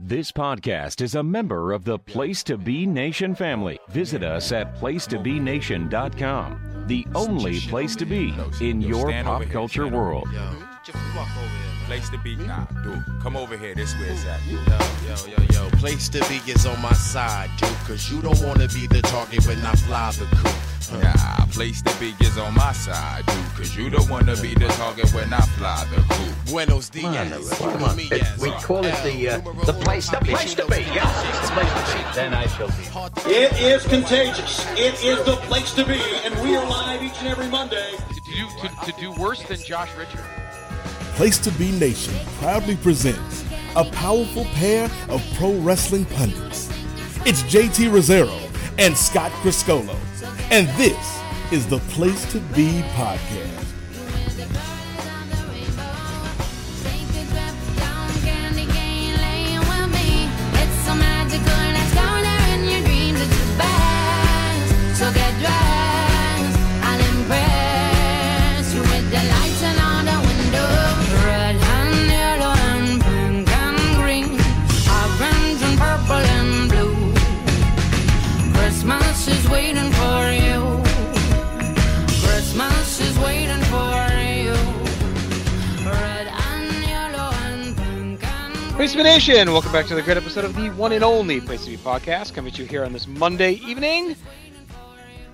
This podcast is a member of the Place to Be Nation family. Visit us at placetobenation.com, the only place to be in your pop culture world. Yo, just walk over there, man. Place to be, nah, dude. Come over here. This where it's at. Yo, yo, yo, yo. Place to be is on my side, dude. Cause you don't wanna be the target when I fly the coop. Huh. Nah, place to be is on my side, dude. Cause you don't wanna be the target when I fly the coop. Buenos dias. Come on. It- we call it the uh, the place the place to be. Yeah, the place to be. Then I shall be. It is contagious. It is the place to be, and we are live each and every Monday. to do to, to do worse than Josh Richard. Place to Be Nation proudly presents a powerful pair of pro wrestling pundits. It's JT Rozzero and Scott Criscuolo, and this is the Place to Be podcast. And Place to Be Nation, welcome back to the great episode of the one and only Place to Be podcast. Coming to you here on this Monday evening.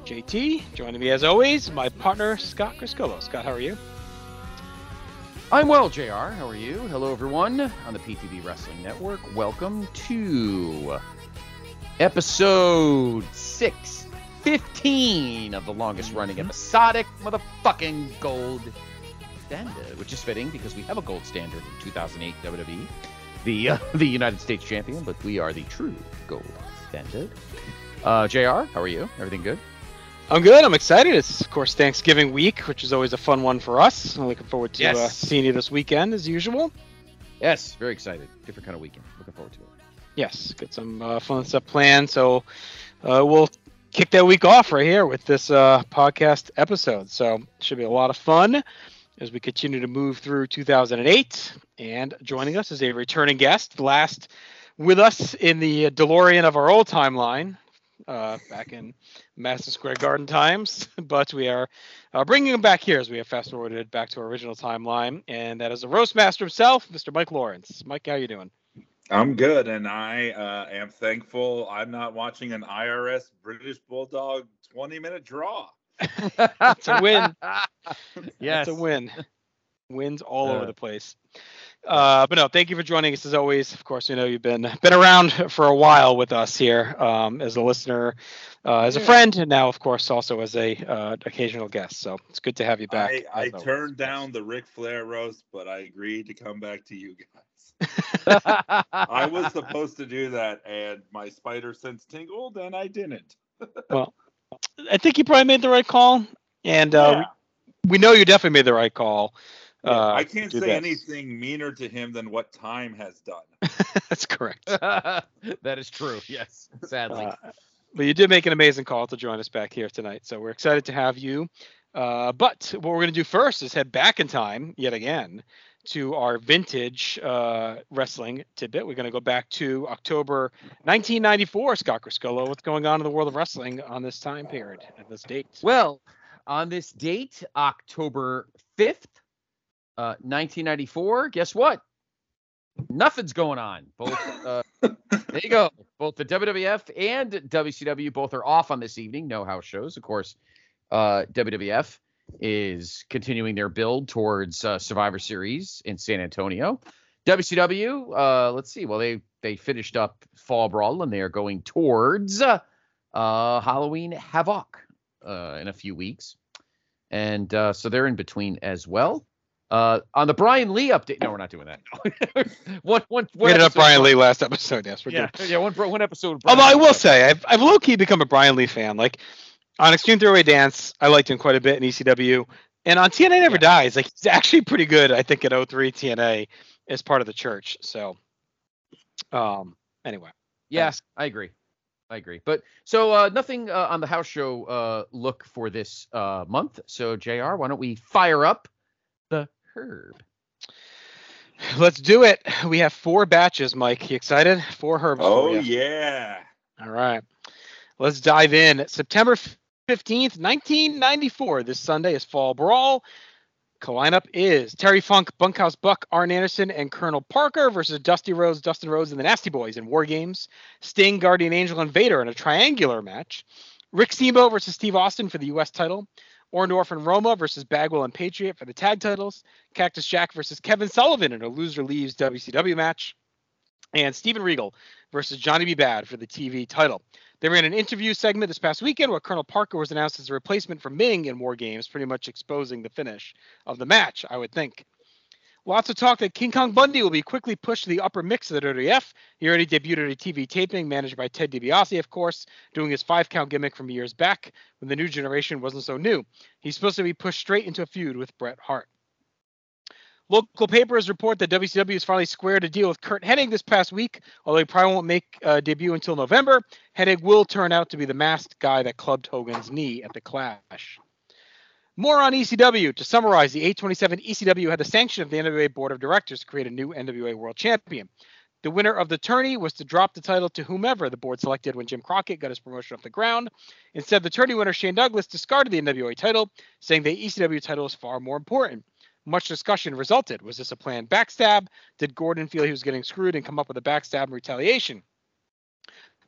JT, joining me as always, my partner Scott Criscuolo. Scott, how are you? I'm well, JR. How are you? Hello, everyone on the PTB Wrestling Network. Welcome to episode 615 of the longest running mm-hmm. episodic motherfucking gold standard, which is fitting because we have a gold standard in 2008 WWE, the, uh, the United States champion, but we are the true gold standard. Uh, JR, how are you? Everything good? I'm good. I'm excited. It's of course Thanksgiving week, which is always a fun one for us. I'm looking forward to Yes. uh, seeing you this weekend as usual. Yes, very excited. Different kind of weekend. Looking forward to it. Yes, got some uh, fun stuff planned. So uh, we'll kick that week off right here with this uh, podcast episode. So it should be a lot of fun as we continue to move through 2008. And joining us is a returning guest, last with us in the DeLorean of our old timeline. Uh, back in Madison Square Garden times, but we are uh, bringing him back here as we have fast forwarded back to our original timeline, and that is the roast master himself, Mr. Mike Lawrence. Mike, how are you doing? I'm good, and I uh, am thankful I'm not watching an IRS British Bulldog 20 minute draw. It's a win. yes. It's a win. Wins all over Uh, the place. Uh, but no, thank you for joining us as always. Of course, we know you've been been around for a while with us here um, as a listener, uh, as a friend, and now, of course, also as a uh, occasional guest. So it's good to have you back. I, I turned down the Ric Flair roast, but I agreed to come back to you guys. I was supposed to do that, and my spider sense tingled, and I didn't. I think you probably made the right call, and uh, Yeah. we, we know you definitely made the right call. Yeah, uh, I can't say this. anything meaner to him than what time has done. That's correct. that is true. Yes, sadly. Uh, but you did make an amazing call to join us back here tonight. So we're excited to have you. Uh, but what we're going to do first is head back in time yet again to our vintage uh, wrestling tidbit. We're going to go back to October 1994. Scott Criscuolo, what's going on in the world of wrestling on this time period at this date? well, on this date, October fifth, uh, 1994. Guess what? Nothing's going on. Both. Uh, there you go. Both the WWF and WCW both are off on this evening. No house shows, of course. Uh, WWF is continuing their build towards uh, Survivor Series in San Antonio. WCW, uh, let's see. Well, they they finished up Fall Brawl and they are going towards uh, Halloween Havoc uh, in a few weeks, and uh, so they're in between as well. Uh, on the Brian Lee update, no, we're not doing that. one, one, We ended up Brian Lee last episode. Yes, we're Yeah, good. yeah, one, one episode. Although I will say, I've, I've low key become a Brian Lee fan. Like on Extreme Throwaway Dance, I liked him quite a bit in ECW, and on TNA Never Yeah. Dies, like he's actually pretty good. I think at 03 TNA as part of the church. So, um, anyway, Yes, I agree. I agree. But so uh, nothing uh, on the house show uh, look for this uh, month. So Jr., why don't we fire up the herb? Let's do it. We have four batches, Mike. You excited? Four herbs. Oh you. yeah. All right. Let's dive in. September 15th, 1994. This Sunday is Fall Brawl. Co-lineup is Terry Funk, Bunkhouse Buck, Arn Anderson, and Colonel Parker versus Dusty Rhodes, Dustin Rhodes, and the Nasty Boys in War Games. Sting, Guardian Angel, and Vader in a triangular match. Rick Steamboat versus Steve Austin for the U.S. title. Orndorff and Roma versus Bagwell and Patriot for the tag titles. Cactus Jack versus Kevin Sullivan in a loser leaves WCW match. And Steven Regal versus Johnny B. Bad for the TV title. They ran an interview segment this past weekend where Colonel Parker was announced as a replacement for Ming in War Games, pretty much exposing the finish of the match, I would think. Lots of talk that King Kong Bundy will be quickly pushed to the upper mix of the WWF. He already debuted at a TV taping, managed by Ted DiBiase, of course, doing his five count gimmick from years back when the new generation wasn't so new. He's supposed to be pushed straight into a feud with Bret Hart. Local papers report that WCW has finally squared a deal with Curt Hennig this past week, although he probably won't make a debut until November. Hennig will turn out to be the masked guy that clubbed Hogan's knee at the Clash. More on ECW. To summarize, the 827 ECW had the sanction of the NWA Board of Directors to create a new NWA World Champion. The winner of the tourney was to drop the title to whomever the board selected when Jim Crockett got his promotion off the ground. Instead, the tourney winner Shane Douglas discarded the NWA title, saying the ECW title is far more important. Much discussion resulted. Was this a planned backstab? Did Gordon feel he was getting screwed and come up with a backstab and retaliation?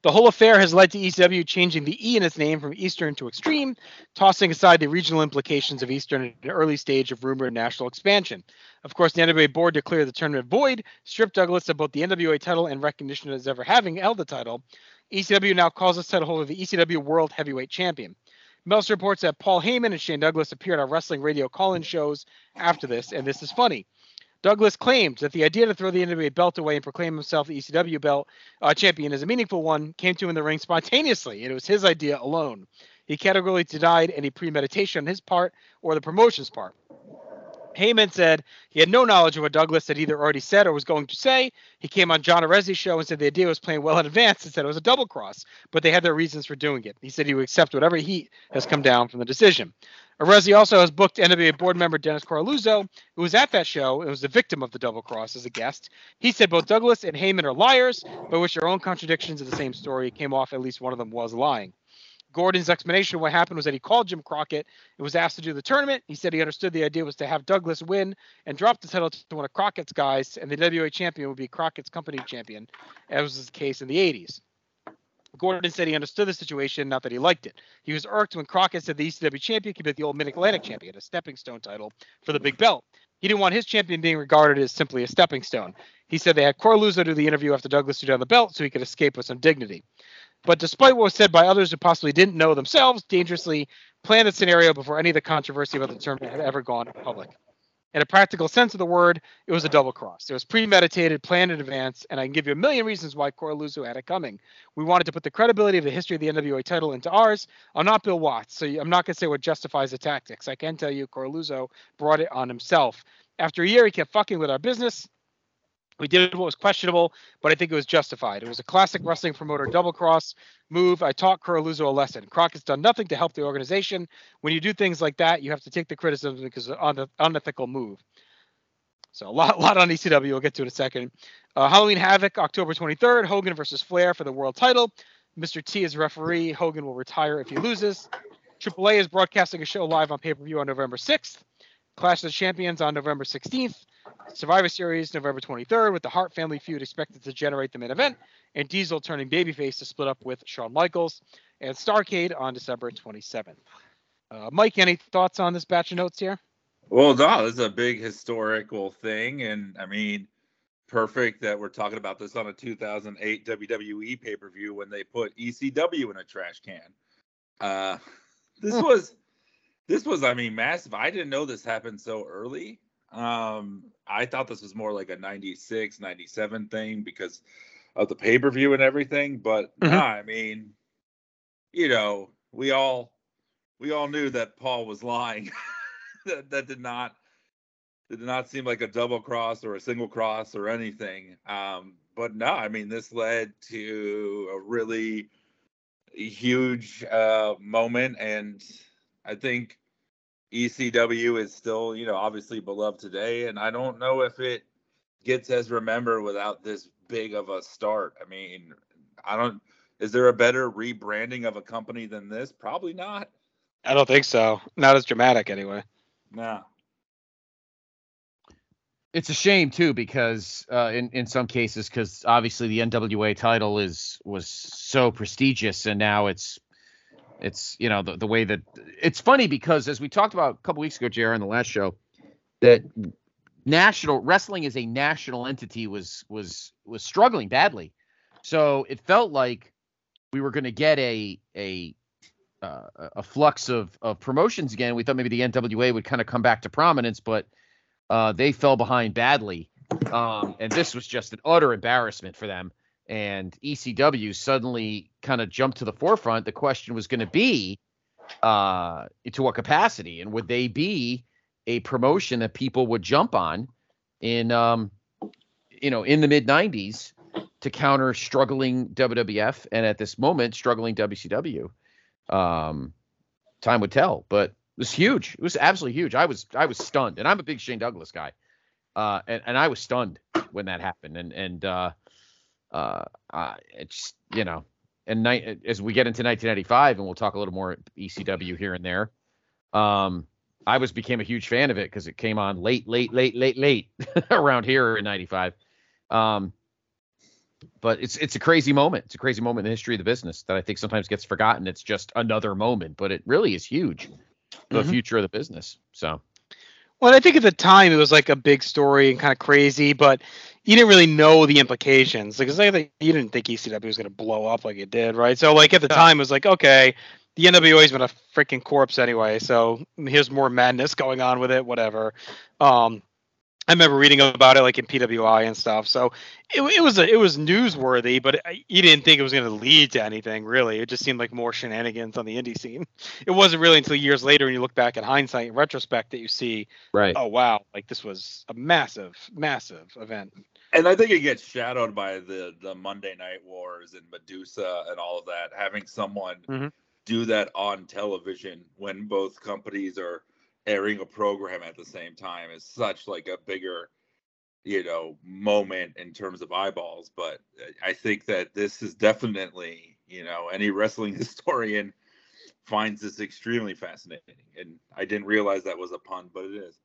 The whole affair has led to ECW changing the E in its name from Eastern to Extreme, tossing aside the regional implications of Eastern at an early stage of rumored national expansion. Of course, the NWA board declared the tournament void, stripped Douglas of both the NWA title and recognition as ever having held the title. ECW now calls this title holder the ECW World Heavyweight Champion. Meltzer reports that Paul Heyman and Shane Douglas appeared on wrestling radio call-in shows after this, and this is funny. Douglas claimed that the idea to throw the NWA belt away and proclaim himself the ECW belt uh, champion as a meaningful one came to him in the ring spontaneously, and it was his idea alone. He categorically denied any premeditation on his part or the promotion's part. Heyman said he had no knowledge of what Douglas had either already said or was going to say. He came on John Arezzi's show and said the idea was playing well in advance and said it was a double cross, but they had their reasons for doing it. He said he would accept whatever heat has come down from the decision. Arezzi also has booked NWA board member Dennis Coraluzzo, who was at that show and was the victim of the double cross as a guest. He said both Douglas and Heyman are liars, but which their own contradictions of the same story came off at least one of them was lying. Gordon's explanation of what happened was that he called Jim Crockett and was asked to do the tournament. He said he understood the idea was to have Douglas win and drop the title to one of Crockett's guys, and the WA champion would be Crockett's company champion, as was the case in the 80s. Gordon said he understood the situation, not that he liked it. He was irked when Crockett said the ECW champion could be the old Mid Atlantic champion, a stepping stone title for the big belt. He didn't want his champion being regarded as simply a stepping stone. He said they had Coraluzzo do the interview after Douglas threw down the belt so he could escape with some dignity. But despite what was said by others who possibly didn't know themselves, dangerously planned the scenario before any of the controversy about the tournament had ever gone public. In a practical sense of the word, it was a double cross. It was premeditated, planned in advance, and I can give you a million reasons why Coraluzzo had it coming. We wanted to put the credibility of the history of the NWA title into ours. I'm not Bill Watts, so I'm not going to say what justifies the tactics. I can tell you Coraluzzo brought it on himself. After a year, he kept fucking with our business. We did what was questionable, but I think it was justified. It was a classic wrestling promoter double cross move. I taught Coraluzzo a lesson. Crockett's done nothing to help the organization. When you do things like that, you have to take the criticism because it's an unethical move. So a lot, lot on ECW. We'll get to it in a second. Uh, Halloween Havoc, October 23rd. Hogan versus Flair for the world title. Mr. T is referee. Hogan will retire if he loses. AAA is broadcasting a show live on pay-per-view on November 6th. Clash of the Champions on November 16th. Survivor Series November 23rd with the Hart family feud expected to generate the main event, and Diesel turning babyface to split up with Shawn Michaels, and Starcade on December 27th. Uh, Mike, any thoughts on this batch of notes here? Well, no, this is a big historical thing, and I mean, perfect that we're talking about this on a 2008 WWE pay per view when they put ECW in a trash can. Uh, this was, this was, I mean, massive. I didn't know this happened so early. Um, I thought this was more like a 96, 97 thing because of the pay per view and everything. But Mhm. nah, I mean, you know, we all we all knew that Paul was lying. that that did not it did not seem like a double cross or a single cross or anything. Um, but no, I mean, this led to a really huge uh, moment, and I think ECW is still, you know, obviously beloved today. And I don't know if it gets as remembered without this big of a start. I mean, I don't. Is there a better rebranding of a company than this? Probably not. I don't think so. Not as dramatic, anyway. No. It's a shame too because uh, in in some cases because obviously the NWA title is was so prestigious and now it's it's you know the the way that it's funny because as we talked about a couple weeks ago, JR, on the last show, that national wrestling as a national entity was was was struggling badly. So it felt like we were going to get a a uh, a flux of of promotions again. We thought maybe the NWA would kind of come back to prominence, but uh, they fell behind badly, um, and this was just an utter embarrassment for them. And ECW suddenly kind of jumped to the forefront. The question was going to be, uh, to what capacity, and would they be a promotion that people would jump on in, um, you know, in the mid '90s to counter struggling WWF and at this moment struggling WCW. Um, time would tell, but it was huge. It was absolutely huge. I was I was stunned, and I'm a big Shane Douglas guy, uh, and and I was stunned when that happened. And and uh, uh, uh it's you know, and night as we get into 1995, and we'll talk a little more ECW here and there. Um, I was became a huge fan of it because it came on late, late, late, late, late around here in '95. Um, but it's it's a crazy moment. It's a crazy moment in the history of the business that I think sometimes gets forgotten. It's just another moment, but it really is huge the Mhm. future of the business. So Well, I think at the time it was like a big story and kind of crazy, but you didn't really know the implications. Like, 'cause I think you didn't think ECW was going to blow up like it did, right? So, like at the time, it was like, okay, the NWA's been a freaking corpse anyway, so here's more madness going on with it, whatever. Um, I remember reading about it like in PWI and stuff. So it, it was a, it was newsworthy, but I- you didn't think it was going to lead to anything really. It just seemed like more shenanigans on the indie scene. It wasn't really until years later when you look back at hindsight, in retrospect, that you see, right. oh wow, like this was a massive, massive event. And I think it gets shadowed by the the Monday Night Wars and Madusa and all of that. Having someone Mhm. do that on television when both companies are airing a program at the same time is such like a bigger, you know, moment in terms of eyeballs. But I think that this is definitely, you know, any wrestling historian finds this extremely fascinating. And I didn't realize that was a pun, but it is.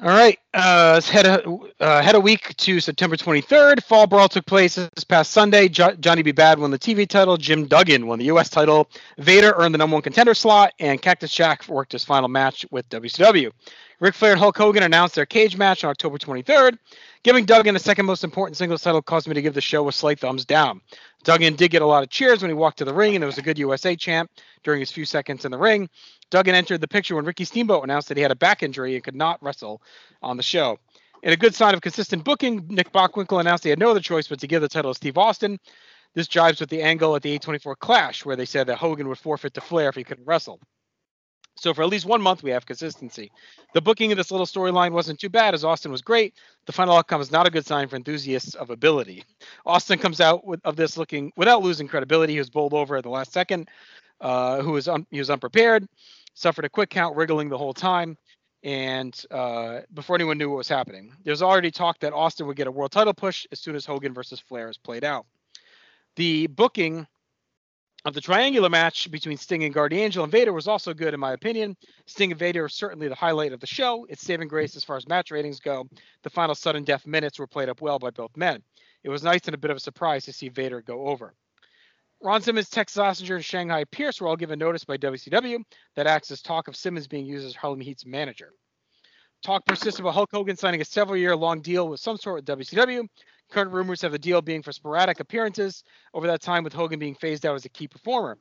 All right, uh, let's head a, uh, head a week to September 23rd. Fall Brawl took place this past Sunday. Jo- Johnny B. Bad won the TV title. Jim Duggan won the U.S. title. Vader earned the number one contender slot, and Cactus Jack worked his final match with WCW. Ric Flair and Hulk Hogan announced their cage match on October 23rd. Giving Duggan the second most important singles title caused me to give the show a slight thumbs down. Duggan did get a lot of cheers when he walked to the ring, and there was a good USA chant during his few seconds in the ring. Duggan entered the picture when Ricky Steamboat announced that he had a back injury and could not wrestle on the show. In a good sign of consistent booking, Nick Bockwinkel announced he had no other choice but to give the title to Steve Austin. This jives with the angle at the 824 Clash, where they said that Hogan would forfeit to Flair if he couldn't wrestle. So for at least one month, we have consistency. The booking of this little storyline wasn't too bad, as Austin was great. The final outcome is not a good sign for enthusiasts of ability. Austin comes out with, of this looking without losing credibility. He was bowled over at the last second. Uh, who was un, he was unprepared, suffered a quick count, wriggling the whole time, and uh, before anyone knew what was happening, there's already talk that Austin would get a world title push as soon as Hogan versus Flair is played out. The booking Uh, the triangular match between Sting and Guardian Angel and Vader was also good in my opinion. Sting and Vader are certainly the highlight of the show. It's saving grace as far as match ratings go. The final sudden death minutes were played up well by both men. It was nice and a bit of a surprise to see Vader go over. Ron Simmons, Tex Slazenger, and Shanghai Pierce were all given notice by WCW that acts as talk of Simmons being used as Harlem Heat's manager. Talk persisted about Hulk Hogan signing a several year long deal with some sort with WCW. Current rumors have the deal being for sporadic appearances over that time, with Hogan being phased out as a key performer.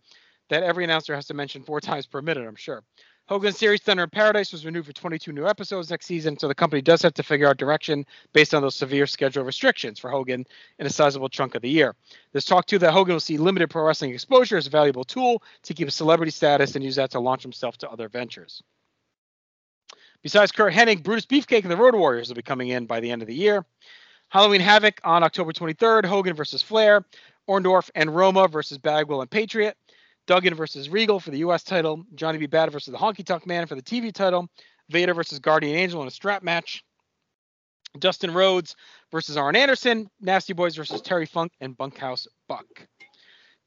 That every announcer has to mention four times per minute, I'm sure. Hogan's series Thunder in Paradise was renewed for 22 new episodes next season, so the company does have to figure out direction based on those severe schedule restrictions for Hogan in a sizable chunk of the year. There's talk too that Hogan will see limited pro wrestling exposure as a valuable tool to keep his celebrity status and use that to launch himself to other ventures. Besides Curt Hennig, Brutus Beefcake and the Road Warriors will be coming in by the end of the year. Halloween Havoc on October 23rd, Hogan versus Flair, Orndorff and Roma versus Bagwell and Patriot, Duggan versus Regal for the U.S. title, Johnny B. Bad versus the Honky Tonk Man for the TV title, Vader versus Guardian Angel in a strap match. Dustin Rhodes versus Arn Anderson. Nasty Boys versus Terry Funk and Bunkhouse Buck.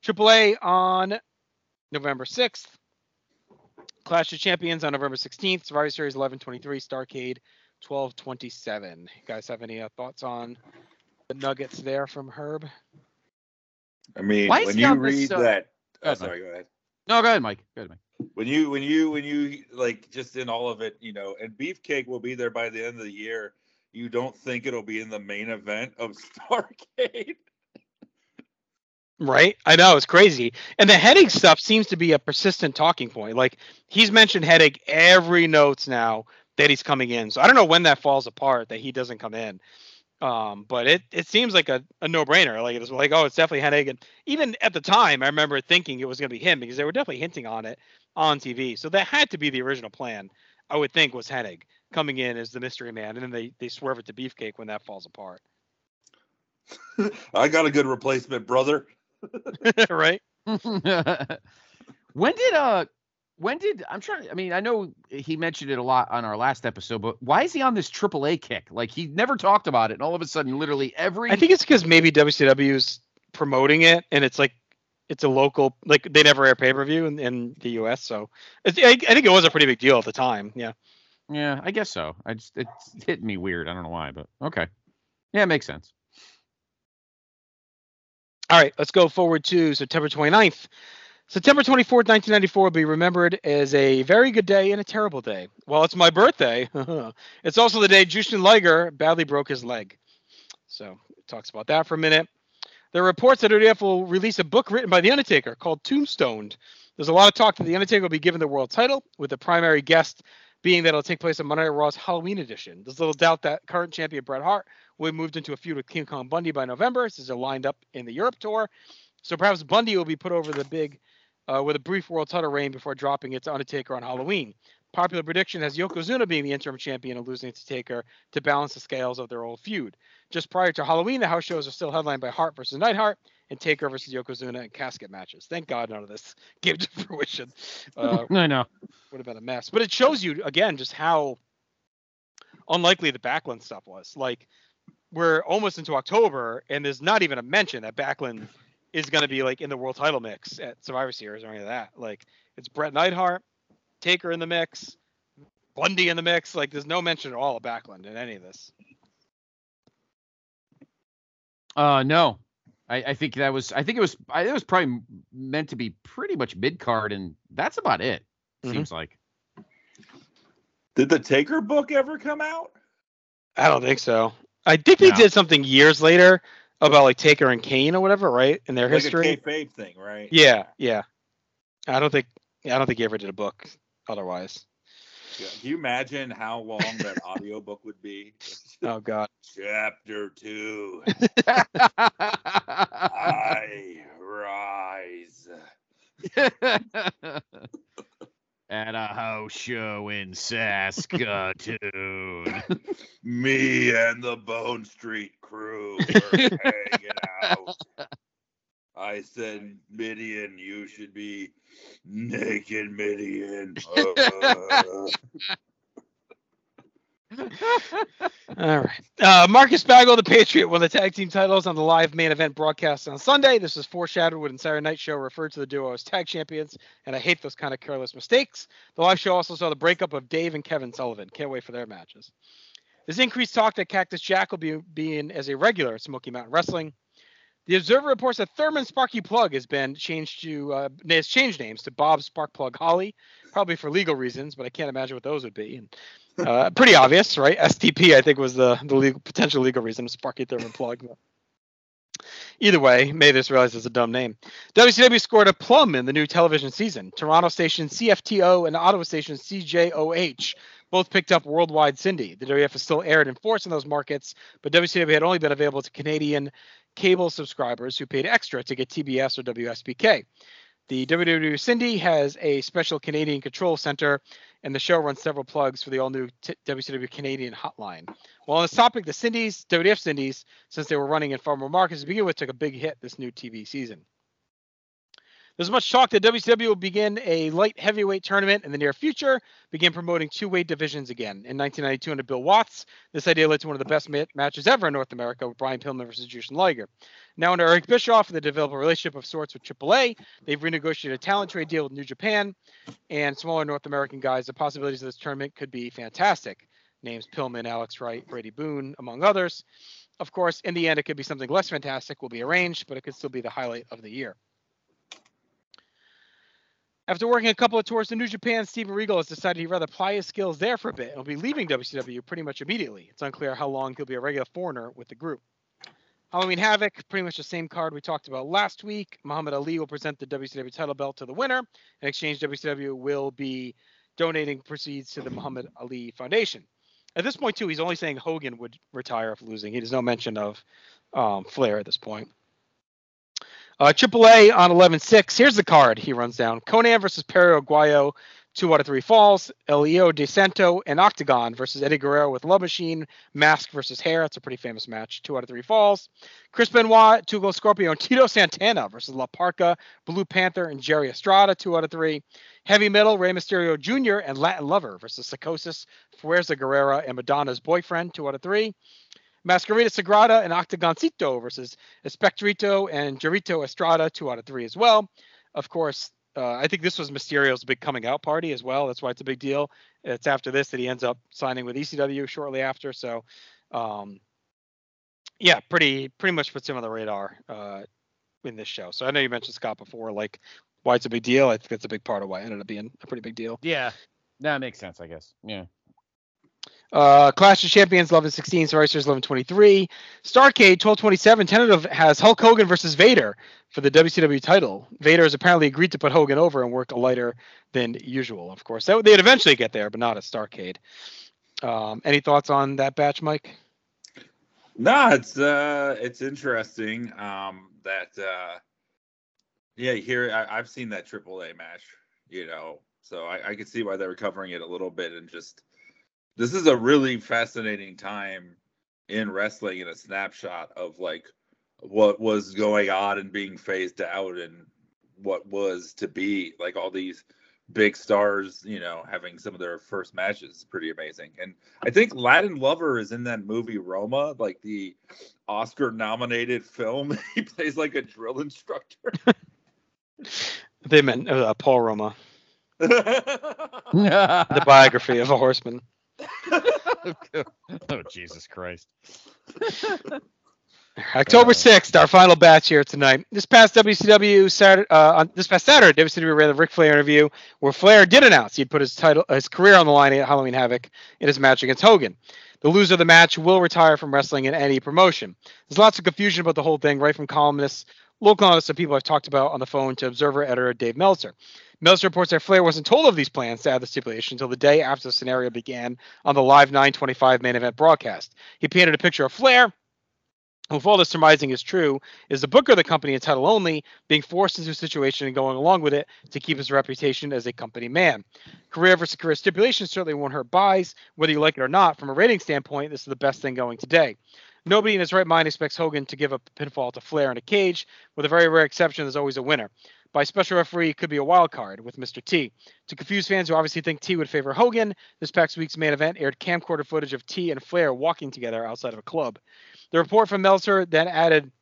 AAA on November 6th. Clash of Champions on November 16th. Survivor Series 1123. Starcade 1227. You guys have any uh, thoughts on the nuggets there from Herb? I mean, Why when you read uh, that, Go oh, ahead, sorry, go ahead. No, go ahead, Mike. Go ahead, Mike. When you, when you, when you like just in all of it, you know, and Beefcake will be there by the end of the year. You don't think it'll be in the main event of Starcade? Right? I know it's crazy. And the Hennig stuff seems to be a persistent talking point. Like he's mentioned Hennig every notes now that he's coming in. So I don't know when that falls apart that he doesn't come in. Um, but it it seems like a, a no brainer. Like it's like, oh, it's definitely Hennig. And even at the time, I remember thinking it was gonna be him because they were definitely hinting on it on TV. So that had to be the original plan, I would think, was Hennig coming in as the mystery man, and then they, they swerve it to beefcake when that falls apart. I got a good replacement, brother. right? when did uh when did I'm trying I mean I know he mentioned it a lot on our last episode but why is he on this AAA kick like he never talked about it and all of a sudden literally every I think it's because maybe WCW's promoting it, and it's like it's a local like they never air pay per view in, in the U.S. So it's, I, I think it was a pretty big deal at the time. Yeah. yeah I guess so I just it's hitting me weird I don't know why but okay yeah it makes sense All right, let's go forward to September 29th. September 24th, 1994 will be remembered as a very good day and a terrible day. Well, it's my birthday. it's also the day Jushin Liger badly broke his leg. So, it talks about that for a minute. There are reports that ODF will release a book written by The Undertaker called Tombstoned. There's a lot of talk that The Undertaker will be given the world title, with the primary guest being that it'll take place on Monday Night Raw's Halloween edition. There's little doubt that current champion Bret Hart will be moved into a feud with King Kong Bundy by November, since they're lined up in the Europe tour. So perhaps Bundy will be put over the big uh, with a brief world title reign before dropping it to Undertaker on Halloween. Popular prediction has Yokozuna being the interim champion and losing it to Taker to balance the scales of their old feud. Just prior to Halloween, the house shows are still headlined by Hart versus Neidhart and Taker versus Yokozuna in casket matches. Thank God none of this came to fruition. Uh, I know would have been a mess. But it shows you again just how unlikely the Backlund stuff was. Like we're almost into October, and there's not even a mention that Backlund is going to be like in the world title mix at Survivor Series or any of that. Like it's Bret Neidhart, Taker in the mix, Bundy in the mix. Like there's no mention at all of Backlund in any of this. uh no I, I think that was I think it was I, it was probably meant to be pretty much mid card and that's about it Mhm. seems like Did the Taker book ever come out? I don't think so. I think they No. did something years later about like Taker and Kane or whatever, right? In their Like history. a kayfabe thing, right? Yeah, yeah. I don't think I don't think he ever did a book otherwise. Yeah. Can you imagine how long that audiobook would be? Oh god. Chapter two. I rise. At a house show in Saskatoon. Me and the Bone Street crew were hanging out. I said, Midian, you should be naked, Midian. Uh, All right. Uh, Marcus Bagwell, the Patriot, won the tag team titles on the live main event broadcast on Sunday. This was foreshadowed when Saturday Night Show referred to the duo as tag champions, and I hate those kind of careless mistakes. The live show also saw the breakup of Dave and Kevin Sullivan. Can't wait for their matches. There's increased talk that Cactus Jack will be, being as a regular at Smoky Mountain Wrestling. The Observer reports that Thurman Sparky Plug has been changed to uh, has changed names to Bob Sparkplug Holly, probably for legal reasons, but I can't imagine what those would be. And uh, pretty obvious, right? STP, I think, was the the legal, potential legal reason of Sparky Thurman Plug. Either way, may this realize it's a dumb name. WCW scored a plum in the new television season. Toronto station CFTO and Ottawa station CJOH both picked up worldwide Cindy. The WF is still aired in force in those markets, but WCW had only been available to Canadian cable subscribers who paid extra to get TBS or WSBK. The WW Cindy has a special Canadian control center, and the show runs several plugs for the all-new t- WCW Canadian hotline. Well, on this topic, the Cindy's, WWF Cindy's, since they were running in far more markets to begin with, took a big hit this new TV season. There's much talk that WCW will begin a light heavyweight tournament in the near future, begin promoting two weight divisions again. In 1992, under Bill Watts, this idea led to one of the best ma- matches ever in North America with Brian Pillman versus Jushin Liger. Now, under Eric Bischoff, they develop a relationship of sorts with AAA. They've renegotiated a talent trade deal with New Japan and smaller North American guys. The possibilities of this tournament could be fantastic. Names Pillman, Alex Wright, Brady Boone, among others. Of course, in the end, it could be something less fantastic, will be arranged, but it could still be the highlight of the year. After working a couple of tours to New Japan, Steven Regal has decided he'd rather apply his skills there for a bit and will be leaving WCW pretty much immediately. It's unclear how long he'll be a regular foreigner with the group. Halloween Havoc, pretty much the same card we talked about last week. Muhammad Ali will present the WCW title belt to the winner. In exchange, WCW will be donating proceeds to the Muhammad Ali Foundation. At this point, too, he's only saying Hogan would retire if losing. He does no mention of um, Flair at this point. Uh, AAA on 11-6. Here's the card he runs down. Konnan versus Perro Aguayo, 2 out of 3 falls. El Hijo del Santo and Octagon versus Eddie Guerrero with Love Machine. Mask versus Hair. That's a pretty famous match. 2 out of 3 falls. Chris Benoit, 2 Cold Scorpio, and Tito Santana versus La Parka, Blue Panther, and Jerry Estrada. 2 out of 3. Heavy Metal, Rey Mysterio Jr. and Latin Lover versus Psychosis, Fuerza Guerrera, and Madonna's Boyfriend. 2 out of 3. Máscara Sagrada and Octagoncito versus Espectrito and Jerrito Estrada, two out of three as well. Of course, uh, I think this was Mysterio's big coming out party as well. That's why it's a big deal. It's after this that he ends up signing with ECW shortly after. So, um, yeah, pretty pretty much puts him on the radar uh, in this show. So I know you mentioned Scott before, like why it's a big deal. I think that's a big part of why it ended up being a pretty big deal. Yeah, that makes sense, I guess. Yeah. Uh, Clash of Champions 1116, Survivors 1123. Starcade 1227, tentative has Hulk Hogan versus Vader for the WCW title. Vader has apparently agreed to put Hogan over and work a lighter than usual, of course. That, they'd eventually get there, but not at Starcade. Um, any thoughts on that batch, Mike? No, it's uh, it's interesting um, that uh, yeah, here I, I've seen that AAA match, you know, so I, I could see why they were covering it a little bit and just this is a really fascinating time in wrestling in a snapshot of like what was going on and being phased out and what was to be. Like all these big stars you know having some of their first matches is pretty amazing. And i think latin lover is in that movie roma like the oscar nominated film. He plays like a drill instructor. They meant uh, Paul Roma, the biography of a horseman. oh Jesus Christ! October 6th, our final batch here tonight. This past WCW Saturday, uh, on this past Saturday, WCW ran the Ric Flair interview where Flair did announce he'd put his title, his career on the line at Halloween Havoc in his match against Hogan. The loser of the match will retire from wrestling in any promotion. There's lots of confusion about the whole thing, right from columnists, local columnists, and people I've talked about on the phone to Observer editor Dave Meltzer. Meltzer reports that Flair wasn't told of these plans to add the stipulation until the day after the scenario began on the live 925 main event broadcast. He painted a picture of Flair if all this surmising is true, is the booker of the company in title only being forced into a situation and going along with it to keep his reputation as a company man. Career versus career stipulation certainly won't hurt buys, whether you like it or not. From a rating standpoint, this is the best thing going today. Nobody in his right mind expects Hogan to give a pinfall to Flair in a cage. With a very rare exception, there's always a winner. By special referee, could be a wild card with Mr. T. To confuse fans who obviously think T would favor Hogan, this past week's main event aired camcorder footage of T and Flair walking together outside of a club. The report from Meltzer then added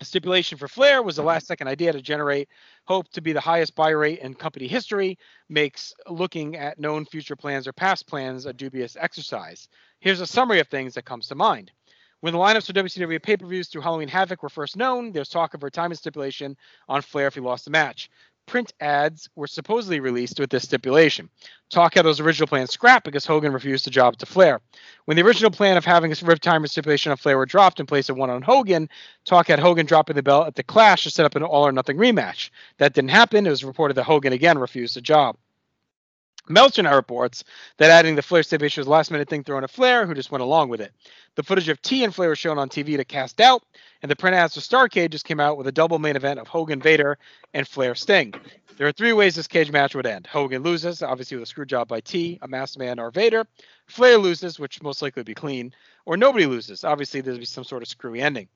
a stipulation for Flair was the last second idea to generate hope to be the highest buy rate in company history, makes looking at known future plans or past plans a dubious exercise. Here's a summary of things that comes to mind. When the lineups for WCW pay per views through Halloween Havoc were first known, there's talk of a retirement stipulation on Flair if he lost the match. Print ads were supposedly released with this stipulation. Talk had those original plans scrapped because Hogan refused the job to Flair. When the original plan of having a retirement stipulation on Flair were dropped in place of one on Hogan, Talk had Hogan dropping the belt at the Clash to set up an all or nothing rematch. That didn't happen. It was reported that Hogan again refused the job. Meltzer now reports that adding the Flair stipulation was a last minute thing thrown at Flair, who just went along with it. The footage of T and Flair was shown on TV to cast doubt, and the printouts of Starcade just came out with a double main event of Hogan Vader and Flair Sting. There are three ways this cage match would end. Hogan loses, obviously with a screw job by T, a masked man, or Vader. Flair loses, which most likely would be clean, or nobody loses. Obviously, there'd be some sort of screwy ending.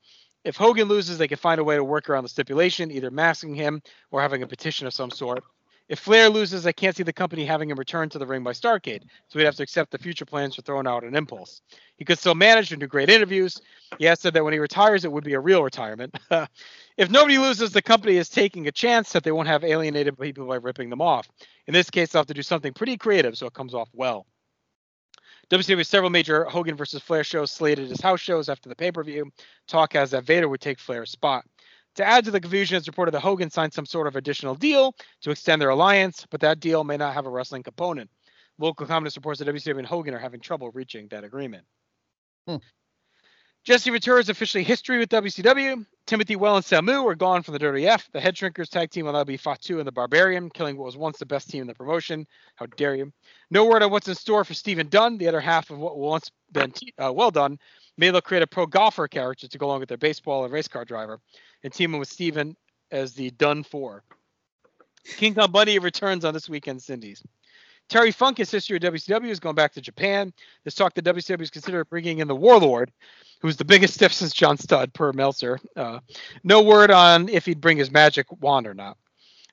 If Hogan loses, they can find a way to work around the stipulation, either masking him or having a petition of some sort. If Flair loses, I can't see the company having him return to the ring by Starcade, so we'd have to accept the future plans for throwing out an impulse. He could still manage and do great interviews. He has said that when he retires, it would be a real retirement. if nobody loses, the company is taking a chance that they won't have alienated people by ripping them off. In this case, they'll have to do something pretty creative so it comes off well. WCW has several major Hogan versus Flair shows slated as house shows after the pay per view. Talk has that Vader would take Flair's spot. To add to the confusion, it's reported that Hogan signed some sort of additional deal to extend their alliance, but that deal may not have a wrestling component. Local communist reports that WCW and Hogan are having trouble reaching that agreement. Hmm. Jesse Ventura is officially history with WCW. Timothy Well and Samu are gone from the WWF. The Head Shrinkers tag team will now be Fatu and the Barbarian, killing what was once the best team in the promotion. How dare you? No word on what's in store for Stephen Dunn, the other half of what once been uh, well done. Maybe they'll create a pro golfer character to go along with their baseball and race car driver, and team him with Stephen as the Dunn Four. King Kong Bundy returns on this weekend's Indies. Terry Funk, his history of WCW, is going back to Japan. There's talk that WCW is considering bringing in the Warlord, who's the biggest stiff since John Studd, per Meltzer. Uh, no word on if he'd bring his magic wand or not.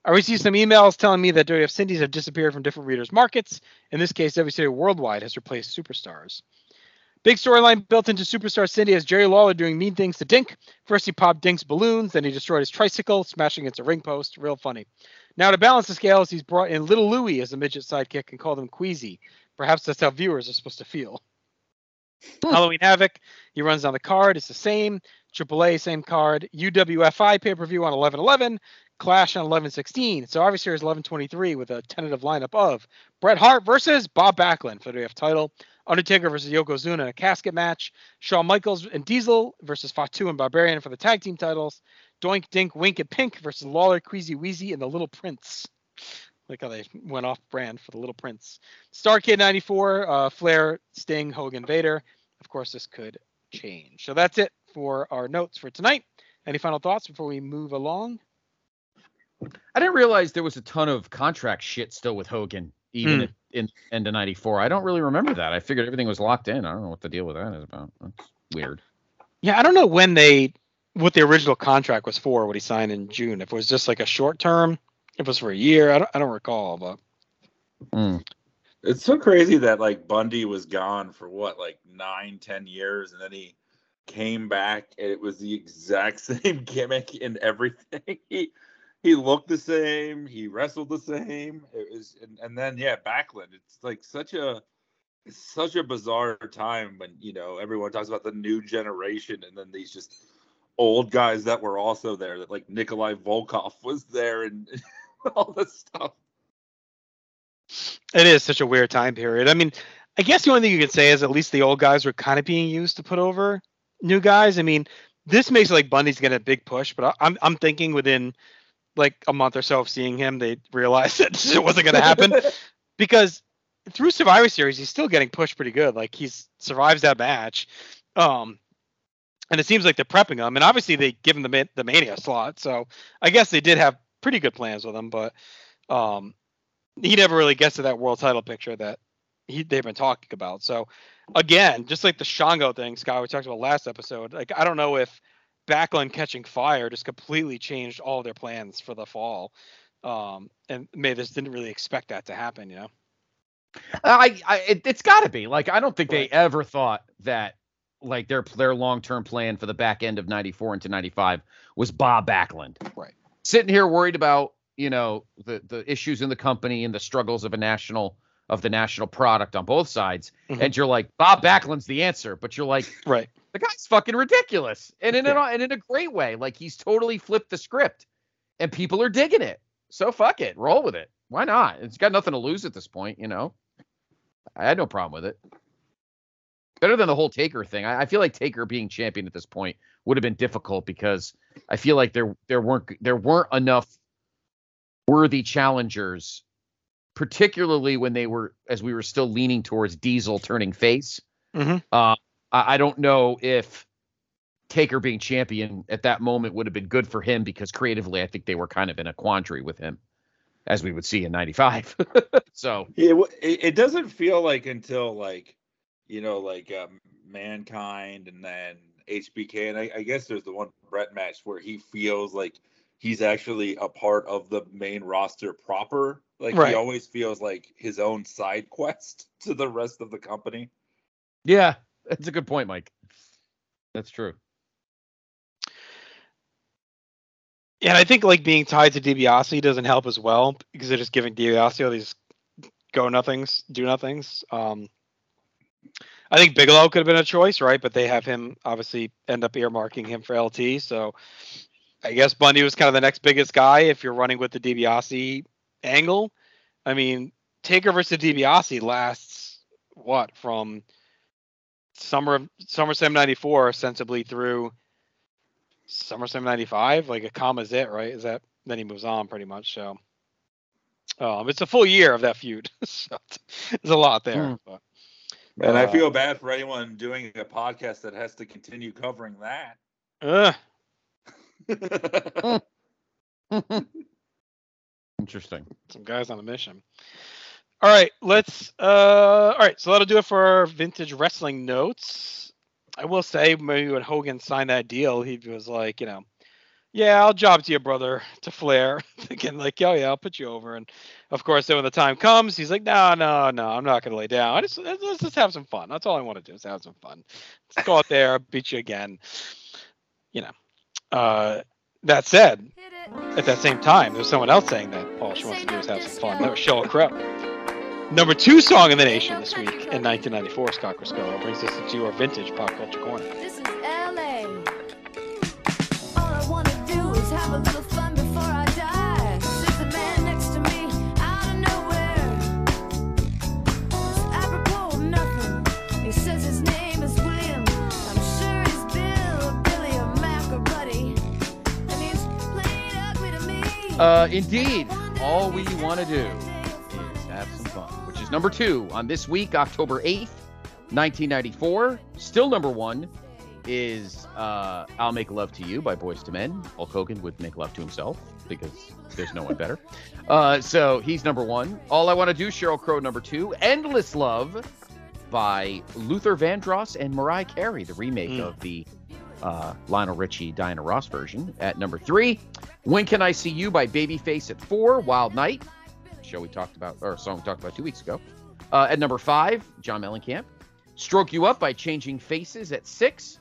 I received some emails telling me that WF Cindy's have disappeared from different readers' markets. In this case, WCW Worldwide has replaced Superstars. Big storyline built into Superstar Cindy has Jerry Lawler doing mean things to Dink. First, he popped Dink's balloons, then he destroyed his tricycle, smashing into a ring post. Real funny. Now, to balance the scales, he's brought in Little Louie as a midget sidekick and called him Queasy. Perhaps that's how viewers are supposed to feel. Halloween Havoc, he runs down the card. It's the same. AAA, same card. UWFI pay per view on 11 11. Clash on 11 16. So obviously, here's 11 23 with a tentative lineup of Bret Hart versus Bob Backlund for the WF title. Undertaker versus Yokozuna in a casket match. Shawn Michaels and Diesel versus Fatu and Barbarian for the tag team titles. Doink, Dink, Wink, and Pink versus Lawler, Queasy, Wheezy, and the Little Prince. Like how they went off brand for the Little Prince. Starcade 94, uh, Flair, Sting, Hogan, Vader. Of course, this could change. So that's it for our notes for tonight. Any final thoughts before we move along? I didn't realize there was a ton of contract shit still with Hogan, even Hmm. at, in end of '94. I don't really remember that. I figured everything was locked in. I don't know what the deal with that is about. That's weird. Yeah, I don't know when they what the original contract was for. What he signed in June. If it was just like a short term, if it was for a year, I don't, I don't recall. But Hmm. It's so crazy that like Bundy was gone for what, like nine, ten years, and then he came back and it was the exact same gimmick and everything. He he looked the same, he wrestled the same. It was and, and then yeah, Backlund. It's like such a such a bizarre time when you know everyone talks about the new generation and then these just old guys that were also there that like Nikolai Volkov was there and all this stuff. it is such a weird time period. I mean, I guess the only thing you could say is at least the old guys were kind of being used to put over new guys. I mean, this makes it like Bundy's getting a big push, but I'm I'm thinking within like a month or so of seeing him, they realized that it wasn't going to happen because through Survivor Series, he's still getting pushed pretty good. Like he's survives that match, um, and it seems like they're prepping him. And obviously, they give him the the Mania slot, so I guess they did have pretty good plans with him. But um, he never really gets to that world title picture that he they've been talking about. So again, just like the Shango thing, Scott, we talked about last episode. Like I don't know if Backlund catching fire just completely changed all their plans for the fall. Um, and maybe this didn't really expect that to happen, you know. I, I it, it's got to be like I don't think they ever thought that like their their long term plan for the back end of '94 into '95 was Bob Backlund. Right. Sitting here worried about you know the the issues in the company and the struggles of a national of the national product on both sides, Mhm. and you're like Bob Backlund's the answer, but you're like Right. The guy's fucking ridiculous, and in an, and in a great way. Like he's totally flipped the script, and people are digging it. So fuck it, roll with it. Why not? It's got nothing to lose at this point, you know. I had no problem with it. Better than the whole Taker thing. I, I feel like Taker being champion at this point would have been difficult because I feel like there there weren't there weren't enough worthy challengers, particularly when they were as we were still leaning towards Diesel turning face. Mhm. Uh, I, I don't know if Taker being champion at that moment would have been good for him because creatively, I think they were kind of in a quandary with him, as we would see in '95. so It, it doesn't feel like until like you know like um, mankind and then HBK, and I, I guess there's the one Bret match where he feels like he's actually a part of the main roster proper. Like Right. he always feels like his own side quest to the rest of the company. Yeah, that's a good point, Mike. That's true. Yeah, and I think like being tied to DiBiase doesn't help as well because they're just giving DiBiase all these go nothings, do nothings. Um, I think Bigelow could have been a choice, right? But they have him obviously end up earmarking him for LT. So I guess Bundy was kind of the next biggest guy if you're running with the DiBiase angle. I mean, Taker versus DiBiase lasts what from summer of SummerSlam '94 sensibly through SummerSlam '95. Like a comma's it, right? Is that then he moves on pretty much? So, um, it's a full year of that feud. so it's- there's a lot there. Hmm. But, And I Uh, feel bad for anyone doing a podcast that has to continue covering that. uh, Interesting. some guys on a mission. All right, let's. Uh, all right, so that'll do it for our vintage wrestling notes. I will say, maybe when Hogan signed that deal, he was like, you know, yeah, I'll job to your brother to Flair, thinking like, oh yeah, I'll put you over. And of course, then when the time comes, he's like, no, no, no, I'm not gonna lay down. I just let's, just have some fun. That's all I want to do is have some fun. Let's go out there, beat you again. You know. Uh, that said, at that same time, there's someone else saying that all she wants to do is have some fun. That was Sheryl Crow. Number two song in the nation this week in 1994, Scott Criscuolo brings us into your vintage pop culture corner. This is LA. All I wanna do is have a little fun before I die. Sits a man next to me out of nowhere. It's apropos of nothing. He says his name is William. I'm sure he's Bill, Billy, or Mac, or Buddy. And he's playing ugly to me. Uh, indeed, all we want to do is number two on this week, October 8th, 1994. Still number one is uh, I'll Make Love to You by Boyz II Men. Hulk Hogan would make love to himself because there's no one better. Uh, so he's number one. All I Want to Do, Sheryl Crow, number two. Endless Love by Luther Vandross and Mariah Carey, the remake Mm. of the uh, Lionel Richie Diana Ross version at number three. When Can I See You by Babyface at four. Wild Night, show we talked about, or song we talked about two weeks ago. Uh, at number five, John Mellencamp. Stroke You Up by Changing Faces at six.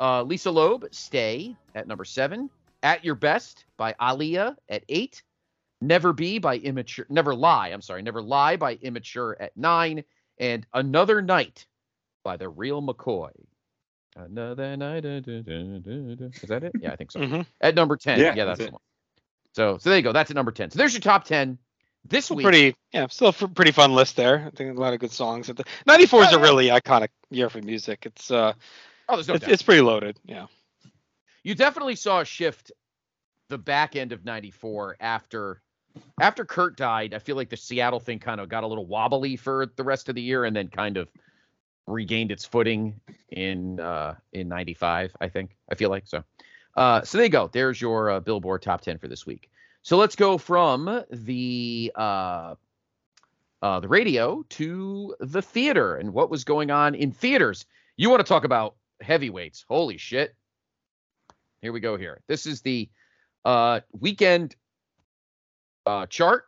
Uh, Lisa Loeb, Stay at number seven. At Your Best by Aaliyah at eight. Never Be by Immature, Never Lie, I'm sorry, Never Lie by Immature at nine. And Another Night by The Real McCoy. Another night. da, da, da. Is that it? Yeah, I think so. Mhm. At number 10. Yeah, Yeah, that's that's, it. the one. So, so there you go. That's at number 10. So there's your top 10 this week. pretty, yeah, still a pretty fun list there. I think a lot of good songs. At the 94 is Oh, a really iconic year for music. It's uh, Oh, there's no it's, doubt. it's pretty loaded. Yeah. you definitely saw a shift the back end of 94 after after Kurt died. I feel like the Seattle thing kind of got a little wobbly for the rest of the year and then kind of regained its footing in uh in 95, I think. I feel like so. Uh so there you go. There's your uh, Billboard top 10 for this week. So let's go from the uh uh, the radio to the theater and what was going on in theaters. You want to talk about heavyweights? Holy shit! Here we go. Here, this is the uh, weekend uh, chart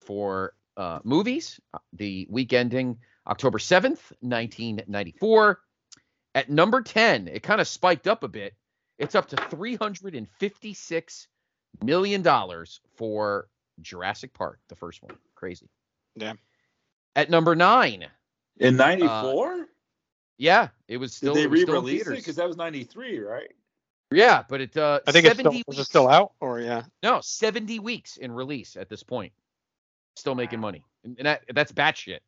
for uh, movies. The week ending October seventh, nineteen ninety four. At number ten, it kind of spiked up a bit. It's up to three hundred and fifty six million dollars for Jurassic Park, the first one. Crazy. Yeah. At number nine, In '94, yeah, it was did still, they it was still in re-release it? Because that was '93, right? Yeah, but it uh I think it's 70 still, is it weeks- still out or yeah? No, 70 weeks in release at this point. Still making money. And and that that's batshit.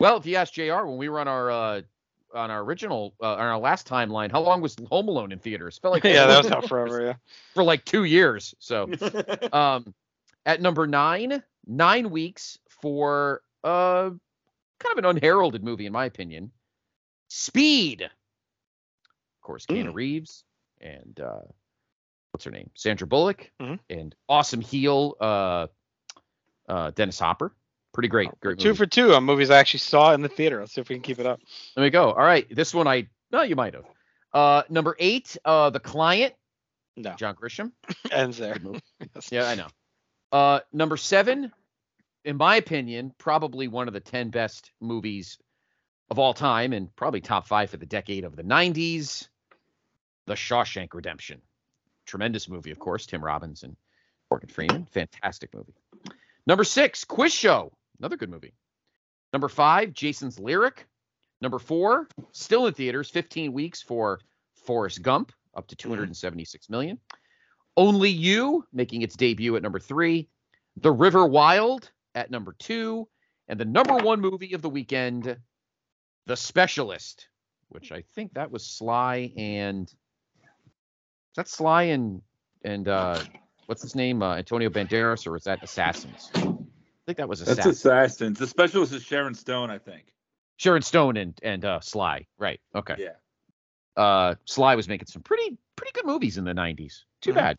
Well, if you ask JR when we were on our uh on our original uh, on our last timeline, how long was Home Alone in theaters? Felt like yeah, that was out forever. Yeah. for like 2 years. So, um at number 9, 9 weeks for uh kind of an unheralded movie in my opinion. Speed. Of course, Keanu Mm. Reeves and uh what's her name? Sandra Bullock Mhm. and awesome heel uh uh Dennis Hopper. Pretty great. Great Two movie. for two on movies I actually saw in the theater. Let's see if we can keep it up. There we go. All right. This one I no, you might have. Uh, number eight, uh, The Client, No, John Grisham. ends there. Yes. Yeah, I know. Uh, number seven, in my opinion, probably one of the 10 best movies of all time and probably top five for the decade of the 90s The Shawshank Redemption. Tremendous movie, of course. Tim Robbins and Morgan Freeman. Fantastic movie. Number six, Quiz Show. Another good movie. Number five, Jason's Lyric. Number four, still in theaters, 15 weeks for Forrest Gump, up to 276 million. Only You, making its debut at number three. The River Wild at number two. And the number one movie of the weekend, The Specialist, which I think that was Sly and. Is that Sly and and uh what's his name? Uh, Antonio Banderas, or is that Assassins? I think that was a. That's Assassins. Assassins. The specialist is Sharon Stone, I think. Sharon Stone and and uh, Sly. Right. Okay. Yeah. Uh, Sly was making some pretty pretty good movies in the '90s. Too Mhm. bad.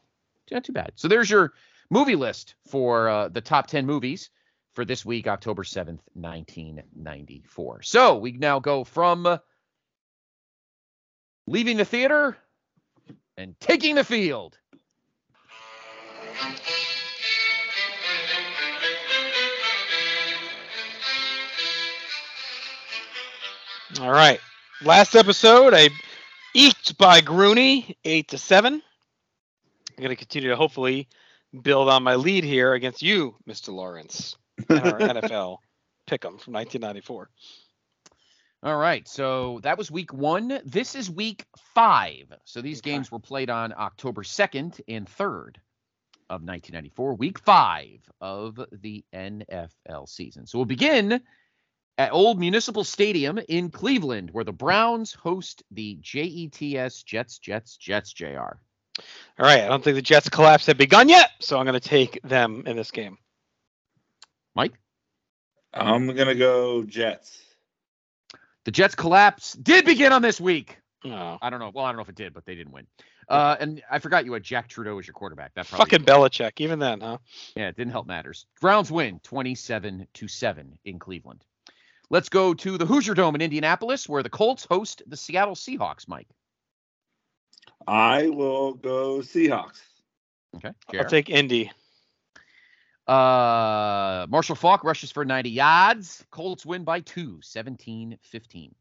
Not too bad. So there's your movie list for uh, the top 10 movies for this week, October 7th, 1994. So we now go from leaving the theater and taking the field. All right. Last episode, I eked by Grooney, eight to seven. I'm going to continue to hopefully build on my lead here against you, Mr. Lawrence, in our NFL pick'em from 1994. All right. So that was week one. This is week five. So these Okay. games were played on October 2nd and 3rd of 1994, week five of the NFL season. So we'll begin at Old Municipal Stadium in Cleveland, where the Browns host the JETS Jets, Jets, Jets, JR. All right. I don't think the Jets' collapse had begun yet, so I'm going to take them in this game. Mike? I'm gonna go Jets. The Jets collapse did begin on this week. Oh, I don't know. Well, I don't know if it did, but they didn't win. Uh, and I forgot you had Jack Trudeau as your quarterback. That probably fucking Belichick. Even then, huh? Yeah, it didn't help matters. Browns win 27 to 7 in Cleveland. Let's go to the Hoosier Dome in Indianapolis, where the Colts host the Seattle Seahawks, Mike. I will go Seahawks. Okay. I'll take Indy. uh, Marshall Faulk rushes for 90 yards. Colts win by two, 17 15.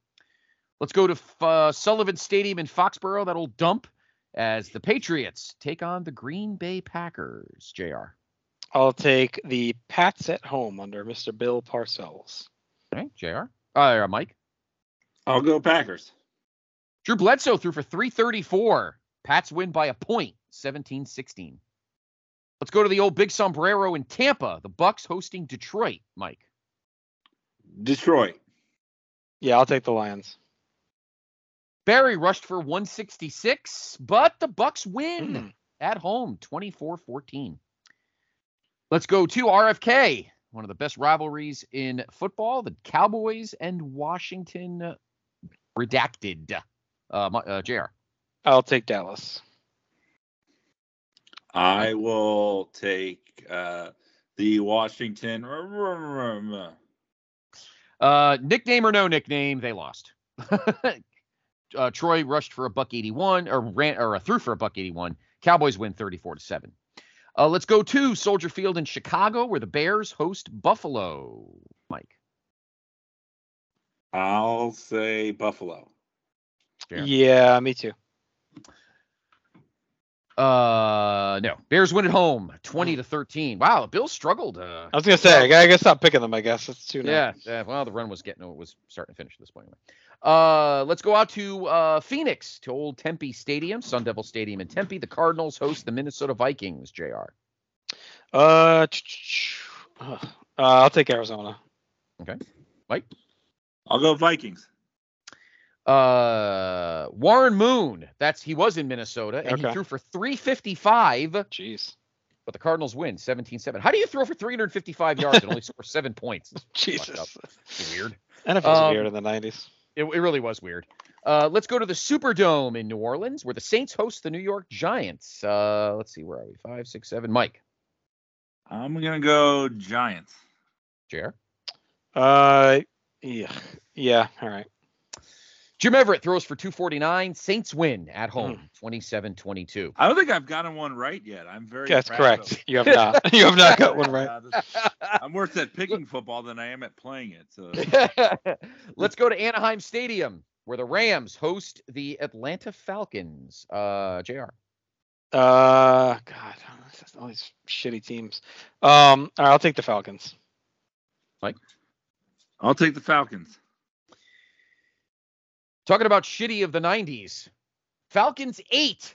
Let's go to uh, Sullivan Stadium in Foxborough, that old dump, as the Patriots take on the Green Bay Packers. JR. I'll take the Pats at home under Mr. Bill Parcells. Okay, JR. Uh, Mike. I'll go Packers. Drew Bledsoe threw for 334. Pats win by a point, 17 16. Let's go to the old Big Sombrero in Tampa. The Bucs hosting Detroit, Mike. Detroit. Yeah, I'll take the Lions. Barry rushed for 166, but the Bucs win Hmm. at home, 24-14. Let's go to RFK, one of the best rivalries in football, the Cowboys and Washington redacted. Uh, Mi- uh JR. I'll take Dallas. I will take uh, the Washington. Uh, nickname or no nickname, they lost. uh, Troy rushed for a buck 81 or ran or threw for a buck 81. Cowboys win 34 to 7. Uh, let's go to Soldier Field in Chicago where the Bears host Buffalo. Mike. I'll say Buffalo. Fair. Yeah, me too. Uh no. Bears win at home 20 to 13. Wow, the Bills struggled. Uh, I was gonna say I gotta, I gotta stop picking them. I guess it's too. yeah, yeah, well, the run was getting it was starting to finish at this point. Anyway. Uh, let's go out to uh, Phoenix to Old Tempe Stadium, Sun Devil Stadium in Tempe. The Cardinals host the Minnesota Vikings. Jr. Uh, ch- ch- uh, I'll take Arizona. Okay, Mike. I'll go Vikings. Uh, Warren Moon. That's he was in Minnesota and he threw for 355, Jeez. but the Cardinals win 17-7. How do you throw for 355 yards and only score seven points? It's fucked up. Jesus. It's weird. NFL's Um, weird in the '90s. It, it really was weird. Uh, let's go to the Superdome in New Orleans, where the Saints host the New York Giants. Uh, let's see, where are we? Five, six, seven. Mike, I'm gonna go Giants. JR. Uh, yeah, yeah. All right. Jim Everett throws for 249. Saints win at Hmm. home, 27-22. I don't think I've gotten one right yet. I'm very. That's proud of- correct. You have not. You have not got one right. Uh, this- I'm worse at picking football than I am at playing it. So Let's go to Anaheim Stadium, where the Rams host the Atlanta Falcons. Uh, Jr. Uh, God, all these shitty teams. Um, all right, I'll take the Falcons. Mike. I'll take the Falcons. Talking about shitty of the 90s. Falcons eight,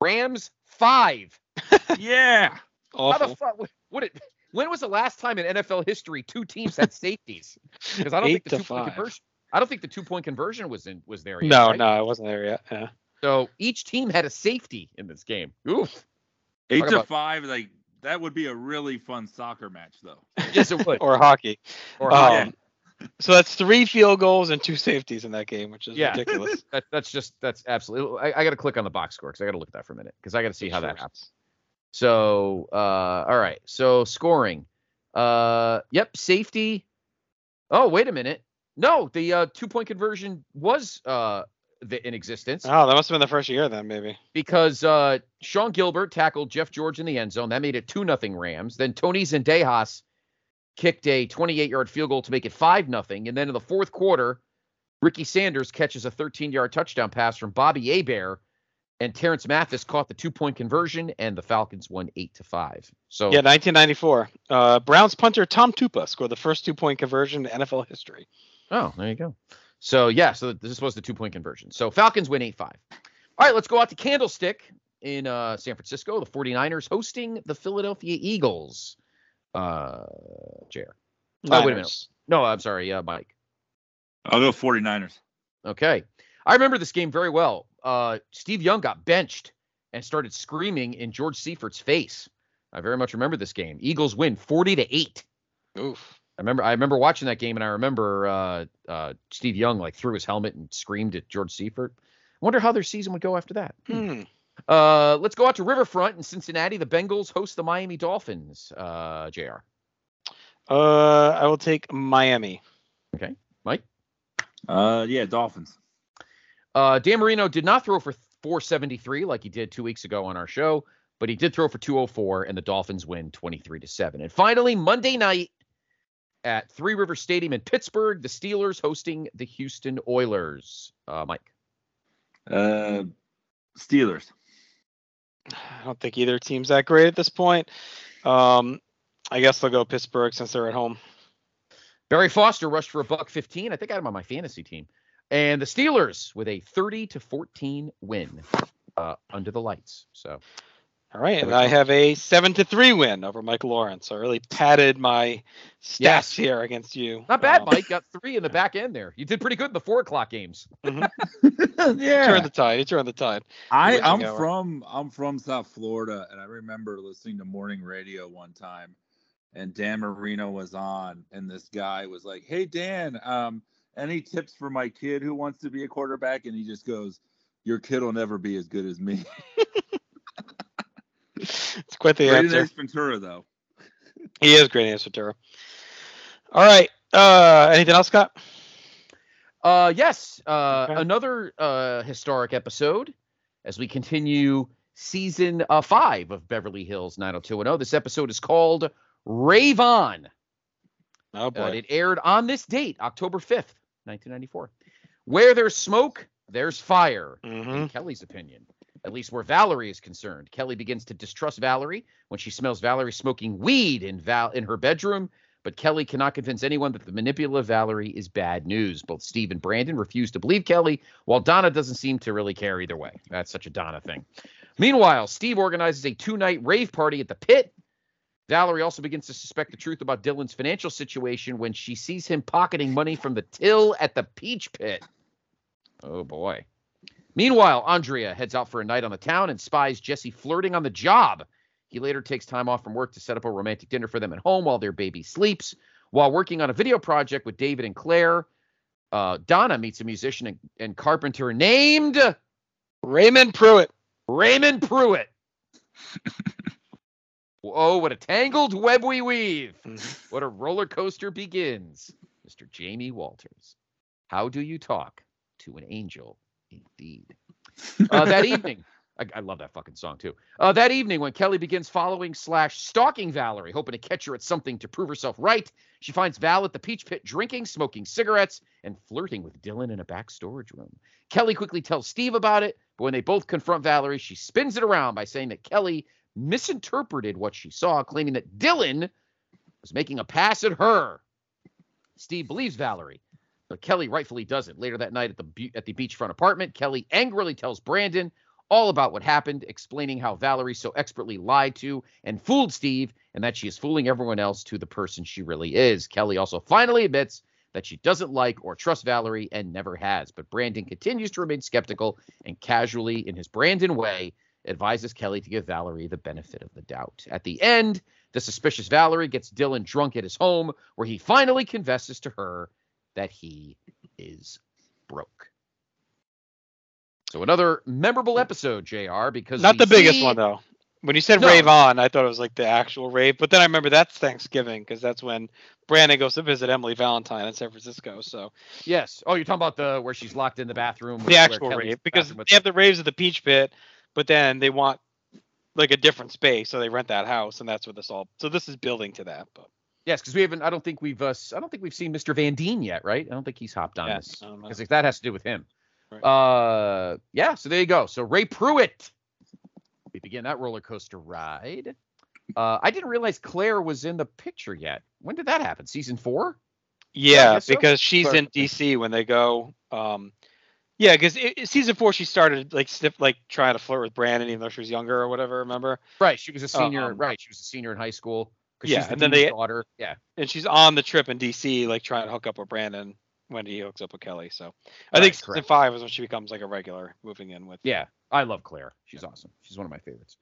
Rams five. Yeah. How the fuck? What, what it? When was the last time in NFL history two teams had safeties? Because I don't Eight think the to two point five. conversion. I don't think the two point conversion was in was there yet. No, right? no, I wasn't there yet. Yeah. So each team had a safety in this game. Oof. Eight Talk to about- five, like that would be a really fun soccer match, though. Yes, it would. Or hockey. Or Um, So that's three field goals and two safeties in that game, which is Yeah. ridiculous. That, that's just that's absolutely. I, I got to click on the box score because I got to look at that for a minute because I got to see how that happens. So, uh, all right. So scoring. Uh, yep. Safety. Oh, wait a minute. No, the uh, two point conversion was uh the, in existence Oh, that must have been the first year then, maybe. because uh, Sean Gilbert tackled Jeff George in the end zone. That made it two nothing Rams. Then Tony Zendejas kicked a 28 yard field goal to make it five nothing. And then in the fourth quarter, Ricky Sanders catches a 13 yard touchdown pass from Bobby Hebert, and Terance Mathis caught the two point conversion, and the Falcons won eight to five. So Yeah, 1994. Uh, Browns punter Tom Tupa scored the first two point conversion in NFL history. Oh, there you go. So yeah, so this was the two point conversion. So Falcons win 8-5. All right, let's go out to Candlestick in uh, San Francisco. The 49ers hosting the Philadelphia Eagles. Uh, JR. Oh, wait a minute. No, I'm sorry, uh, Mike. I'll go 49ers. Okay. I remember this game very well. Uh, Steve Young got benched and started screaming in George Seifert's face. I very much remember this game. Eagles win 40 to 8. Oof. I remember I remember watching that game and I remember uh, uh, Steve Young like threw his helmet and screamed at George Seifert. I wonder how their season would go after that. Hmm. Uh, let's go out to Riverfront in Cincinnati. The Bengals host the Miami Dolphins. Uh, Jr. Uh, I will take Miami. Okay, Mike. Uh, yeah, Dolphins. Uh, Dan Marino did not throw for 473 like he did two weeks ago on our show, but he did throw for 204, and the Dolphins win 23 to seven. And finally, Monday night at Three River Stadium in Pittsburgh, the Steelers hosting the Houston Oilers. Uh, Mike. Uh, Steelers. I don't think either team's that great at this point. Um, I guess they'll go Pittsburgh since they're at home. Barry Foster rushed for a buck 15. I think I had him on my fantasy team. And the Steelers with a 30 to 14 win uh, under the lights. So All right, and I have a seven to three win over Mike Lawrence. I really padded my stats Yes. here against you. not bad, Um, Mike. Got three in the back end there. You did pretty good in the four o'clock games. Turn yeah. the tide. You turn the tide. I, I'm hour. from I'm from South Florida, and I remember listening to morning radio one time, and Dan Marino was on, and this guy was like, "Hey Dan, um, any tips for my kid who wants to be a quarterback?" And he just goes, "Your kid will never be as good as me." It's quite the Great answer. Ace Ventura, though. He is great answer, Tara. All right. Uh, anything else, Scott? Uh, yes. Uh, Okay. another uh, historic episode as we continue season uh, five of Beverly Hills 90210. This episode is called Rave On. Oh boy. Uh, it aired on this date, October 5th, 1994. Where there's smoke, there's fire. hmm in Kelly's opinion, at least where Valerie is concerned. Kelly begins to distrust Valerie when she smells Valerie smoking weed in Val in her bedroom. But Kelly cannot convince anyone that the manipulative Valerie is bad news. Both Steve and Brandon refuse to believe Kelly, while Donna doesn't seem to really care either way. That's such a Donna thing. Meanwhile, Steve organizes a two night rave party at the pit. Valerie also begins to suspect the truth about Dylan's financial situation when she sees him pocketing money from the till at the Peach Pit. Oh boy. Meanwhile, Andrea heads out for a night on the town and spies Jesse flirting on the job. He later takes time off from work to set up a romantic dinner for them at home while their baby sleeps. While working on a video project with David and Claire, uh, Donna meets a musician and, and carpenter named Raymond Pruit. Raymond Pruit. oh, what a tangled web we weave. Mhm. What a roller coaster begins. Mr. Jamie Walters. How do you talk to an angel, indeed. Uh, that evening, I, I love that fucking song too. Uh, that evening, when Kelly begins following slash stalking Valerie, hoping to catch her at something to prove herself right, she finds Val at the Peach Pit drinking, smoking cigarettes, and flirting with Dylan in a back storage room. Kelly quickly tells Steve about it, but when they both confront Valerie, she spins it around by saying that Kelly misinterpreted what she saw, claiming that Dylan was making a pass at her. Steve believes Valerie, but Kelly rightfully doesn't. Later that night at the at the beachfront apartment, Kelly angrily tells Brandon all about what happened, explaining how Valerie so expertly lied to and fooled Steve, and that she is fooling everyone else to the person she really is. Kelly also finally admits that she doesn't like or trust Valerie and never has, but Brandon continues to remain skeptical and casually, in his Brandon way, advises Kelly to give Valerie the benefit of the doubt. At the end, the suspicious Valerie gets Dylan drunk at his home, where he finally confesses to her that he is broke. So another memorable episode, Jr. Because Not the biggest see- one though. When you said No. rave on, I thought it was like the actual rave, but then I remember that's Thanksgiving because that's when Brandon goes to visit Emily Valentine in San Francisco. So Yes. Oh, you're talking about the where she's locked in the bathroom. with- the actual rave because they have the raves at the Peach Pit, but then they want like a different space, so they rent that house, and that's where this all. So this is building to that, but Yes, because we haven't. I don't think we've. Uh, s- I don't think we've seen Mr. Van Deen yet, right? I don't think he's hopped on Yes, this I because that has to do with him. Right. Uh, yeah. So there you go. So Ray Pruit. We begin that roller coaster ride. Uh, I didn't realize Claire was in the picture yet. When did that happen? Season four? yeah, guess so. because she's Sorry. in DC when they go. Um, yeah, because season four she started like sniff, like trying to flirt with Brandon even though she was younger or whatever. Remember? Right. She was a senior. Um, right. She was a senior in high school. 'Cause yeah, she's the and then dean's they- daughter. Yeah. and she's on the trip in DC, like trying to hook up with Brandon when he hooks up with Kelly. So I Right, think season correct. five is when she becomes like a regular, moving in with. Yeah. I love Claire. She's awesome. She's one of my favorites.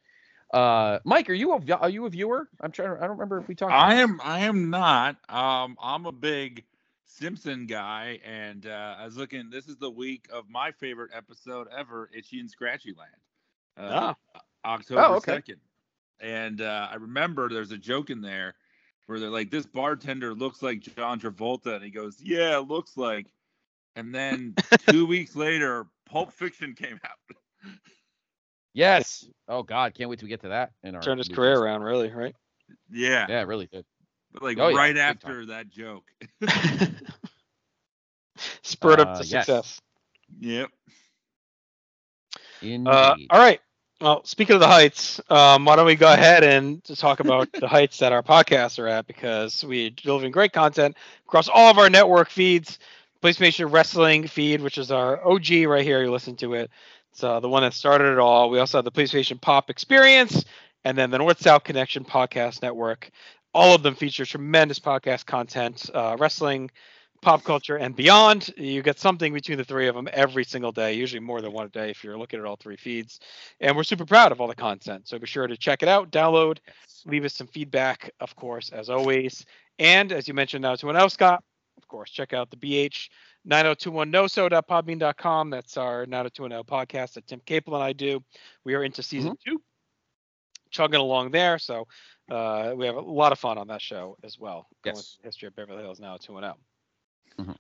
Uh, Mike, are you a are you a viewer? I'm trying. I don't remember if we talked. I am I am not. Um, I'm a big Simpson guy, and uh, I was looking. This is the week of my favorite episode ever, Itchy and Scratchy Land, uh, October Oh, okay. Second. And uh, I remember there's a joke in there where they're like, "This bartender looks like John Travolta," and he goes, "Yeah, it looks like." And then two weeks later, Pulp Fiction came out. Yes. Oh God, can't wait to get to that in our Turned his movies. career around, really, right? Yeah, Yeah, really did. but like Oh, right big time. after that joke. Spurred up Uh, to yes. success. yep. Indeed. Uh, all right. Well, speaking of the heights, um, why don't we go ahead and talk about the heights that our podcasts are at because we're delivering great content across all of our network feeds. PlayStation Wrestling feed, which is our OG right here. You listen to it. It's uh, the one that started it all. We also have the PlayStation Pop Experience and then the North South Connection Podcast Network. All of them feature tremendous podcast content, uh, wrestling, pop culture, and beyond. You get something between the three of them every single day, usually more than one a day if you're looking at all three feeds. And we're super proud of all the content. So be sure to check it out, download, leave us some feedback, of course, as always. And as you mentioned now to an L Scott, of course, check out the BH 9021noso.podbean.com. That's our 9020 podcast that Tim Capel and I do. We are into season two, chugging along there. So uh, we have a lot of fun on that show as well. Going Yes. through history of Beverly Hills 90210. Mhm.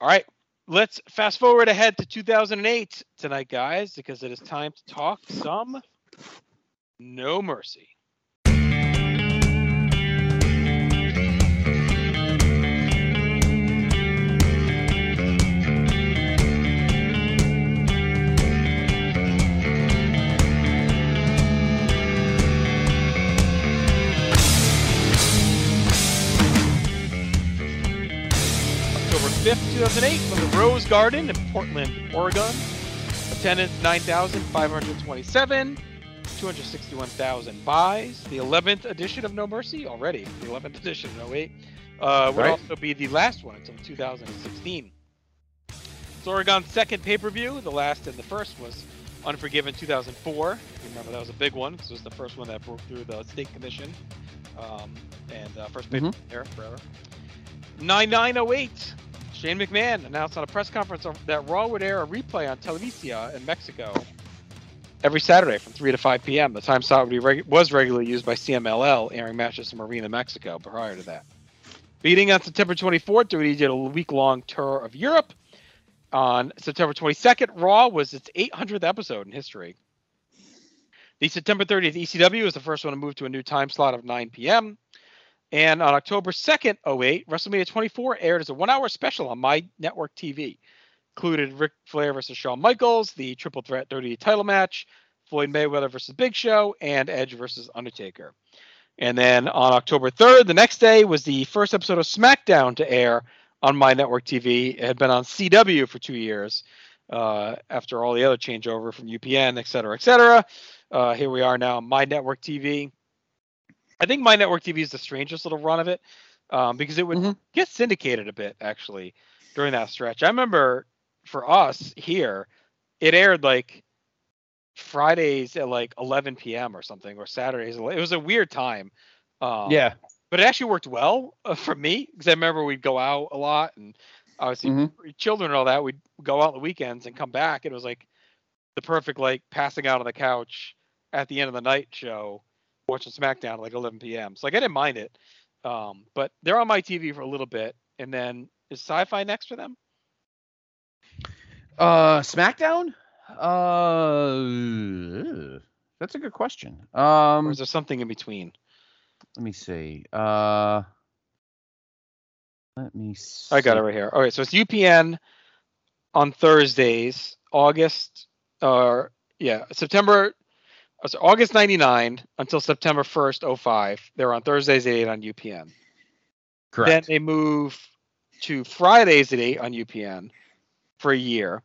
All right. Let's fast forward ahead to 2008 tonight, guys, because it is time to talk some No Mercy. 5th, 2008, from the Rose Garden in Portland, Oregon. Attendance 9,527, 261,000 buys. The 11th edition of No Mercy already, the 11th edition of 08. Uh, would Right. also be the last one until 2016. It's Oregon's second pay per view. The last and the first was Unforgiven 2004. You remember that was a big one because it was the first one that broke through the state commission. Um, and uh, first pay per view there forever. 9908. Shane McMahon announced on a press conference that Raw would air a replay on Televisa in Mexico every Saturday from 3 to 5 p.m. The time slot reg- was regularly used by CMLL, airing matches in Arena Mexico prior to that. Beating on September 24th, WWE did a week long tour of Europe. On September 22nd, Raw was its 800th episode in history. The September 30th ECW was the first one to move to a new time slot of 9 p.m. And on October 2nd, 08, WrestleMania 24 aired as a one hour special on My Network TV. Included Ric Flair versus Shawn Michaels, the Triple Threat 30 title match, Floyd Mayweather versus Big Show, and Edge versus Undertaker. And then on October 3rd, the next day, was the first episode of SmackDown to air on My Network TV. It had been on CW for two years uh, after all the other changeover from UPN, et cetera, et cetera. Uh, here we are now on My Network TV. I think My Network TV is the strangest little run of it um, because it would get syndicated a bit actually during that stretch. I remember for us here, it aired like Fridays at like 11 p.m. or something, or Saturdays. It was a weird time. Um, Yeah. but it actually worked well uh, for me because I remember we'd go out a lot and obviously Mhm. children and all that. We'd go out on the weekends and come back. And it was like the perfect like passing out on the couch at the end of the night show, watching SmackDown at like 11 p.m. So like I didn't mind it. Um, but they're on my TV for a little bit, and then is Sci-Fi next for them? Uh, SmackDown. Uh, that's a good question. Um, or is there something in between? let me see. Uh, let me. See. I got it right here. Okay, so it's UPN on Thursdays, August, or yeah, September, uh, Oh, so August 99 until September 1st, 05. They're on Thursdays at 8 on UPN. Correct. Then they move to Fridays at 8 on UPN for a year.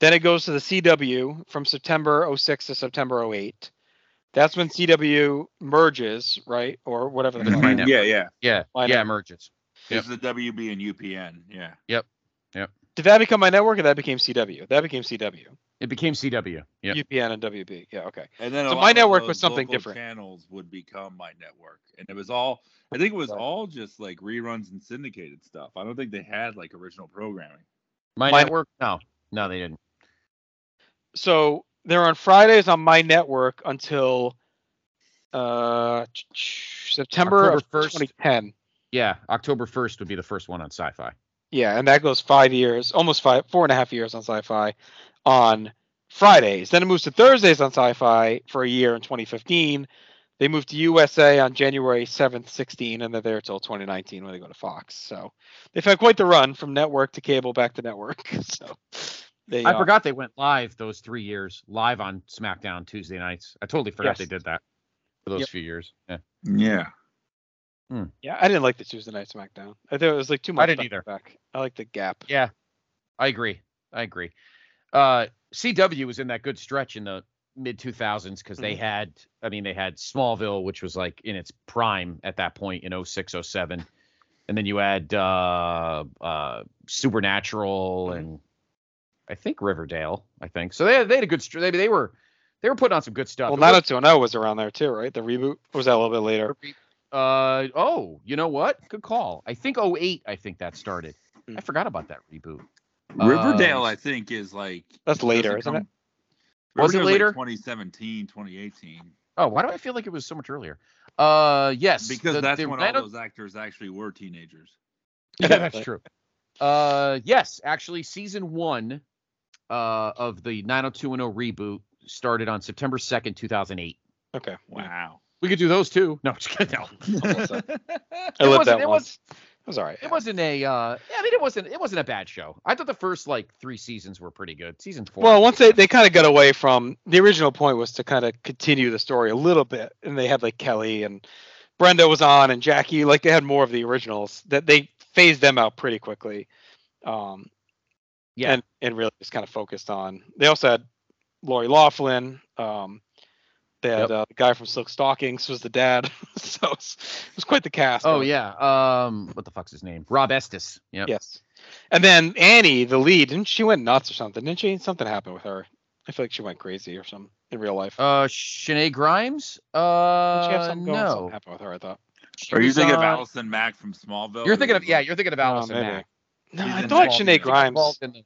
Then it goes to the CW from September 06 to September 08. That's when CW merges, right? Or whatever the With fuck. My Network. Yeah, yeah. yeah, My yeah, Network. merges. Yep. It's the WB and UPN. Yeah. Yep. Yep. Did that become my network or that became CW? That became CW. It became CW. Yep. UPN and WB. Yeah, okay. And then So my network was something local different. Channels would become my network, and it was all. I think it was Right. all just like reruns and syndicated stuff. I don't think they had like original programming. My, My- network? No, no, they didn't. So they're on Fridays on my network until uh ch- ch- September of 1st. 2010. Yeah, October first would be the first one on Sci-Fi. Yeah, and that goes five years, almost five, four and a half years on Sci-Fi on Fridays. Then it moves to Thursdays on Sci-Fi for a year in 2015. They moved to USA on January 7th, 16, and they're there till 2019 when they go to Fox. So they've had quite the run from network to cable back to network. So they, I uh, forgot they went live those three years, live on SmackDown Tuesday nights. I totally forgot Yes. they did that for those Yep. few years. Yeah. Yeah. Yeah, I didn't like the Tuesday night SmackDown. I thought it was like too much. I didn't back either. Back. I like the gap. Yeah, I agree. I agree. Uh, CW was in that good stretch in the mid 2000s because they had, I mean, they had Smallville, which was like in its prime at that point in 06, 07. And then you had uh, uh, Supernatural and I think Riverdale, I think. So they had, they had a good. They, they were they were putting on some good stuff. Well, It was- 90210 was around there too, right? The reboot was that a little bit later? Uh oh, you know what? Good call. I think 08, I think that started. Hmm. I forgot about that reboot. Riverdale, Uh, I think, is like That's later, doesn't isn't it? Was it later? Like 2017, 2018. Oh, why do I feel like it was so much earlier? Uh yes. Because the- that's the when 90 all those actors actually were teenagers. Yeah, Yeah, that's true. Uh yes, actually season 1 uh of the 90210 reboot started on September 2nd, 2008. Okay. Wow. We could do those too. No, just kidding. No. I It lived that it once. It was all right. It wasn't a uh yeah, I mean it wasn't it wasn't a bad show. I thought the first like 3 seasons were pretty good. Season 4. Well, once they, they kind of got away from the original point was to kind of continue the story a little bit, and they had like Kelly and Brenda was on and Jackie, like they had more of the originals that they phased them out pretty quickly. Um, Yeah. and and really just kind of focused on. They also had Lori Laughlin. Um, they had Yep. uh, the guy from Silk Stockings was the dad, so it was, it was quite the cast. Oh of- yeah. Um what the fuck's his name? Rob Estes. Yeah. Yes. And then Annie, the lead, didn't she went nuts or something? Didn't she? Something happened with her. I feel like she went crazy or something in real life. Uh Shenae Grimes? Didn't Uh she have something going? Something no. happened with her, I thought. She Are you was thinking of on- Allison Mack from Smallville? You're thinking of yeah, you're thinking of Allison maybe. Mack. No, She's I thought Smallville. Sinead She She got Grimes. involved in the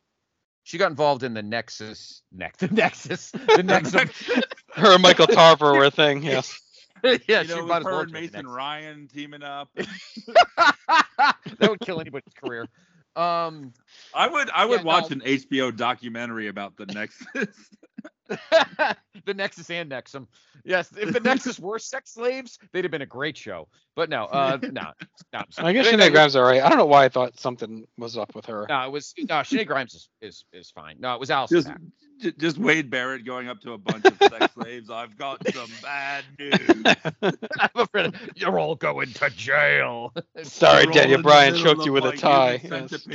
she got involved in the Nexus next the Nexus. The Nexus. Her and Michael Tarver were a thing. Yes. yeah, You she know, might with as well her and Mason Ryan teaming up. that would kill anybody's career. Um, I would I would Yeah, watch no. an HBO documentary about the Nexus. the Nexus and Nexum. Yes, if the Nexus were sex slaves, they'd have been a great show. But no, uh, no, no. I guess It- Sinead it- Grimes all right. I don't know why I thought something was up with her. No, it was no. Sinead Grimes is, is is fine. No, it was Allison. just, Mack. ju- just Wade Barrett going up to a bunch of sex slaves. I've got some bad news. I'm afraid you're all going to jail. Sorry, You're Daniel Bryan choked you with a tie. Yes.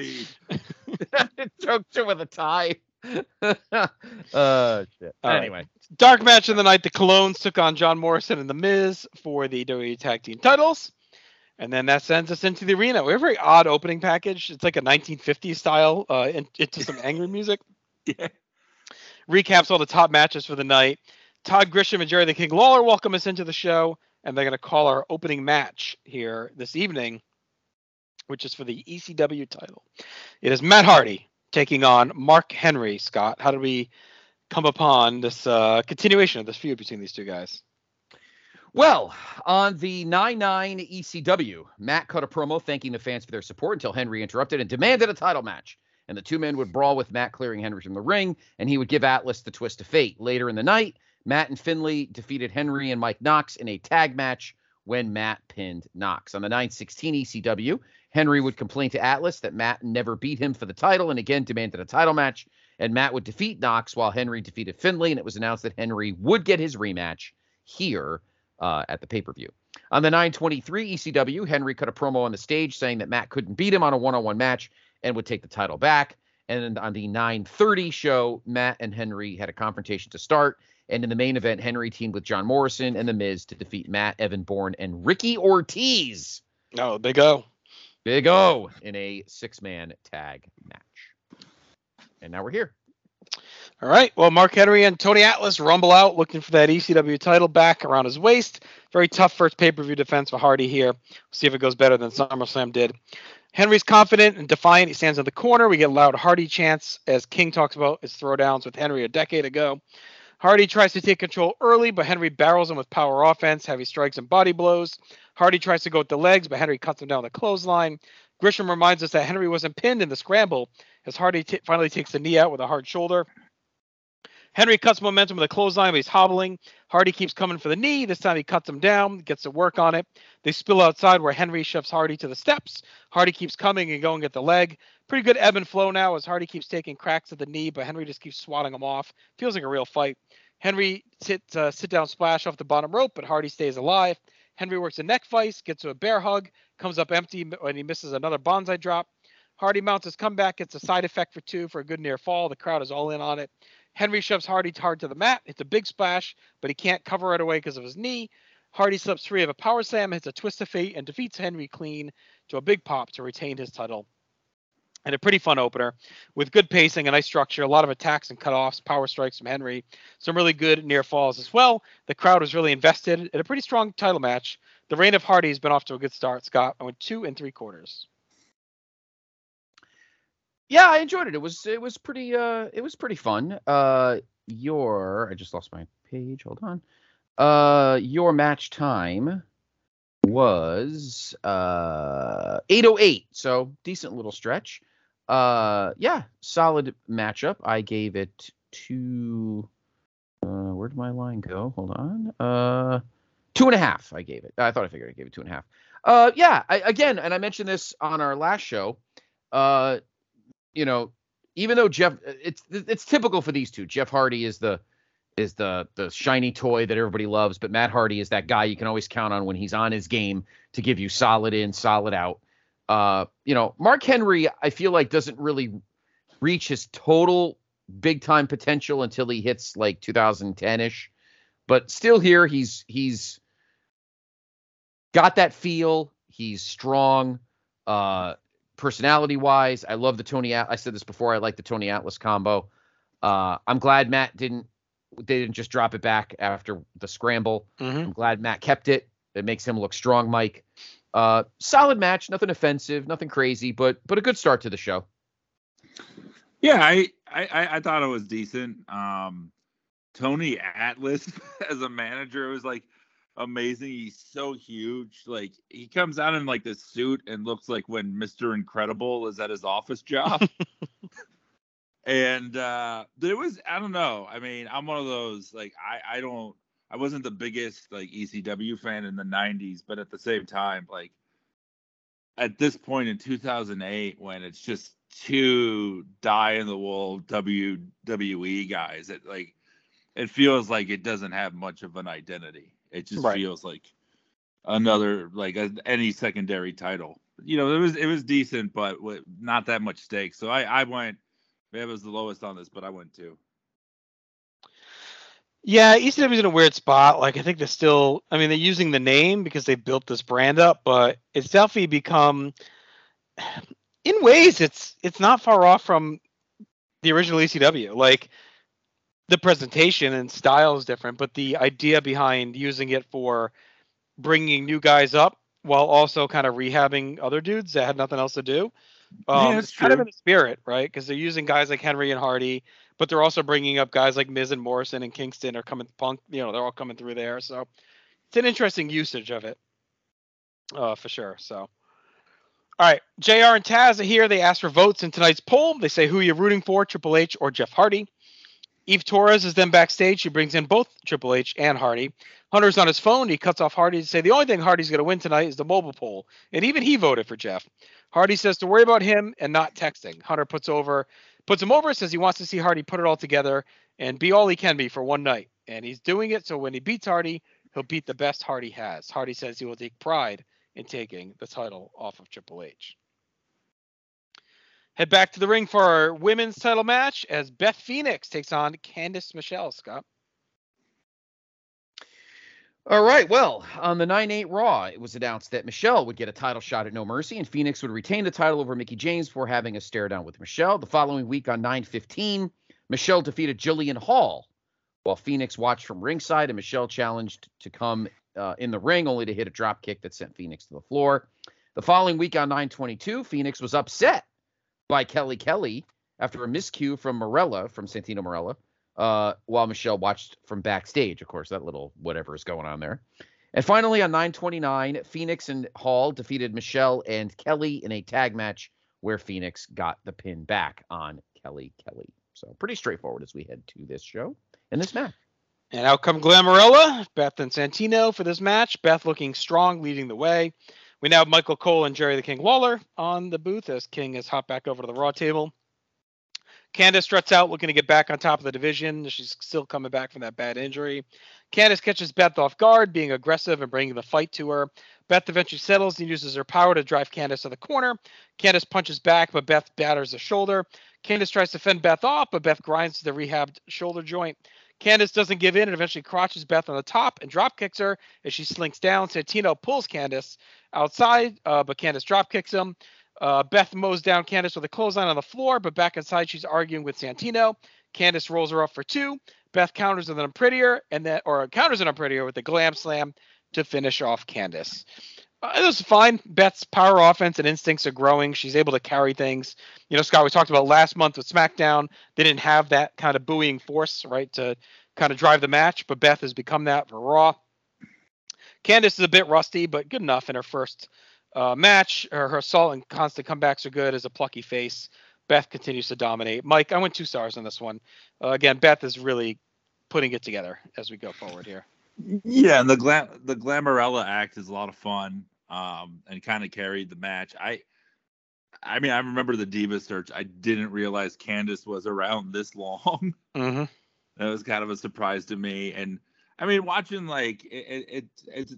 Choked you with a tie. uh, shit. All right. anyway, Dark match of the night. The Colóns took on John Morrison and The Miz for the WWE Tag Team titles. And then that sends us into the arena. We have a very odd opening package. It's like a 1950s style uh, in- into some angry music. Yeah. Recaps all the top matches for the night. Todd Grisham and Jerry the King Lawler welcome us into the show, and they're going to call our opening match here this evening, which is for the ECW title. It is Matt Hardy taking on Mark Henry. Scott, how did we come upon this uh, continuation of this feud between these two guys? well, on the 9-9 ECW, Matt cut a promo thanking the fans for their support until Henry interrupted and demanded a title match. And the two men would brawl with Matt clearing Henry from the ring, and he would give Atlas the twist of fate. Later in the night, Matt and Finlay defeated Henry and Mike Knox in a tag match when Matt pinned Knox. On the 916 ECW, Henry would complain to Atlas that Matt never beat him for the title and again demanded a title match. And Matt would defeat Knox while Henry defeated Finlay, and it was announced that Henry would get his rematch here uh, at the pay per view. On the 923 ECW, Henry cut a promo on the stage saying that Matt couldn't beat him on a one on one match and would take the title back. And on the 930 show, Matt and Henry had a confrontation to start. And in the main event, Henry teamed with John Morrison and The Miz to defeat Matt, Evan Bourne, and Ricky Ortiz. Oh, big O. Big O in a six man tag match. And now we're here. All right. Well, Mark Henry and Tony Atlas rumble out looking for that ECW title back around his waist. Very tough first pay per view defense for Hardy here. see if it goes better than SummerSlam did. Henry's confident and defiant. He stands in the corner. We get loud Hardy chants as King talks about his throwdowns with Henry a decade ago. Hardy tries to take control early, but Henry barrels him with power offense, heavy strikes, and body blows. Hardy tries to go with the legs, but Henry cuts him down the clothesline. Grisham reminds us that Henry wasn't pinned in the scramble as Hardy t- finally takes the knee out with a hard shoulder. Henry cuts momentum with a clothesline, but he's hobbling. Hardy keeps coming for the knee. This time he cuts him down, gets to work on it. They spill outside where Henry shoves Hardy to the steps. Hardy keeps coming and going at the leg. Pretty good ebb and flow now as Hardy keeps taking cracks at the knee, but Henry just keeps swatting him off. Feels like a real fight. Henry sit uh, sit down splash off the bottom rope, but Hardy stays alive. Henry works a neck vice, gets to a bear hug, comes up empty and he misses another banzai drop. Hardy mounts his comeback, gets a side effect for two for a good near fall. The crowd is all in on it. Henry shoves Hardy hard to the mat, hits a big splash, but he can't cover right away because of his knee. Hardy slips free of a power slam, hits a twist of fate, and defeats Henry clean to a big pop to retain his title. And a pretty fun opener with good pacing and nice structure, a lot of attacks and cutoffs, power strikes from Henry, some really good near falls as well. The crowd was really invested in a pretty strong title match. The reign of Hardy has been off to a good start, Scott. I went two and three quarters. Yeah, I enjoyed it. It was it was pretty uh it was pretty fun. Uh your I just lost my page. Hold on. Uh your match time was uh 808. So decent little stretch. Uh yeah, solid matchup. I gave it two uh where did my line go? Hold on. Uh two and a half I gave it. I thought I figured I gave it two and a half. Uh yeah, I, again, and I mentioned this on our last show. Uh you know, even though Jeff, it's it's typical for these two. Jeff Hardy is the is the the shiny toy that everybody loves, but Matt Hardy is that guy you can always count on when he's on his game to give you solid in, solid out. Uh, you know, Mark Henry, I feel like doesn't really reach his total big time potential until he hits like 2010 ish, but still here he's he's got that feel. He's strong. Uh, personality wise, I love the Tony. At- I said this before. I like the Tony Atlas combo. Uh, I'm glad Matt didn't. They didn't just drop it back after the scramble. Mm-hmm. I'm glad Matt kept it. It makes him look strong, Mike. Uh, solid match, nothing offensive, nothing crazy, but but a good start to the show. Yeah, I, I I- I thought it was decent. Um, Tony Atlas as a manager was like, amazing. He's so huge. Like he comes out in like this suit and looks like when Mr. Incredible is at his office job. and uh there was I don't know. I mean, I'm one of those like I I don't I wasn't the biggest like ECW fan in the 90s, but at the same time like at this point in 2008 when it's just two die in the wool WWE guys, it like it feels like it doesn't have much of an identity. It just Right. feels like another like a, any secondary title. You know, it was it was decent, but with not that much stake. So I I went. Maybe It was the lowest on this, but I went two. Yeah, ECW's in a weird spot. Like I think they're still I mean they're using the name because they built this brand up, but it's definitely become in ways it's it's not far off from the original ECW. Like the presentation and style is different, but the idea behind using it for bringing new guys up while also kind of rehabbing other dudes that had nothing else to do. Um, Yeah, it's kind of in the spirit, right? Because they're using guys like Henry and Hardy, but they're also bringing up guys like Miz and Morrison and Kingston are coming punk. You know, they're all coming through there. So it's an interesting usage of it, uh, for sure. So, all right, JR and Taz are here. They ask for votes in tonight's poll. They say who you're rooting for, Triple H or Jeff Hardy. Eve Torres is then backstage. She brings in both Triple H and Hardy. Hunter's on his phone. He cuts off Hardy to say the only thing Hardy's going to win tonight is the mobile poll, and even he voted for Jeff. Hardy says to worry about him and not texting. Hunter puts over, puts him over, says he wants to see Hardy put it all together and be all he can be for one night, and he's doing it. So when he beats Hardy, he'll beat the best Hardy has. Hardy says he will take pride in taking the title off of Triple H. Head back to the ring for our women's title match as Beth Phoenix takes on Candice Michelle. Scott. All right. Well, on the 9 8 Raw, it was announced that Michelle would get a title shot at No Mercy and Phoenix would retain the title over Mickie James before having a stare down with Michelle. The following week on 9 15, Michelle defeated Jillian Hall while Phoenix watched from ringside and Michelle challenged to come uh, in the ring only to hit a drop kick that sent Phoenix to the floor. The following week on 9 22, Phoenix was upset by Kelly Kelly after a miscue from Marella, from Santino Marella, uh, while Michelle watched from backstage. Of course, that little whatever is going on there. And finally, on 929, Phoenix and Hall defeated Michelle and Kelly in a tag match where Phoenix got the pin back on Kelly Kelly. So pretty straightforward as we head to this show and this match. And out come Glamarella, Beth and Santino for this match. Beth looking strong, leading the way. We now have Michael Cole and Jerry the King Lawler on the booth as King has hopped back over to the Raw table. Candice struts out, looking to get back on top of the division. She's still coming back from that bad injury. Candice catches Beth off guard, being aggressive and bringing the fight to her. Beth eventually settles and uses her power to drive Candice to the corner. Candice punches back, but Beth batters the shoulder. Candice tries to fend Beth off, but Beth grinds to the rehabbed shoulder joint. Candice doesn't give in and eventually crotches Beth on the top and drop kicks her as she slinks down. Santino pulls Candice outside, uh, but Candice drop kicks him. Uh, Beth mows down Candice with a clothesline on the floor, but back inside she's arguing with Santino. Candice rolls her up for two. Beth counters with an prettier, and then or counters an prettier with a glam slam to finish off Candice. Uh, it was fine. Beth's power offense and instincts are growing. She's able to carry things. You know, Scott, we talked about last month with SmackDown. They didn't have that kind of buoying force, right, to kind of drive the match, but Beth has become that for Raw. Candice is a bit rusty, but good enough in her first uh, match. Her, her assault and constant comebacks are good as a plucky face. Beth continues to dominate. Mike, I went two stars on this one. Uh, again, Beth is really putting it together as we go forward here. Yeah, and the glam the Glamarella act is a lot of fun, um, and kind of carried the match. I, I mean, I remember the Diva search. I didn't realize Candice was around this long. Mm-hmm. that was kind of a surprise to me. And I mean, watching like it, it, it it's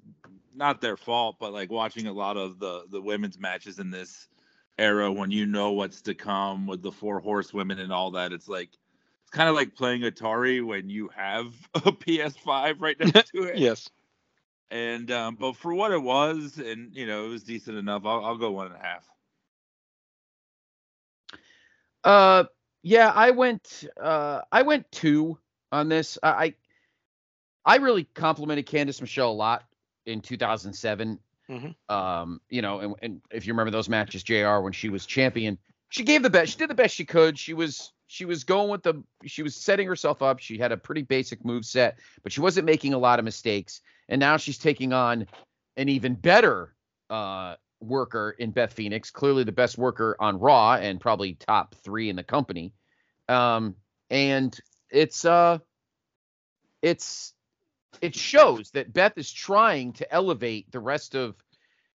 not their fault, but like watching a lot of the the women's matches in this era when you know what's to come with the four horsewomen and all that, it's like it's kind of like playing Atari when you have a PS5 right next to it. Yes. And um, but for what it was, and you know, it was decent enough. I'll, I'll go one and a half. Uh, yeah, I went. Uh, I went two on this. I, I, really complimented Candice Michelle a lot in 2007. Mhm. Um, you know, and, and if you remember those matches, Jr. when she was champion, she gave the best. She did the best she could. She was she was going with the. She was setting herself up. She had a pretty basic move set, but she wasn't making a lot of mistakes. and now she's taking on an even better uh, worker in Beth Phoenix, clearly the best worker on Raw and probably top three in the company. Um, and it's uh, it's it shows that Beth is trying to elevate the rest of.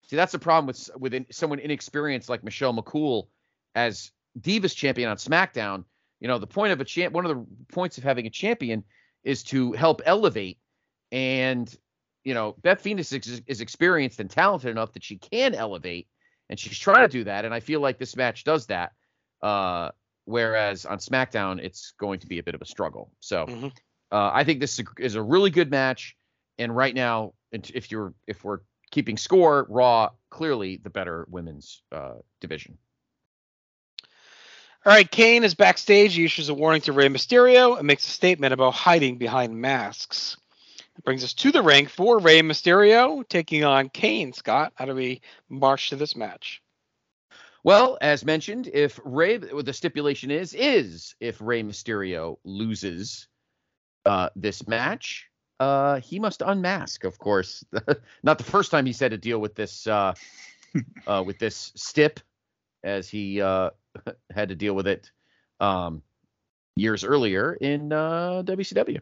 See, that's the problem with with in- someone inexperienced like Michelle McCool as Divas champion on SmackDown. You know, the point of a champ, one of the points of having a champion is to help elevate. And you know, Beth Phoenix is, is experienced and talented enough that she can elevate, and she's trying to do that. And I feel like this match does that. Uh, whereas on SmackDown, it's going to be a bit of a struggle. So Mhm. Uh, I think this is a, really good match. And right now, if you're if we're keeping score, Raw clearly the better women's uh, division. All right, Kane is backstage. He issues a warning to Rey Mysterio and makes a statement about hiding behind masks. That brings us to the ring for Rey Mysterio taking on Kane. Scott, how do we march to this match? Well, as mentioned, if Rey, the stipulation is, is if Rey Mysterio loses uh, this match, uh, he must unmask. Of course, not the first time he's had to deal with this, uh, uh, with this stip, as he uh, had to deal with it um, years earlier in uh, WCW.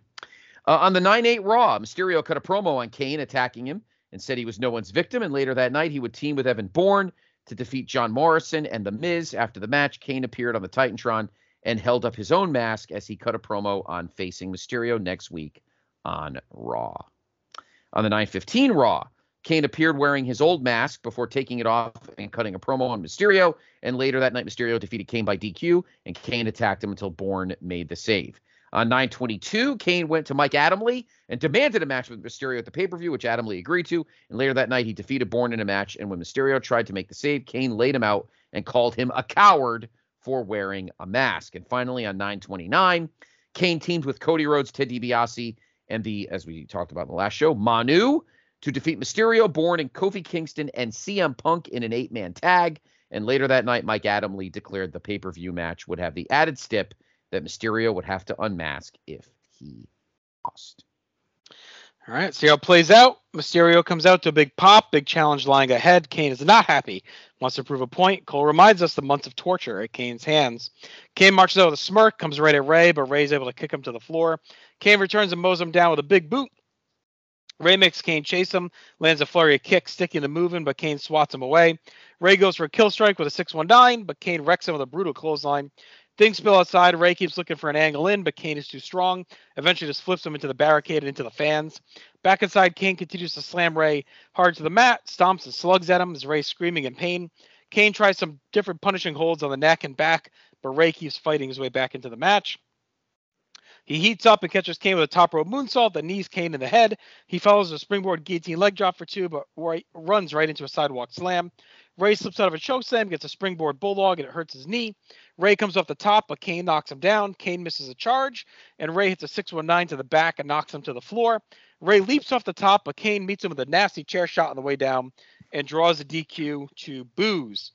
Uh, on the 9 8 Raw, Mysterio cut a promo on Kane attacking him and said he was no one's victim. And later that night, he would team with Evan Bourne to defeat John Morrison and The Miz. After the match, Kane appeared on the Titantron and held up his own mask as he cut a promo on facing Mysterio next week on Raw. On the 915 Raw, Kane appeared wearing his old mask before taking it off and cutting a promo on Mysterio. And later that night, Mysterio defeated Kane by DQ, and Kane attacked him until Bourne made the save. On 922, Kane went to Mike Adamle and demanded a match with Mysterio at the pay per view, which Adamle agreed to. And later that night, he defeated Bourne in a match. And when Mysterio tried to make the save, Kane laid him out and called him a coward for wearing a mask. And finally, on 929, Kane teamed with Cody Rhodes, Ted DiBiase, and the, as we talked about in the last show, Manu to defeat Mysterio, Bourne, and Kofi Kingston and CM Punk in an eight man tag. And later that night, Mike Adamle declared the pay per view match would have the added stip that Mysterio would have to unmask if he lost. All right, see how it plays out. Mysterio comes out to a big pop, big challenge lying ahead. Kane is not happy, wants to prove a point. Cole reminds us the months of torture at Kane's hands. Kane marches out with a smirk, comes right at Rey, but Rey's able to kick him to the floor. Kane returns and mows him down with a big boot. Rey makes Kane chase him, lands a flurry of kicks, sticking to moving, but Kane swats him away. Rey goes for a kill strike with a 619, but Kane wrecks him with a brutal clothesline. Things spill outside. Rey keeps looking for an angle in, but Kane is too strong. Eventually, just flips him into the barricade and into the fans. Back inside, Kane continues to slam Rey hard to the mat, stomps and slugs at him as Rey screaming in pain. Kane tries some different punishing holds on the neck and back, but Rey keeps fighting his way back into the match. He heats up and catches Kane with a top rope moonsault that knees Kane in the head. He follows a springboard guillotine leg drop for two, but Ray runs right into a sidewalk slam. Rey slips out of a choke slam, gets a springboard bulldog, and it hurts his knee. Rey comes off the top, but Kane knocks him down. Kane misses a charge, and Rey hits a 619 to the back and knocks him to the floor. Rey leaps off the top, but Kane meets him with a nasty chair shot on the way down and draws a DQ to booze.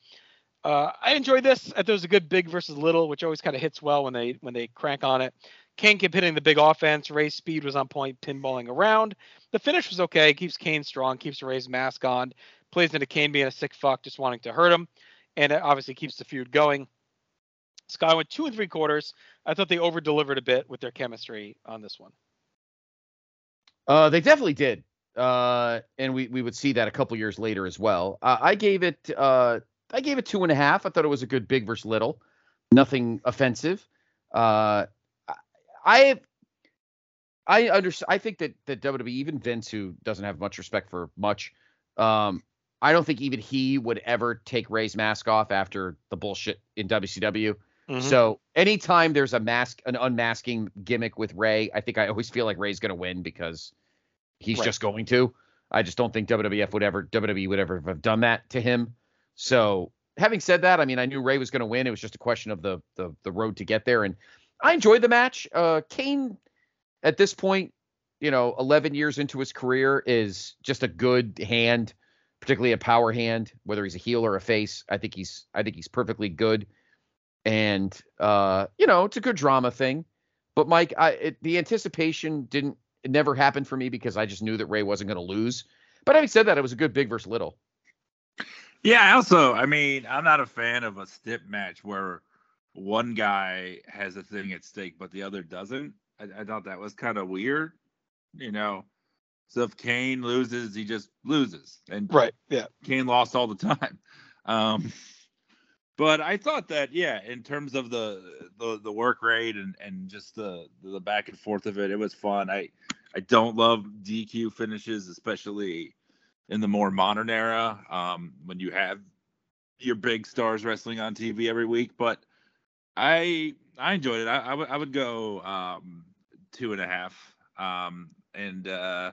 Uh, I enjoyed this. I thought it was a good big versus little, which always kind of hits well when they when they crank on it. Kane kept hitting the big offense. Rey's speed was on point, pinballing around. The finish was okay. Keeps Kane strong, keeps Rey's mask on, plays into Kane being a sick fuck, just wanting to hurt him, and it obviously keeps the feud going. Sky went two and three quarters. I thought they over delivered a bit with their chemistry on this one. Uh, they definitely did. Uh, and we, we would see that a couple years later as well. Uh, I gave it uh, I gave it two and a half. I thought it was a good big versus little, nothing offensive. Uh, I I understand. I think that that WWE, even Vince, who doesn't have much respect for much, um, I don't think even he would ever take Rey's mask off after the bullshit in WCW. Mhm. So anytime there's a mask, an unmasking gimmick with Rey, I think I always feel like Rey's going to win because he's Right. just going to. I just don't think WWF would ever, WWE would ever have done that to him. So having said that, I mean, I knew Rey was going to win. It was just a question of the the the road to get there, and I enjoyed the match. Uh, Kane, at this point, you know, 11 years into his career, is just a good hand, particularly a power hand. Whether he's a heel or a face, I think he's I think he's perfectly good and uh, you know it's a good drama thing. But Mike, I it, the anticipation didn't it never happened for me because I just knew that Rey wasn't going to lose. But having said that, it was a good big versus little. Yeah, also, I mean, I'm not a fan of a stip match where one guy has a thing at stake but the other doesn't. I, I thought that was kind of weird, you know. So if Kane loses, he just loses, and Right. Yeah. Kane lost all the time. Um, but I thought that, yeah, in terms of the the, the work rate and, and just the the back and forth of it, it was fun. I I don't love DQ finishes, especially in the more modern era um, when you have your big stars wrestling on TV every week. But I I enjoyed it. I, I would I would go um, two and a half. Um, and uh,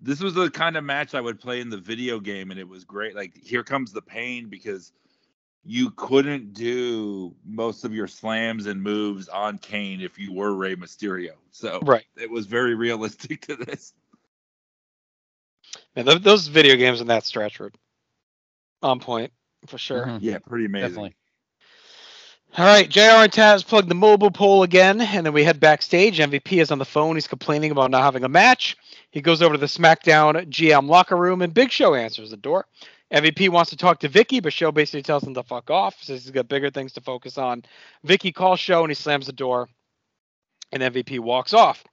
this was the kind of match I would play in the video game, and it was great. Like here comes the pain because you couldn't do most of your slams and moves on Kane if you were Rey Mysterio. So Right. it was very realistic to this. Man, th- those video games in that stretch were on point for sure. Mhm. Yeah, pretty amazing. Definitely. All right, JR and Taz plug the mobile poll again, and then we head backstage. MVP is on the phone. He's complaining about not having a match. He goes over to the SmackDown GM locker room, and Big Show answers the door. MVP wants to talk to Vickie, but Show basically tells him to fuck off. Says he's got bigger things to focus on. Vickie calls Show, and he slams the door, and MVP walks off.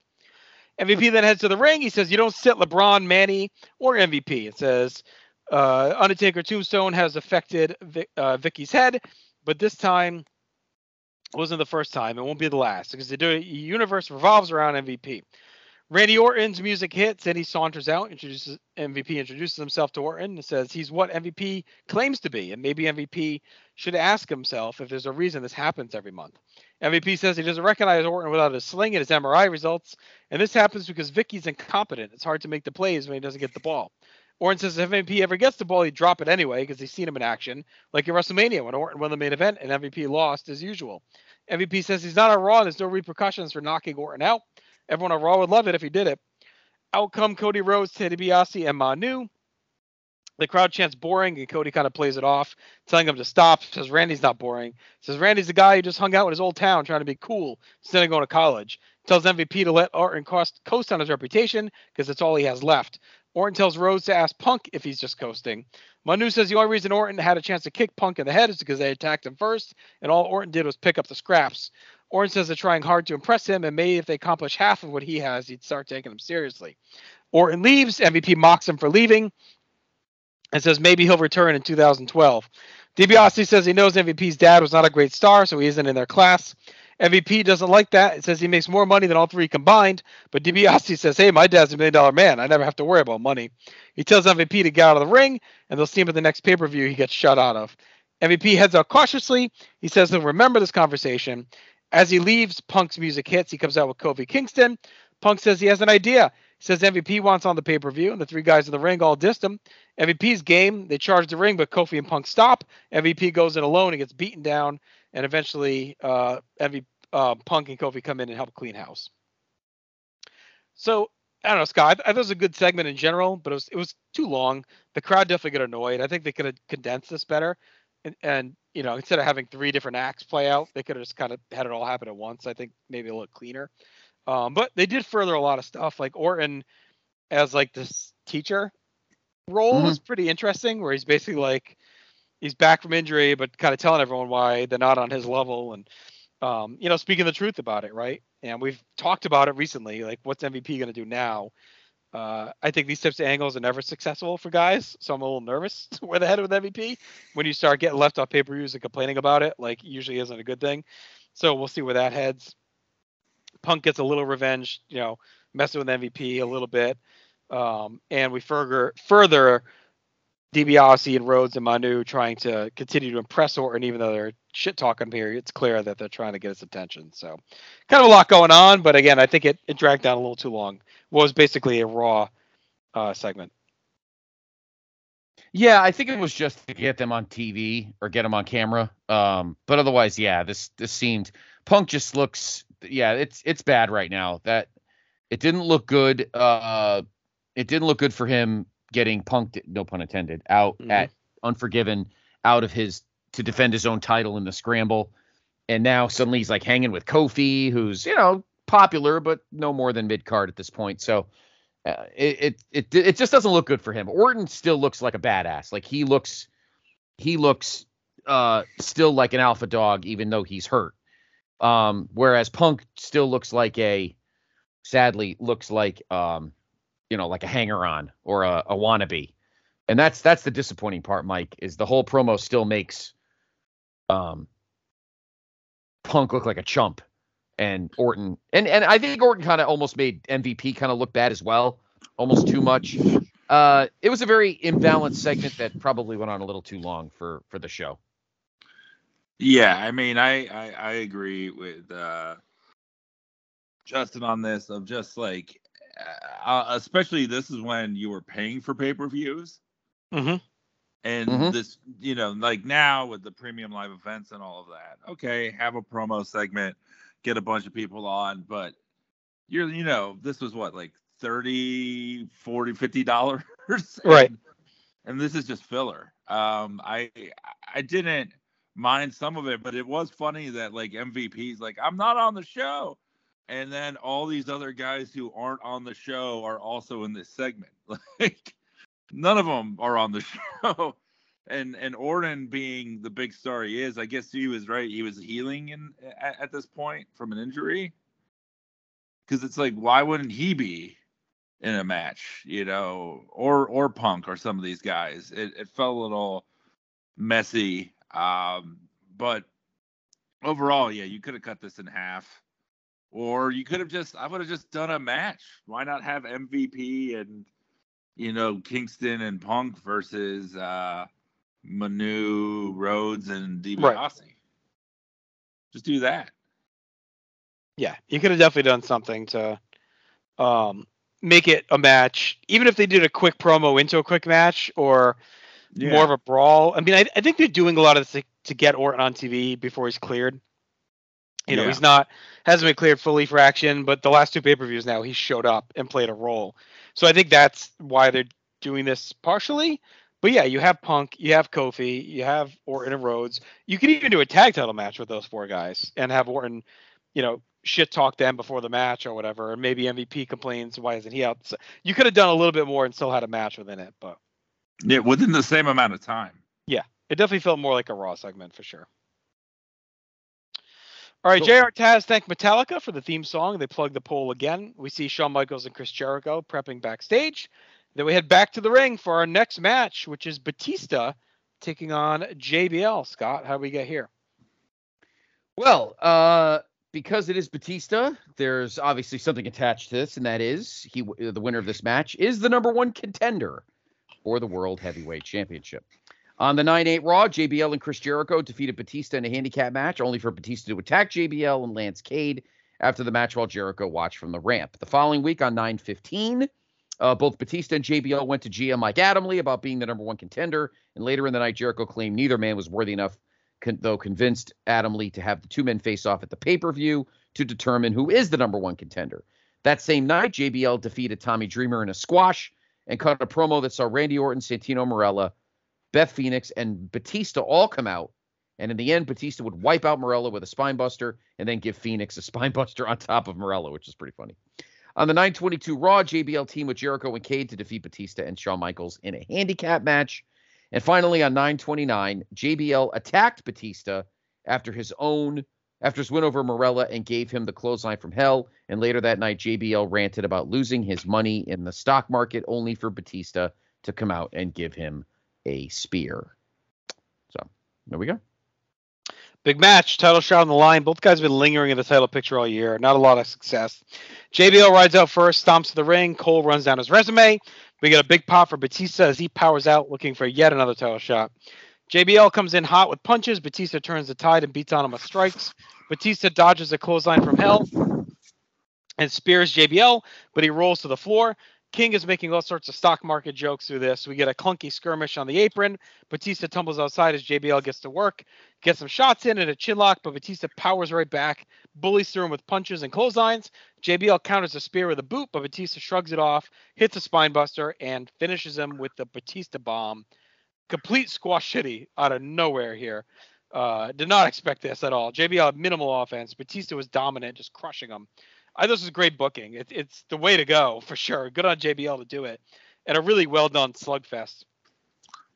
MVP then heads to the ring. He says, "You don't sit LeBron, Manny, or MVP." It says, uh, "Undertaker Tombstone has affected Vic, uh, Vickie's head, but this time wasn't the first time. It won't be the last because the universe revolves around MVP." Randy Orton's music hits and he saunters out. Introduces MVP introduces himself to Orton and says he's what MVP claims to be, and maybe MVP should ask himself if there's a reason this happens every month. MVP says he doesn't recognize Orton without his sling and his MRI results, and this happens because Vickie's incompetent. It's hard to make the plays when he doesn't get the ball. Orton says if MVP ever gets the ball, he'd drop it anyway because he's seen him in action, like in WrestleMania when Orton won the main event and MVP lost as usual. MVP says he's not on Raw and there's no repercussions for knocking Orton out. Everyone on Raw would love it if he did it. Out come Cody Rhodes, Teddy DiBiase, and Manu. The crowd chants boring, and Cody kind of plays it off, telling him to stop. Says Randy's not boring. Says Randy's the guy who just hung out in his old town trying to be cool instead of going to college. Tells MVP to let Orton coast, coast on his reputation because that's all he has left. Orton tells Rhodes to ask Punk if he's just coasting. Manu says the only reason Orton had a chance to kick Punk in the head is because they attacked him first, and all Orton did was pick up the scraps. Orton says they're trying hard to impress him, and maybe if they accomplish half of what he has, he'd start taking them seriously. Orton leaves. MVP mocks him for leaving and says maybe he'll return in 2012. DiBiase says he knows MVP's dad was not a great star, so he isn't in their class. MVP doesn't like that. It says he makes more money than all three combined. But DiBiase says, hey, my dad's a million dollar man. I never have to worry about money. He tells MVP to get out of the ring, and they'll see him at the next pay per view he gets shut out of. MVP heads out cautiously. He says he'll remember this conversation. As he leaves, Punk's music hits. He comes out with Kofi Kingston. Punk says he has an idea. He says MVP wants on the pay per view, and the three guys in the ring all dissed him. MVP's game. They charge the ring, but Kofi and Punk stop. MVP goes in alone and gets beaten down, and eventually uh, MVP, uh, Punk and Kofi come in and help clean house. So I don't know, Scott. I, I thought it was a good segment in general, but it was it was too long. The crowd definitely got annoyed. I think they could have condensed this better, and, and you know instead of having three different acts play out, they could have just kind of had it all happen at once. I think maybe a little cleaner. Um, but they did further a lot of stuff, like Orton as like this teacher role was pretty interesting, where he's basically like he's back from injury, but kind of telling everyone why they're not on his level, and um, you know, speaking the truth about it, right? And we've talked about it recently, like what's MVP going to do now? Uh, I think these types of angles are never successful for guys, so I'm a little nervous where they're headed with MVP. When you start getting left off pay-per-views and complaining about it, like usually isn't a good thing. So we'll see where that heads. Punk gets a little revenge, you know, messing with MVP a little bit, um, and we further further DiBiase and Rhodes and Manu trying to continue to impress Orton, even though they're shit talking here. It's clear that they're trying to get his attention. So, kind of a lot going on, but again, I think it, it dragged down a little too long. Was basically a Raw uh, segment. Yeah, I think it was just to get them on TV or get them on camera. Um, but otherwise, yeah, this this seemed Punk just looks yeah, it's it's bad right now. That it didn't look good. Uh, it didn't look good for him getting punked, no pun intended, out Mhm. at Unforgiven, out of his to defend his own title in the scramble, and now suddenly he's like hanging with Kofi, who's you know popular, but no more than mid card at this point. So uh, it, it it it just doesn't look good for him. Orton still looks like a badass. Like he looks he looks uh still like an alpha dog, even though he's hurt. Um, whereas Punk still looks like a sadly looks like um you know like a hanger on or a, a wannabe. And that's that's the disappointing part, Mike, is the whole promo still makes um Punk look like a chump and Orton and and I think Orton kind of almost made MVP kind of look bad as well, almost too much. Uh, it was a very imbalanced segment that probably went on a little too long for for the show. Yeah, I mean, I I, I agree with uh, Justin on this. Of just like, uh, especially this is when you were paying for pay per views, Mm-hmm. and Mhm. this, you know, like now with the premium live events and all of that. Okay, have a promo segment, get a bunch of people on, but you're, you know, this was what like 30 40 50 dollars Right. and, and this is just filler um i i didn't mind some of it but it was funny that like mvp's like i'm not on the show and then all these other guys who aren't on the show are also in this segment like none of them are on the show and and Orton being the big star he is, I guess he was right. He was healing in at, at this point from an injury. Because it's like, why wouldn't he be in a match, you know, or or Punk or some of these guys? It it felt a little messy. Um, but overall, yeah, you could have cut this in half. Or you could have just I would have just done a match. Why not have MVP and you know, Kingston and Punk versus uh Manu, Rhodes, and DiBiase. Right. Just do that. Yeah, you could have definitely done something to um, make it a match, even if they did a quick promo into a quick match or more of a brawl. I mean, I, I think they're doing a lot of this to, to get Orton on TV before he's cleared. You know, Yeah. he's not hasn't been cleared fully for action, but the last two pay per views now he showed up and played a role. So I think that's why they're doing this partially. But yeah, you have Punk, you have Kofi, you have Orton and Rhodes. You could even do a tag title match with those four guys and have Orton, you know, shit talk them before the match or whatever. And maybe MVP complains, why isn't he out? So you could have done a little bit more and still had a match within it. But Yeah, within the same amount of time. yeah, it definitely felt more like a Raw segment for sure. All right. JR Taz thanked Metallica for the theme song. They plugged the poll again. We see Shawn Michaels and Chris Jericho prepping backstage. Then we head back to the ring for our next match, which is Batista taking on JBL. Scott, how do we get here? Well, uh, because it is Batista, there's obviously something attached to this, and that is he, the winner of this match, is the number one contender for the World Heavyweight Championship. On the 9-8 Raw, JBL and Chris Jericho defeated Batista in a handicap match, only for Batista to attack JBL and Lance Cade after the match while Jericho watched from the ramp. The following week on 9-15, uh, both Batista and JBL went to GM Mike Adamle about being the number one contender, and later in the night, Jericho claimed neither man was worthy enough con- though convinced Adamle to have the two men face off at the pay per view to determine who is the number one contender. That same night, JBL defeated Tommy Dreamer in a squash and cut a promo that saw Randy Orton, Santino Marella, Beth Phoenix, and Batista all come out. And in the end, Batista would wipe out Marella with a spine buster and then give Phoenix a spine buster on top of Marella, which is pretty funny. On the 922 Raw, JBL teamed with Jericho and Cade to defeat Batista and Shawn Michaels in a handicap match. And finally, on 929, JBL attacked Batista after his own after his win over Marella and gave him the clothesline from hell. And later that night, JBL ranted about losing his money in the stock market, only for Batista to come out and give him a spear. So there we go. Big match, title shot on the line. Both guys have been lingering in the title picture all year. Not a lot of success. JBL rides out first, stomps to the ring. Cole runs down his resume. We get a big pop for Batista as he powers out looking for yet another title shot. JBL comes in hot with punches. Batista turns the tide and beats on him with strikes. Batista dodges a clothesline from hell and spears JBL, but he rolls to the floor. King is making all sorts of stock market jokes through this. We get a clunky skirmish on the apron. Batista tumbles outside as JBL gets to work, gets some shots in and a chin lock, but Batista powers right back, bullies through him with punches and clotheslines. JBL counters a spear with a boot, but Batista shrugs it off, hits a spine buster, and finishes him with the Batista bomb. Complete squash city out of nowhere here. Uh, did not expect this at all. JBL had minimal offense. Batista was dominant, just crushing him. I this is great booking. It, it's the way to go for sure. Good on JBL to do it, and a really well done slugfest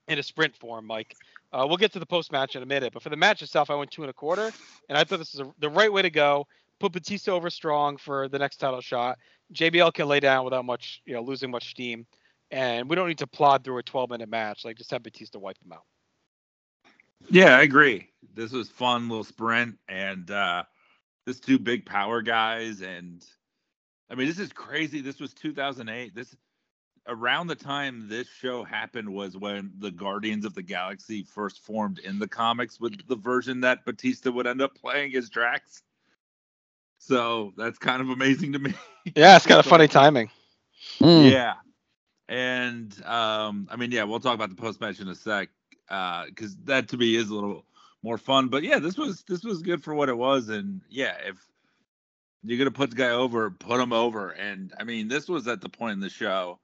in a sprint form, Mike. Uh, we'll get to the post match in a minute, but for the match itself, I went two and a quarter, and I thought this is a, the right way to go. Put Batista over strong for the next title shot. JBL can lay down without much, you know, losing much steam, and we don't need to plod through a 12 minute match. Like just have Batista wipe them out. Yeah, I agree. This was fun little sprint, and uh this two big power guys, and I mean, this is crazy. This was 2008. This around the time this show happened was when the Guardians of the Galaxy first formed in the comics with the version that Batista would end up playing as Drax. So that's kind of amazing to me. Yeah, it's kind of funny timing. Hmm. Yeah. And um, I mean, yeah, we'll talk about the post match in a sec, because that to me is a little more fun. But yeah, this was this was good for what it was. And yeah, if you're gonna put the guy over, put him over. And I mean, this was at the point in the show,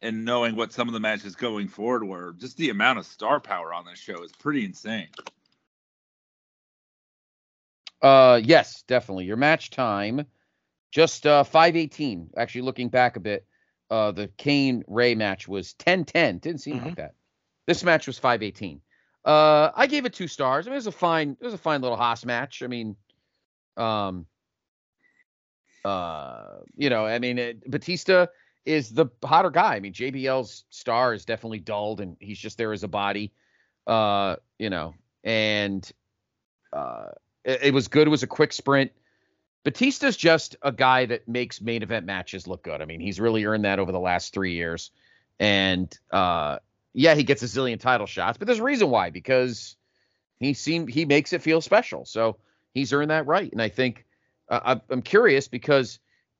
and knowing what some of the matches going forward were, just the amount of star power on this show is pretty insane. Uh, yes, definitely. Your match time, just uh 518. Actually, looking back a bit, uh, the Kane Rey match was 10-10. Didn't seem like that. This match was 518. Uh, I gave it two stars. I mean, it was a fine, it was a fine little hoss match. I mean, um, uh, you know, I mean, it, Batista is the hotter guy. I mean, JBL's star is definitely dulled, and he's just there as a body. Uh, you know, and uh, it, it was good. It was a quick sprint. Batista's just a guy that makes main event matches look good. I mean, he's really earned that over the last three years. And uh, yeah, he gets a zillion title shots, but there's a reason why because he seemed he makes it feel special. So he's earned that right. And I think uh, I'm- curious because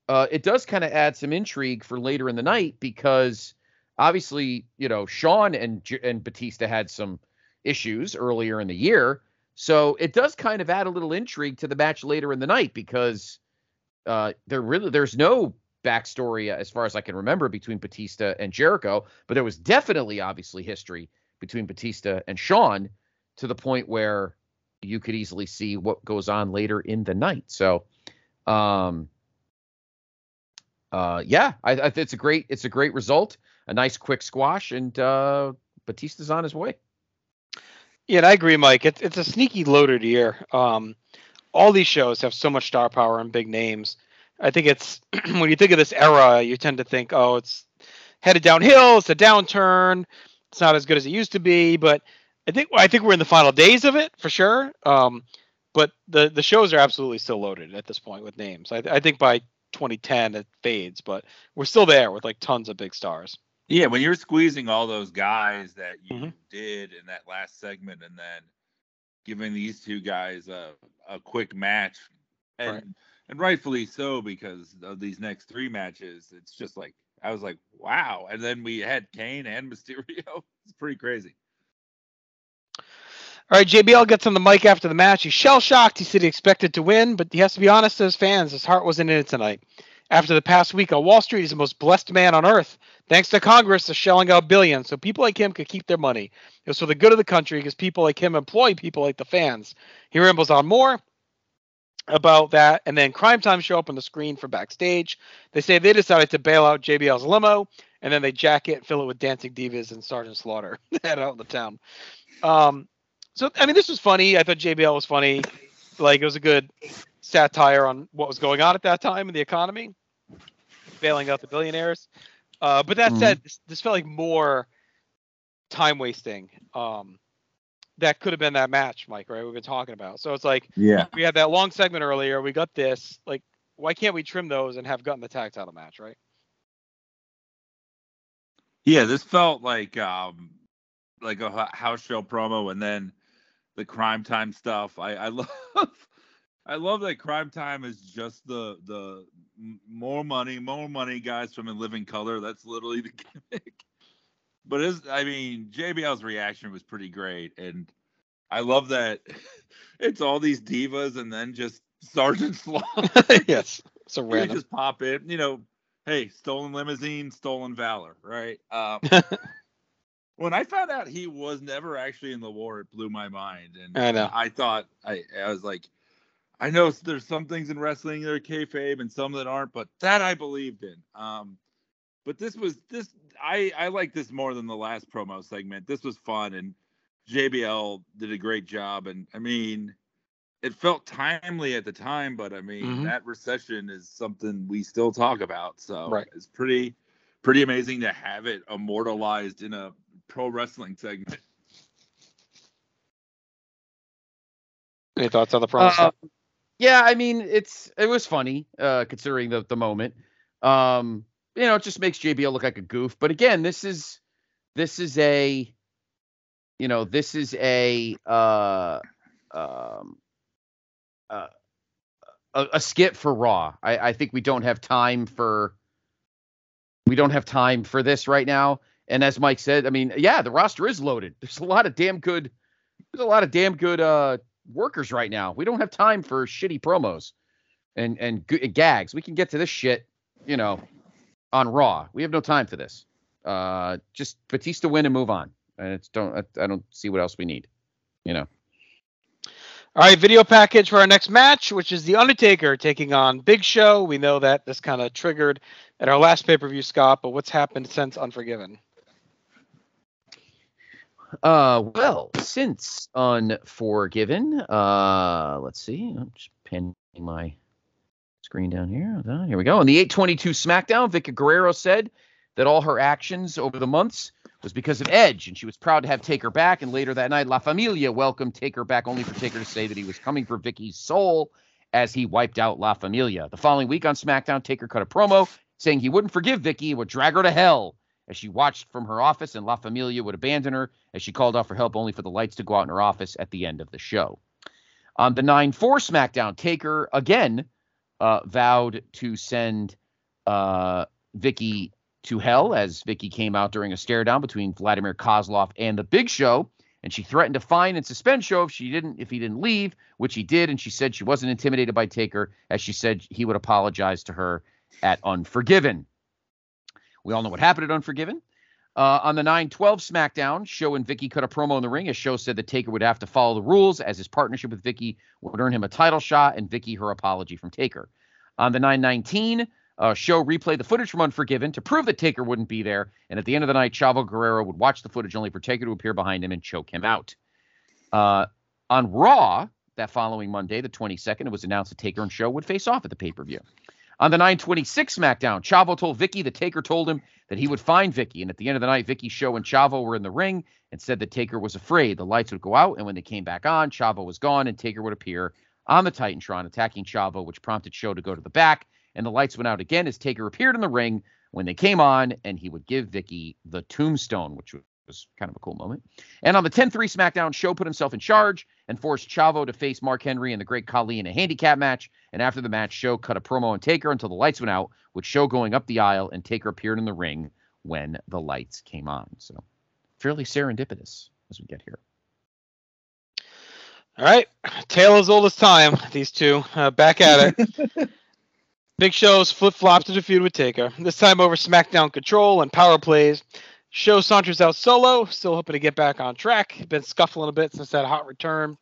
uh, it does kind of add some intrigue for later in the night because obviously you know Shawn and and Batista had some issues earlier in the year. So it does kind of add a little intrigue to the match later in the night because uh, there really there's no backstory uh, as far as I can remember between Batista and Jericho, but there was definitely obviously history between Batista and Shawn to the point where you could easily see what goes on later in the night. So, um, uh, yeah, I, I it's a great it's a great result, a nice quick squash, and uh, Batista's on his way. Yeah, and I agree, Mike. It's it's a sneaky loaded year. Um, all these shows have so much star power and big names. I think it's when you think of this era, you tend to think, oh, it's headed downhill. It's a downturn. It's not as good as it used to be. But I think I think we're in the final days of it for sure. Um, but the the shows are absolutely still loaded at this point with names. I, I think by 2010 it fades, but we're still there with like tons of big stars. Yeah, when you're squeezing all those guys that you Mhm. did in that last segment and then giving these two guys a, a quick match and Right. And rightfully so because of these next three matches, it's just like I was like, wow. And then we had Kane and Mysterio. It's pretty crazy. All right, JBL gets on the mic after the match. He's shell shocked. He said he expected to win, but he has to be honest to his fans. His heart wasn't in it tonight. After the past week on Wall Street, he's the most blessed man on earth. Thanks to Congress, they're shelling out billions so people like him could keep their money. It was for the good of the country because people like him employ people like the fans. He rambles on more about that, and then Cryme Tyme show up on the screen from backstage. They say they decided to bail out JBL's limo, and then they jack it, fill it with dancing divas and Sergeant Slaughter, head out in the town. Um, so I mean, this was funny. I thought JBL was funny. Like it was a good satire on what was going on at that time in the economy, bailing out the billionaires. Uh, but that Mhm. said, this, this felt like more time wasting. Um, that could have been that match, Mike. Right? We've been talking about. So it's like Yeah. we had that long segment earlier. We got this. Like, why can't we trim those and have gotten the tag title match? Right? Yeah, this felt like um like a house show promo and then the Cryme Tyme stuff. I I love I love that Cryme Tyme is just the the more money, more money guys from In Living Color. That's literally the gimmick. But it's I mean, JBL's reaction was pretty great and I love that it's all these divas and then just Sergeant Slaughter. yes. So You random. just pop in, you know, hey, stolen limousine, stolen valor, right? Um, when I found out he was never actually in the war, it blew my mind, and I know. I thought I I was like, I know there's some things in wrestling that are kayfabe and some that aren't, but that I believed in. Um, but this was this I I like this more than the last promo segment. This was fun and JBL did a great job. And I mean, it felt timely at the time, but I mean Mhm. that recession is something we still talk about. So Right. it's pretty pretty amazing to have it immortalized in a pro wrestling segment. Any thoughts on the promo? Uh, yeah, I mean it's it was funny uh, considering the the moment. Um, you know, it just makes JBL look like a goof. But again, this is this is a you know this is a uh, um, uh, a, a skit for Raw. I, I think we don't have time for we don't have time for this right now. And as Mike said, I mean, yeah, the roster is loaded. There's a lot of damn good. There's a lot of damn good uh workers right now. We don't have time for shitty promos and and g- gags. We can get to this shit, you know, on Raw. We have no time for this. Uh, just Batista win and move on. And it's don't I, I don't see what else we need. You know. All right, video package for our next match, which is The Undertaker taking on Big Show. We know that this kind of triggered at our last pay per view, Scott, but what's happened since Unforgiven? Uh, well, since Unforgiven, uh, let's see. I'm just pinning my screen down here. Here we go. On the 822 SmackDown, Vickie Guerrero said that all her actions over the months was because of Edge, and she was proud to have Taker back. And later that night, La Familia welcomed Taker back, only for Taker to say that he was coming for Vickie's soul as he wiped out La Familia. The following week on SmackDown, Taker cut a promo saying he wouldn't forgive Vickie and would drag her to hell as she watched from her office, and La Familia would abandon her as she called out for help only for the lights to go out in her office at the end of the show. On the 9 4 SmackDown, Taker again uh, vowed to send uh, Vickie to hell as Vickie came out during a stare down between Vladimir Kozlov and the Big Show. And she threatened to fine and suspend Show if she didn't, if he didn't leave, which he did. And she said she wasn't intimidated by Taker, as she said he would apologize to her at Unforgiven. We all know what happened at Unforgiven. Uh, on the 9 12 SmackDown, Show and Vickie cut a promo in the ring as Show said that Taker would have to follow the rules as his partnership with Vickie would earn him a title shot and Vickie her apology from Taker. On the 919, uh, Show replayed the footage from Unforgiven to prove that Taker wouldn't be there. And at the end of the night, Chavo Guerrero would watch the footage only for Taker to appear behind him and choke him out. Uh, on Raw, that following Monday, the 22nd, it was announced that Taker and Show would face off at the pay per view. On the 926 SmackDown, Chavo told Vickie the Taker told him that he would find Vickie. And at the end of the night, Vickie, Show, and Chavo were in the ring and said that Taker was afraid the lights would go out. And when they came back on, Chavo was gone and Taker would appear on the Titantron attacking Chavo, which prompted Show to go to the back. And the lights went out again as Taker appeared in the ring when they came on and he would give Vickie the tombstone, which was kind of a cool moment. And on the 10 3 SmackDown, Show put himself in charge and forced Chavo to face Mark Henry and the Great Khali in a handicap match. And after the match, Show cut a promo on Taker until the lights went out, with Show going up the aisle and Taker appeared in the ring when the lights came on. So fairly serendipitous as we get here. All right, tale as old as time. These two uh, back at it. Big Show's flip flops to the feud with Taker. This time over SmackDown Control and Power Plays. Show saunters out solo, still hoping to get back on track. Been scuffling a bit since that hot return.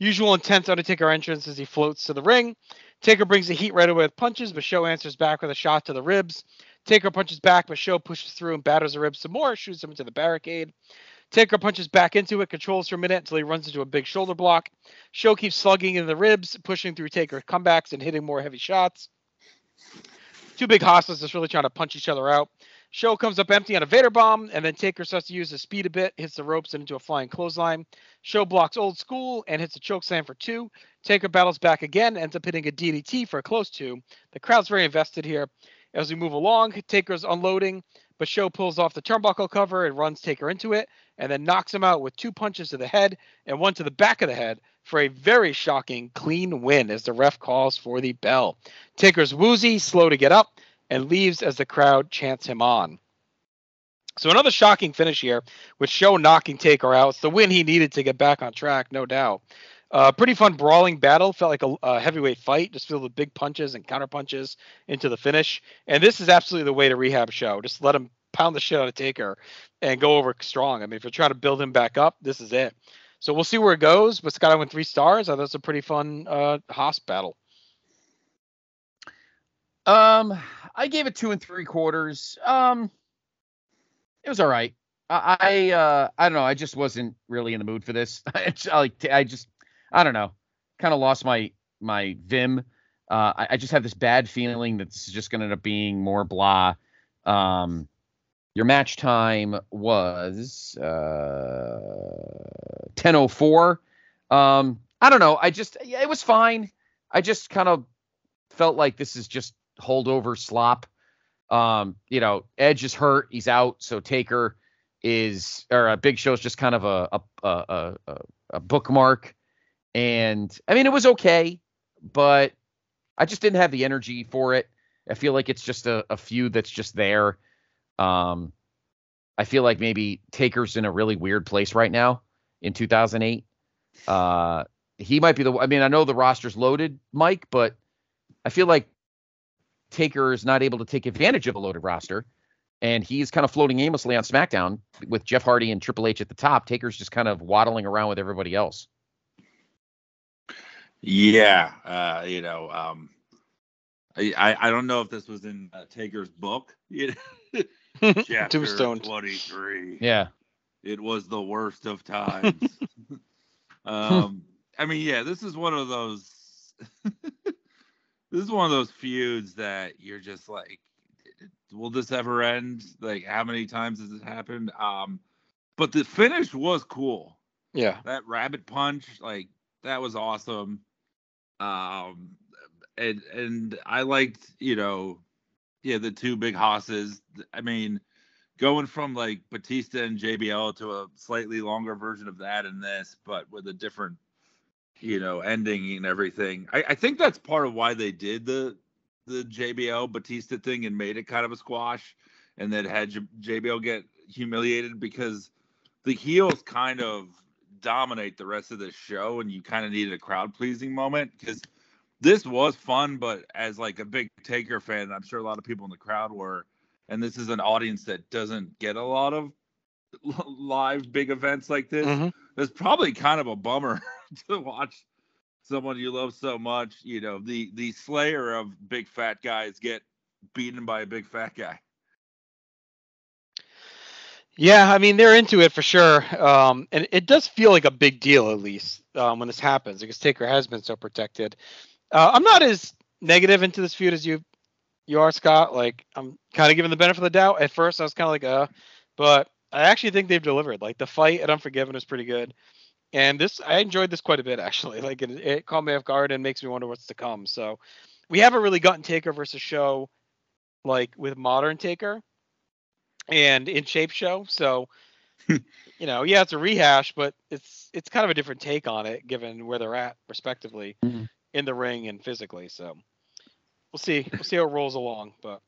Usual intense Undertaker entrance as he floats to the ring. Taker brings the heat right away with punches, but Show answers back with a shot to the ribs. Taker punches back, but Show pushes through and batters the ribs some more, shoots him into the barricade. Taker punches back into it, controls for a minute until he runs into a big shoulder block. Show keeps slugging in the ribs, pushing through Taker comebacks and hitting more heavy shots. Two big hostiles just really trying to punch each other out. Show comes up empty on a Vader bomb, and then Taker starts to use his speed a bit, hits the ropes and into a flying clothesline. Show blocks old school and hits a choke slam for two. Taker battles back again, ends up hitting a DDT for a close two. The crowd's very invested here. As we move along, Taker's unloading, but Show pulls off the turnbuckle cover and runs Taker into it, and then knocks him out with two punches to the head and one to the back of the head for a very shocking clean win as the ref calls for the bell. Taker's woozy, slow to get up, and leaves as the crowd chants him on. So another shocking finish here with Show knocking Taker out. It's the win he needed to get back on track, no doubt. Uh, pretty fun brawling battle. Felt like a, a heavyweight fight. Just filled with big punches and counter punches into the finish. And this is absolutely the way to rehab Show. Just let him pound the shit out of Taker and go over strong. I mean, if you're trying to build him back up, this is it. So we'll see where it goes. But Scott, I went three stars. I thought a pretty fun uh, hoss battle. Um, I gave it two and three quarters. Um, it was all right. I, I uh, I don't know. I just wasn't really in the mood for this. I like, I just, I don't know. Kind of lost my my vim. Uh, I, I just have this bad feeling that this is just going to end up being more blah. Um, your match time was uh 10:04. Um, I don't know. I just, it was fine. I just kind of felt like this is just holdover slop. Um, you know, Edge is hurt, he's out, so Taker is or uh, Big Show is just kind of a a, a a a bookmark. And I mean, it was okay, but I just didn't have the energy for it. I feel like it's just a, a feud that's just there. Um, I feel like maybe Taker's in a really weird place right now in 2008. Uh, he might be the. I mean, I know the roster's loaded, Mike, but I feel like Taker is not able to take advantage of a loaded roster, and he's kind of floating aimlessly on SmackDown with Jeff Hardy and Triple H at the top. Taker's just kind of waddling around with everybody else. Yeah, uh, you know, um, I I I don't know if this was in uh, Taker's book. You chapter Tombstone. twenty three. Yeah. It was the worst of times. um, I mean, yeah, this is one of those. This is one of those feuds that you're just like, will this ever end? Like, how many times has it happened? Um, but the finish was cool. Yeah. That rabbit punch, like, that was awesome. Um, and and I liked, you know, yeah, the two big hosses. I mean, going from like Batista and JBL to a slightly longer version of that in this, but with a different, you know, ending and everything. I, I think that's part of why they did the the JBL Batista thing and made it kind of a squash, and then had J- JBL get humiliated because the heels kind of dominate the rest of the show, and you kind of needed a crowd pleasing moment because this was fun, but as like a big Taker fan, I'm sure a lot of people in the crowd were, and this is an audience that doesn't get a lot of live big events like this. Mhm. It's probably kind of a bummer to watch someone you love so much, you know, the the slayer of big fat guys get beaten by a big fat guy. Yeah, I mean they're into it for sure, um, and it does feel like a big deal at least um, when this happens because Taker has been so protected. Uh, I'm not as negative into this feud as you you are, Scott. Like I'm kind of giving the benefit of the doubt. At first, I was kind of like, uh, but I actually think they've delivered. Like the fight at Unforgiven was pretty good, and this I enjoyed this quite a bit actually. Like it, it caught me off guard and makes me wonder what's to come. So we haven't really gotten Taker versus Show like with modern Taker and in shape show. So, you know, yeah, it's a rehash, but it's it's kind of a different take on it given where they're at respectively Mhm. in the ring and physically. So we'll see. We'll see how it rolls along. But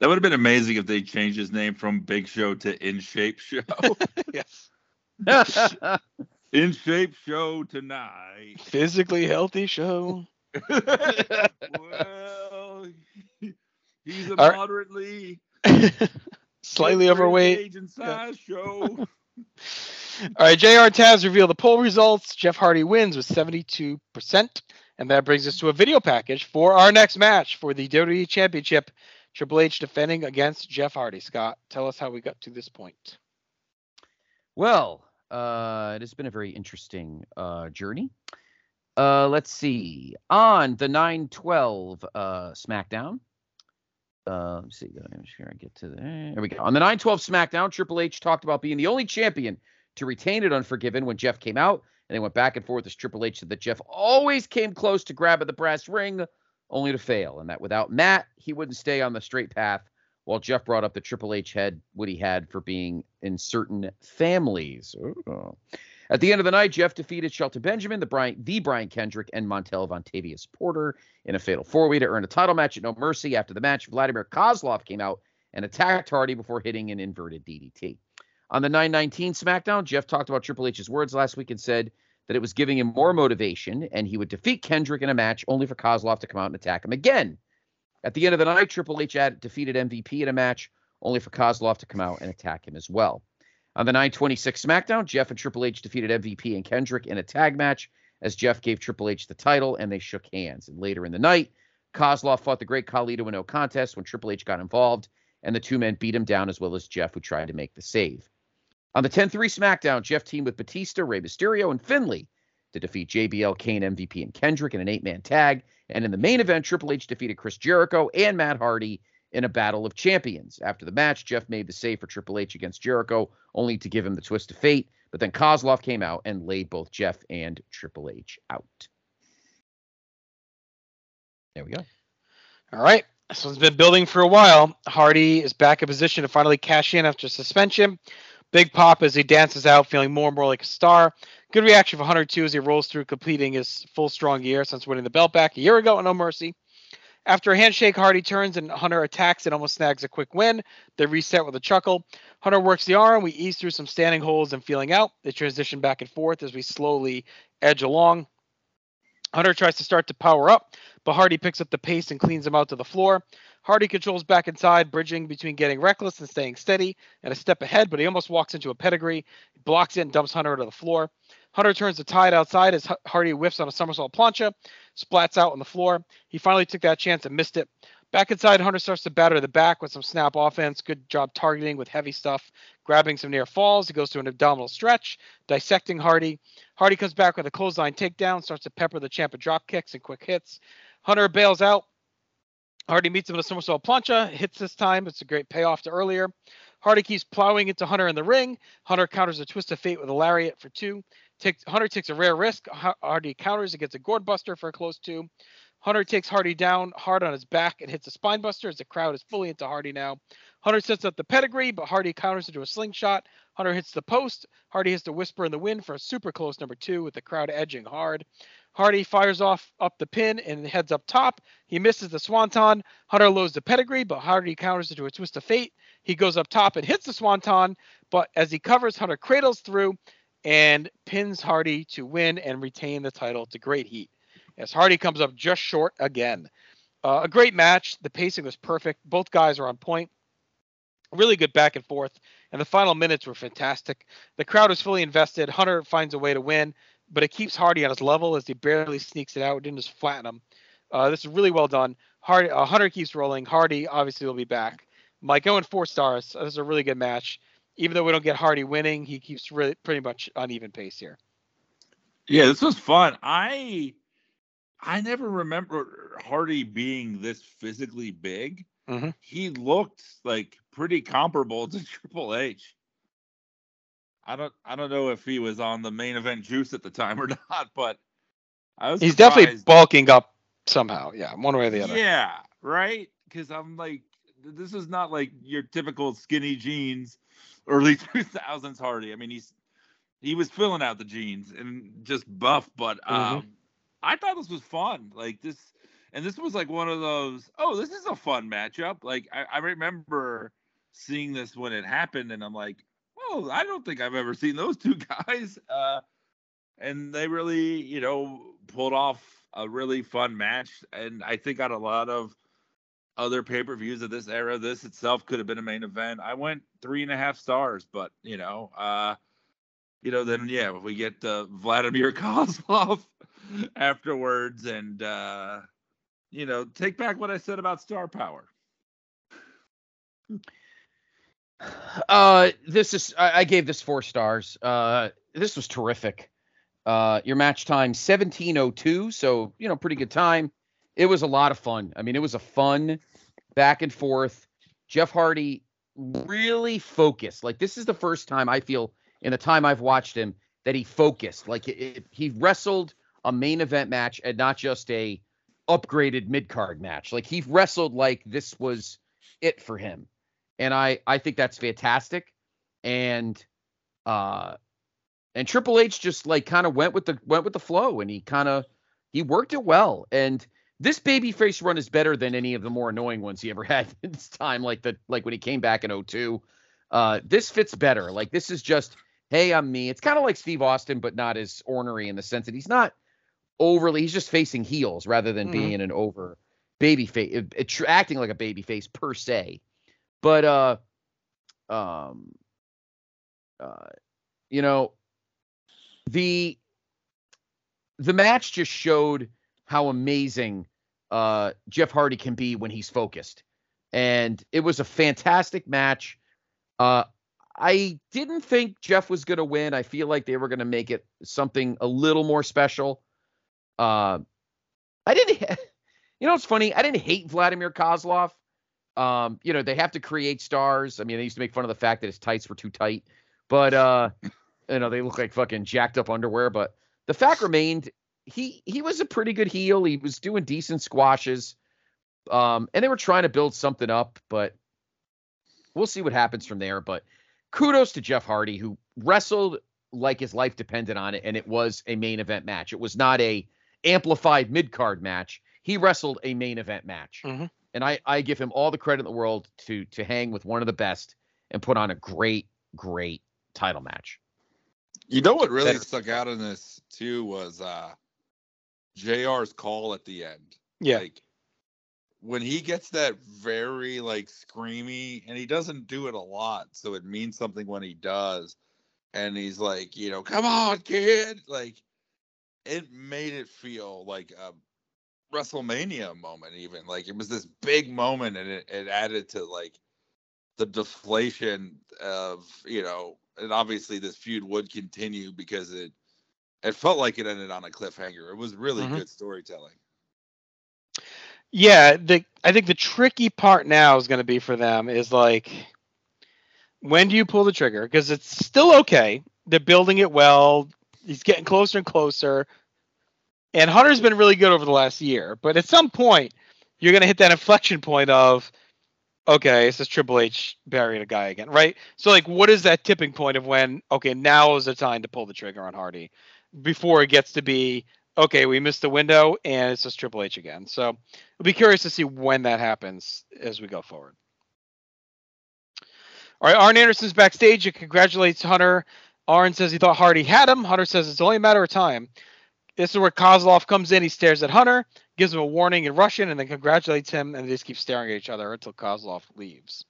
That would have been amazing if they changed his name from Big Show to In Shape Show. Yes. Yes, In Shape Show tonight. physically healthy show. well, he's a All right. moderately Slightly overweight. age and size show. All right, JR Taz revealed the poll results. Jeff Hardy wins with 72%. And that brings us to a video package for our next match for the WWE Championship. Triple H defending against Jeff Hardy. Scott, tell us how we got to this point. Well, uh, it has been a very interesting uh, journey. Uh, let's see. On the 912 uh, SmackDown. Uh, let's see. I'm sure I get to there. There we go. On the 912 SmackDown, Triple H talked about being the only champion to retain it Unforgiven when Jeff came out. And they went back and forth as Triple H said that Jeff always came close to grabbing the brass ring, only to fail. And that without Matt, he wouldn't stay on the straight path while Jeff brought up the Triple H had what he had for being in certain families. Ooh. At the end of the night, Jeff defeated Shelton Benjamin, the Brian, the Brian Kendrick, and Montel Vontavious Porter in a fatal four-way to earn a title match at No Mercy. After the match, Vladimir Kozlov came out and attacked Hardy before hitting an inverted DDT. On the 919 SmackDown, Jeff talked about Triple H's words last week and said that it was giving him more motivation and he would defeat Kendrick in a match only for Kozlov to come out and attack him again. At the end of the night, Triple H had defeated MVP in a match only for Kozlov to come out and attack him as well. On the 926 SmackDown, Jeff and Triple H defeated MVP and Kendrick in a tag match as Jeff gave Triple H the title and they shook hands. And later in the night, Kozlov fought the great Carlito in no contest when Triple H got involved, and the two men beat him down as well as Jeff, who tried to make the save. On the 10 3 SmackDown, Jeff teamed with Batista, Rey Mysterio, and Finlay to defeat JBL, Kane, MVP, and Kendrick in an eight man tag. And in the main event, Triple H defeated Chris Jericho and Matt Hardy in a battle of champions. After the match, Jeff made the save for Triple H against Jericho, only to give him the twist of fate. But then Kozlov came out and laid both Jeff and Triple H out. There we go. All right. This one's been building for a while. Hardy is back in position to finally cash in after suspension. Big pop as he dances out, feeling more and more like a star. Good reaction for Hunter too as he rolls through, completing his full strong year since winning the belt back a year ago at No Mercy. After a handshake, Hardy turns and Hunter attacks and almost snags a quick win. They reset with a chuckle. Hunter works the arm. We ease through some standing holds and feeling out. They transition back and forth as we slowly edge along. Hunter tries to start to power up, but Hardy picks up the pace and cleans him out to the floor. Hardy controls back inside, bridging between getting reckless and staying steady and a step ahead, but he almost walks into a pedigree, blocks it, and dumps Hunter to the floor. Hunter turns the tide outside as Hardy whiffs on a somersault plancha, splats out on the floor. He finally took that chance and missed it. Back inside, Hunter starts to batter the back with some snap offense. Good job targeting with heavy stuff, grabbing some near falls. He goes to an abdominal stretch, dissecting Hardy. Hardy comes back with a clothesline takedown, starts to pepper the champ with drop kicks and quick hits. Hunter bails out. Hardy meets him with a somersault plancha, hits this time. It's a great payoff to earlier. Hardy keeps plowing into Hunter in the ring. Hunter counters a twist of fate with a lariat for two. Hunter takes a rare risk. Hardy counters and gets a gourd buster for a close two. Hunter takes Hardy down hard on his back and hits a spine buster as the crowd is fully into Hardy now. Hunter sets up the pedigree, but Hardy counters into a slingshot. Hunter hits the post. Hardy hits the whisper in the wind for a super close number two with the crowd edging hard. Hardy fires off up the pin and heads up top. He misses the swanton. Hunter loads the pedigree, but Hardy counters into a twist of fate. He goes up top and hits the swanton, but as he covers, Hunter cradles through and pins Hardy to win and retain the title to great heat. As Hardy comes up just short again. Uh, a great match. The pacing was perfect. Both guys are on point. Really good back and forth. And the final minutes were fantastic. The crowd is fully invested. Hunter finds a way to win, but it keeps Hardy on his level as he barely sneaks it out. It didn't just flatten him. Uh, this is really well done. Hardy, uh, Hunter keeps rolling. Hardy obviously will be back. Mike going four stars. This is a really good match. Even though we don't get Hardy winning, he keeps really pretty much on even pace here. Yeah, this was fun. I I never remember Hardy being this physically big. Mhm. He looked like pretty comparable to Triple H. I don't I don't know if he was on the main event juice at the time or not, but I was He's definitely bulking up somehow. Yeah, one way or the other. Yeah, right. Because I'm like, this is not like your typical skinny jeans, early 2000s Hardy. I mean, he's he was filling out the jeans and just buff, but um, I thought this was fun. Like this, and this was like one of those. Oh, this is a fun matchup. Like I, I remember seeing this when it happened, and I'm like, I don't think I've ever seen those two guys. Uh, and they really, you know, pulled off a really fun match. And I think on a lot of other pay per views of this era, this itself could have been a main event. I went three and a half stars, but you know, uh, you know, then yeah, we get uh, Vladimir Kozlov afterwards, and uh, you know, take back what I said about star power. Uh, this is I, I gave this four stars. Uh, this was terrific. Uh, your match time 1702, so you know, pretty good time. It was a lot of fun. I mean, it was a fun back and forth. Jeff Hardy really focused. Like this is the first time I feel in the time I've watched him that he focused. Like it, it- he wrestled a main event match and not just a upgraded mid card match. Like he wrestled like this was it for him and I I think that's fantastic. And uh and Triple H just like kind of went with the went with the flow and he kind of he worked it well. And this babyface run is better than any of the more annoying ones he ever had in this time, like the like when he came back in 02. Uh this fits better. Like this is just, hey, I'm me. It's kind of like Steve Austin, but not as ornery in the sense that he's not overly he's just facing heels rather than Mhm. being an over baby face acting like a baby face per se but uh um uh, you know, the the match just showed how amazing uh, Jeff Hardy can be when he's focused, and it was a fantastic match. Uh, I didn't think Jeff was going to win. I feel like they were going to make it something a little more special. Uh, I didn't. You know, it's funny. I didn't hate Vladimir Kozlov. Um, you know, they have to create stars. I mean, they used to make fun of the fact that his tights were too tight, but uh, you know, they look like fucking jacked up underwear. But the fact remained, he he was a pretty good heel. He was doing decent squashes. Um, and they were trying to build something up, but we'll see what happens from there. But kudos to Jeff Hardy, who wrestled like his life depended on it, and it was a main event match. It was not a amplified mid card match. He wrestled a main event match, Mhm. And I I give him all the credit in the world to to hang with one of the best and put on a great great title match. You know what really That- stuck out in this too was uh JR's call at the end. Yeah. Like when he gets that very like screamy and he doesn't do it a lot, so it means something when he does. And he's like, you know, come on, kid. Like it made it feel like a WrestleMania moment, even. Like it was this big moment and it, it added to like the deflation of, you know, and obviously this feud would continue because it it felt like it ended on a cliffhanger. It was really Mhm. good storytelling. Yeah, the I think the tricky part now is going to be for them is like when do you pull the trigger? Because it's still okay. They're building it well. He's getting closer and closer. And Hunter's been really good over the last year, but at some point you're going to hit that inflection point of okay, it's this Triple H burying a guy again, right? So like what is that tipping point of when okay, now is the time to pull the trigger on Hardy before it gets to be okay, we missed the window and it's just Triple H again. So I'll be curious to see when that happens as we go forward. All right, Arn Anderson's backstage. and congratulates Hunter. Arn says he thought Hardy had him. Hunter says it's only a matter of time. This is where Kozlov comes in. He stares at Hunter, gives him a warning in Russian, and then congratulates him. And they just keep staring at each other until Kozlov leaves.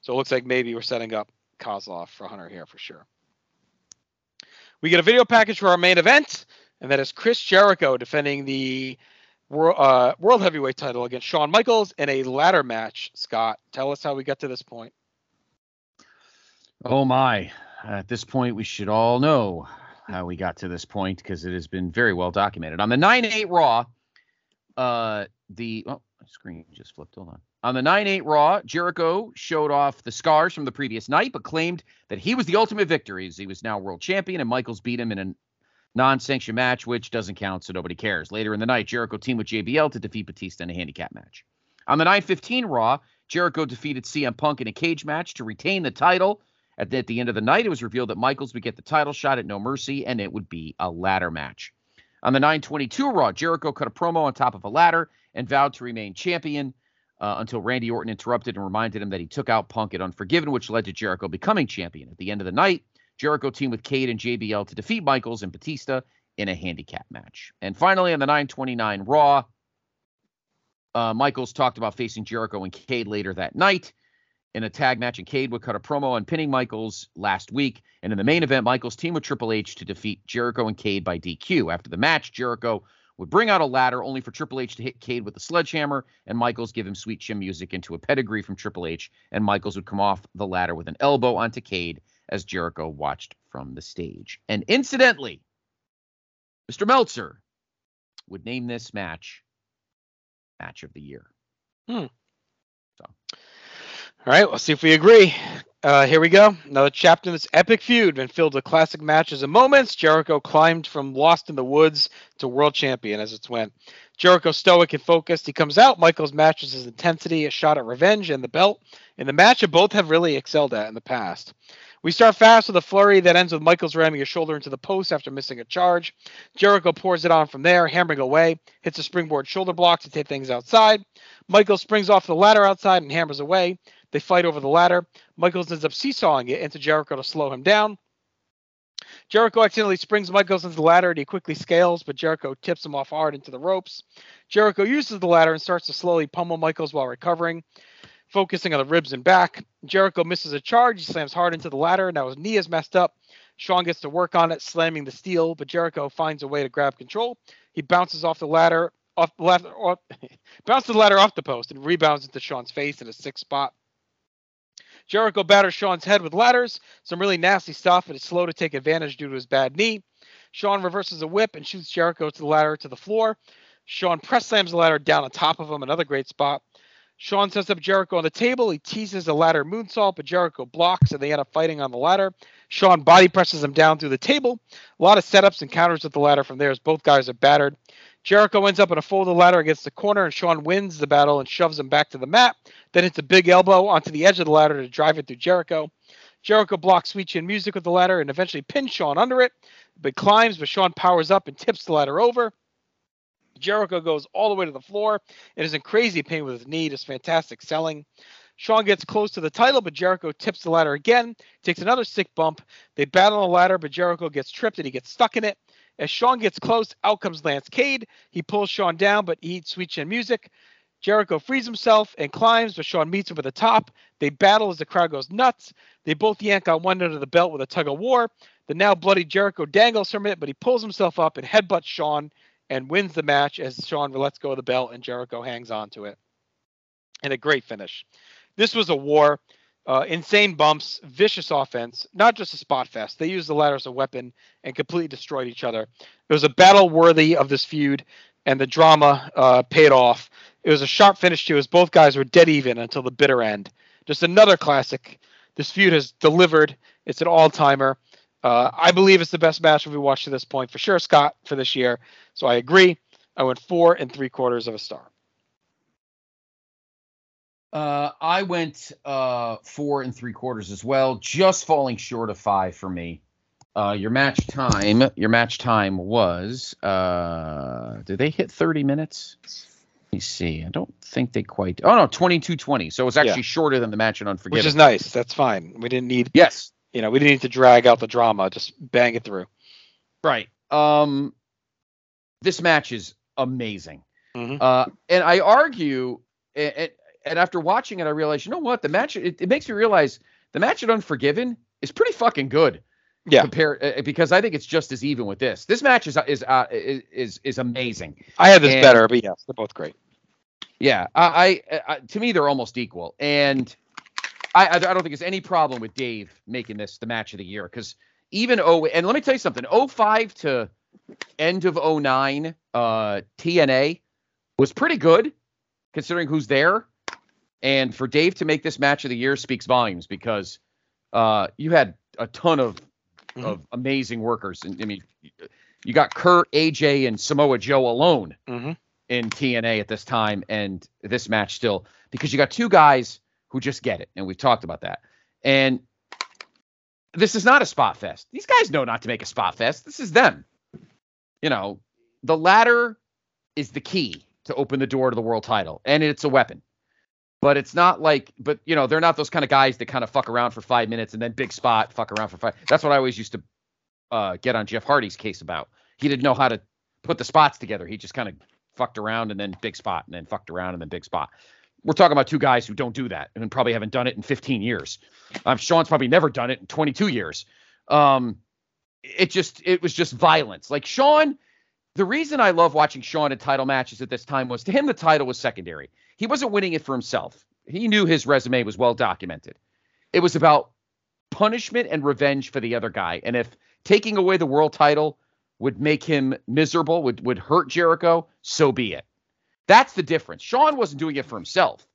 So it looks like maybe we're setting up Kozlov for Hunter here for sure. We get a video package for our main event, and that is Chris Jericho defending the World, uh, World Heavyweight title against Shawn Michaels in a ladder match. Scott, tell us how we got to this point. Oh my! At this point, we should all know how we got to this point because it has been very well documented. On the 9-8 Raw, uh, the oh, screen just flipped. Hold on. On the 9-8 Raw, Jericho showed off the scars from the previous night, but claimed that he was the ultimate victor. He was now world champion, and Michaels beat him in a non-sanctioned match, which doesn't count, so nobody cares. Later in the night, Jericho teamed with JBL to defeat Batista in a handicap match. On the 9-15 Raw, Jericho defeated CM Punk in a cage match to retain the title. At the, at the end of the night, it was revealed that Michaels would get the title shot at No Mercy, and it would be a ladder match. On the 922 Raw, Jericho cut a promo on top of a ladder and vowed to remain champion uh, until Randy Orton interrupted and reminded him that he took out Punk at Unforgiven, which led to Jericho becoming champion. At the end of the night, Jericho teamed with Cade and JBL to defeat Michaels and Batista in a handicap match. And finally, on the 929 Raw, uh, Michaels talked about facing Jericho and Cade later that night in a tag match, and Cade would cut a promo on pinning Michaels last week. And in the main event, Michaels teamed with Triple H to defeat Jericho and Cade by DQ. After the match, Jericho would bring out a ladder only for Triple H to hit Cade with a sledgehammer, and Michaels give him sweet chin music into a pedigree from Triple H, and Michaels would come off the ladder with an elbow onto Cade as Jericho watched from the stage. And incidentally, Mr. Meltzer would name this match match of the year. Hmm. All right, let's see if we agree. Uh, here we go. Another chapter in this epic feud been filled with classic matches and moments. Jericho climbed from Lost in the Woods to world champion as it went. Jericho stoic and focused. He comes out. Michaels matches his intensity, a shot at revenge and the belt. In the match, that both have really excelled at in the past. We start fast with a flurry that ends with Michaels ramming his shoulder into the post after missing a charge. Jericho pours it on from there, hammering away, hits a springboard shoulder block to take things outside. Michaels springs off the ladder outside and hammers away. They fight over the ladder. Michaels ends up seesawing it into Jericho to slow him down. Jericho accidentally springs Michaels into the ladder and he quickly scales, but Jericho tips him off hard into the ropes. Jericho uses the ladder and starts to slowly pummel Michaels while recovering. focusing on the ribs and back. Jericho misses a charge. He slams hard into the ladder. Now his knee is messed up. Shawn gets to work on it, slamming the steel, but Jericho finds a way to grab control. He bounces off the ladder, off the left, off, bounces the ladder off the post and rebounds into Shawn's face in a six spot. Jericho batters Shawn's head with ladders, some really nasty stuff, and is slow to take advantage due to his bad knee. Shawn reverses a whip and shoots Jericho to the ladder to the floor. Shawn press slams the ladder down on top of him, another great spot. Shawn sets up Jericho on the table. He teases a ladder moonsault, but Jericho blocks, and they end up fighting on the ladder. Shawn body presses him down through the table. A lot of setups and counters with the ladder from there as both guys are battered. Jericho ends up in a folded ladder against the corner, and Shawn wins the battle and shoves him back to the mat. Then hits a big elbow onto the edge of the ladder to drive it through Jericho. Jericho blocks Sweet Chin Music with the ladder and eventually pins Shawn under it, but climbs, but Shawn powers up and tips the ladder over. Jericho goes all the way to the floor and is in crazy pain with his knee. Just fantastic selling. Shawn gets close to the title, but Jericho tips the ladder again, takes another sick bump. They battle on the ladder, but Jericho gets tripped and he gets stuck in it. As Shawn gets close, out comes Lance Cade. He pulls Shawn down, but eats Sweet Chin Music. Jericho frees himself and climbs, but Shawn meets him at the top. They battle as the crowd goes nuts. They both yank on one end of the belt with a tug of war. The now bloody Jericho dangles from it, but he pulls himself up and headbutts Shawn and wins the match as Shawn lets go of the belt and Jericho hangs on to it. And a great finish. This was a war. Uh, insane bumps, vicious offense, not just a spot fest. They used the ladder as a weapon and completely destroyed each other. It was a battle worthy of this feud, and the drama uh, paid off. It was a sharp finish too, as both guys were dead even until the bitter end. Just another classic. This feud has delivered. It's an all timer. Uh, I believe it's the best match we've watched to this point for sure, Scott, for this year. So I agree. I went four and three quarters of a star. Uh, I went uh, four and three quarters as well, just falling short of five for me. Uh, your match time, your match time was. Uh, did they hit 30 minutes? Let me see. I don't think they quite. Oh no, 22-20. So it was actually Yeah. shorter than the match in Unforgiven. Which is nice. That's fine. We didn't need, Yes. you know, we didn't need to drag out the drama. Just bang it through. Right. Um, this match is amazing. Mhm. Uh, and I argue, and, and after watching it, I realized, you know what? The match, it, it makes me realize the match at Unforgiven is pretty fucking good. Yeah. Compared, uh, because I think it's just as even with this. This match is is uh, is is, is amazing. I had this And- better, but yes, they're both great. Yeah, I, I, I to me they're almost equal, and I, I don't think there's any problem with Dave making this the match of the year because even oh, and let me tell you something, 05 to end of 09, uh, TNA was pretty good considering who's there, and for Dave to make this match of the year speaks volumes because uh, you had a ton of of amazing workers, and I mean, you got Kurt, AJ, and Samoa Joe alone Mm-hmm. in TNA at this time and this match still because you got two guys who just get it and we've talked about that. And this is not a spot fest. These guys know not to make a spot fest. This is them. You know, the ladder is the key to open the door to the world title and it's a weapon. But it's not like but you know, they're not those kind of guys that kind of fuck around for 5 minutes and then big spot fuck around for 5. That's what I always used to uh, get on Jeff Hardy's case about. He didn't know how to put the spots together. He just kind of fucked around and then big spot and then fucked around and then big spot. We're talking about two guys who don't do that and probably haven't done it in 15 years. Um, Shawn's probably never done it in 22 years. Um, it just it was just violence. Like Shawn, the reason I love watching Shawn in title matches at this time was to him the title was secondary. He wasn't winning it for himself. He knew his resume was well documented. It was about punishment and revenge for the other guy. And if taking away the world title would make him miserable, would would hurt Jericho, so be it. That's the difference. Shawn wasn't doing it for himself.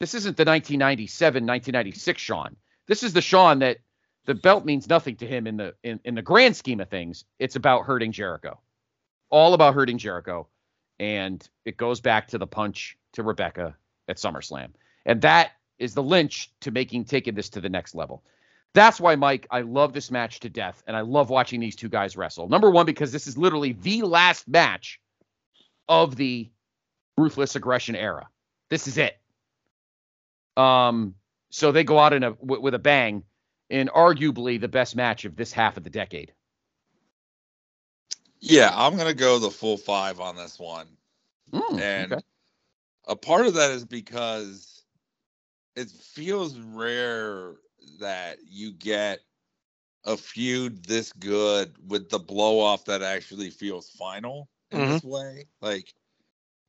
This isn't the 1997, 1996 Shawn. This is the Shawn that the belt means nothing to him in the in, in the grand scheme of things. It's about hurting Jericho. All about hurting Jericho. And it goes back to the punch to Rebecca at SummerSlam. And that is the lynch to making taking this to the next level. That's why, Mike, I love this match to death, and I love watching these two guys wrestle. Number one, because this is literally the last match of the ruthless aggression era. This is it. Um, so they go out in a w- with a bang, in arguably the best match of this half of the decade. Yeah, I'm gonna go the full five on this one, Mm, and okay. A part of that is because it feels rare that you get a feud this good with the blow off that actually feels final in Mhm. this way. Like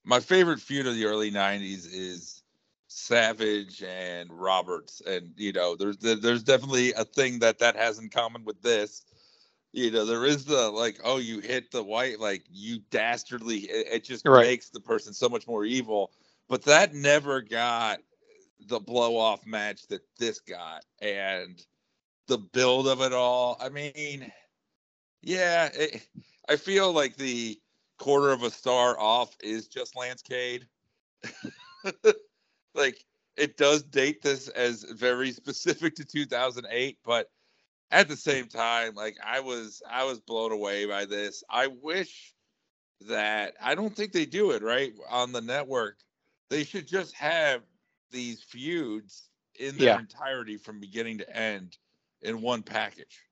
my favorite feud of the early '90s is Savage and Roberts, and you know, there's there's definitely a thing that that has in common with this. You know, there is the like, oh, you hit the white, like you dastardly. It, it just Right. makes the person so much more evil. But that never got the blow off match that this got, and the build of it all. I mean, yeah, it, I feel like the quarter of a star off is just Lance Cade. like it does date this as very specific to 2008, but at the same time, like I was I was blown away by this. I wish that I don't think they do it right on the network. They should just have these feuds in their Yeah. entirety from beginning to end in one package.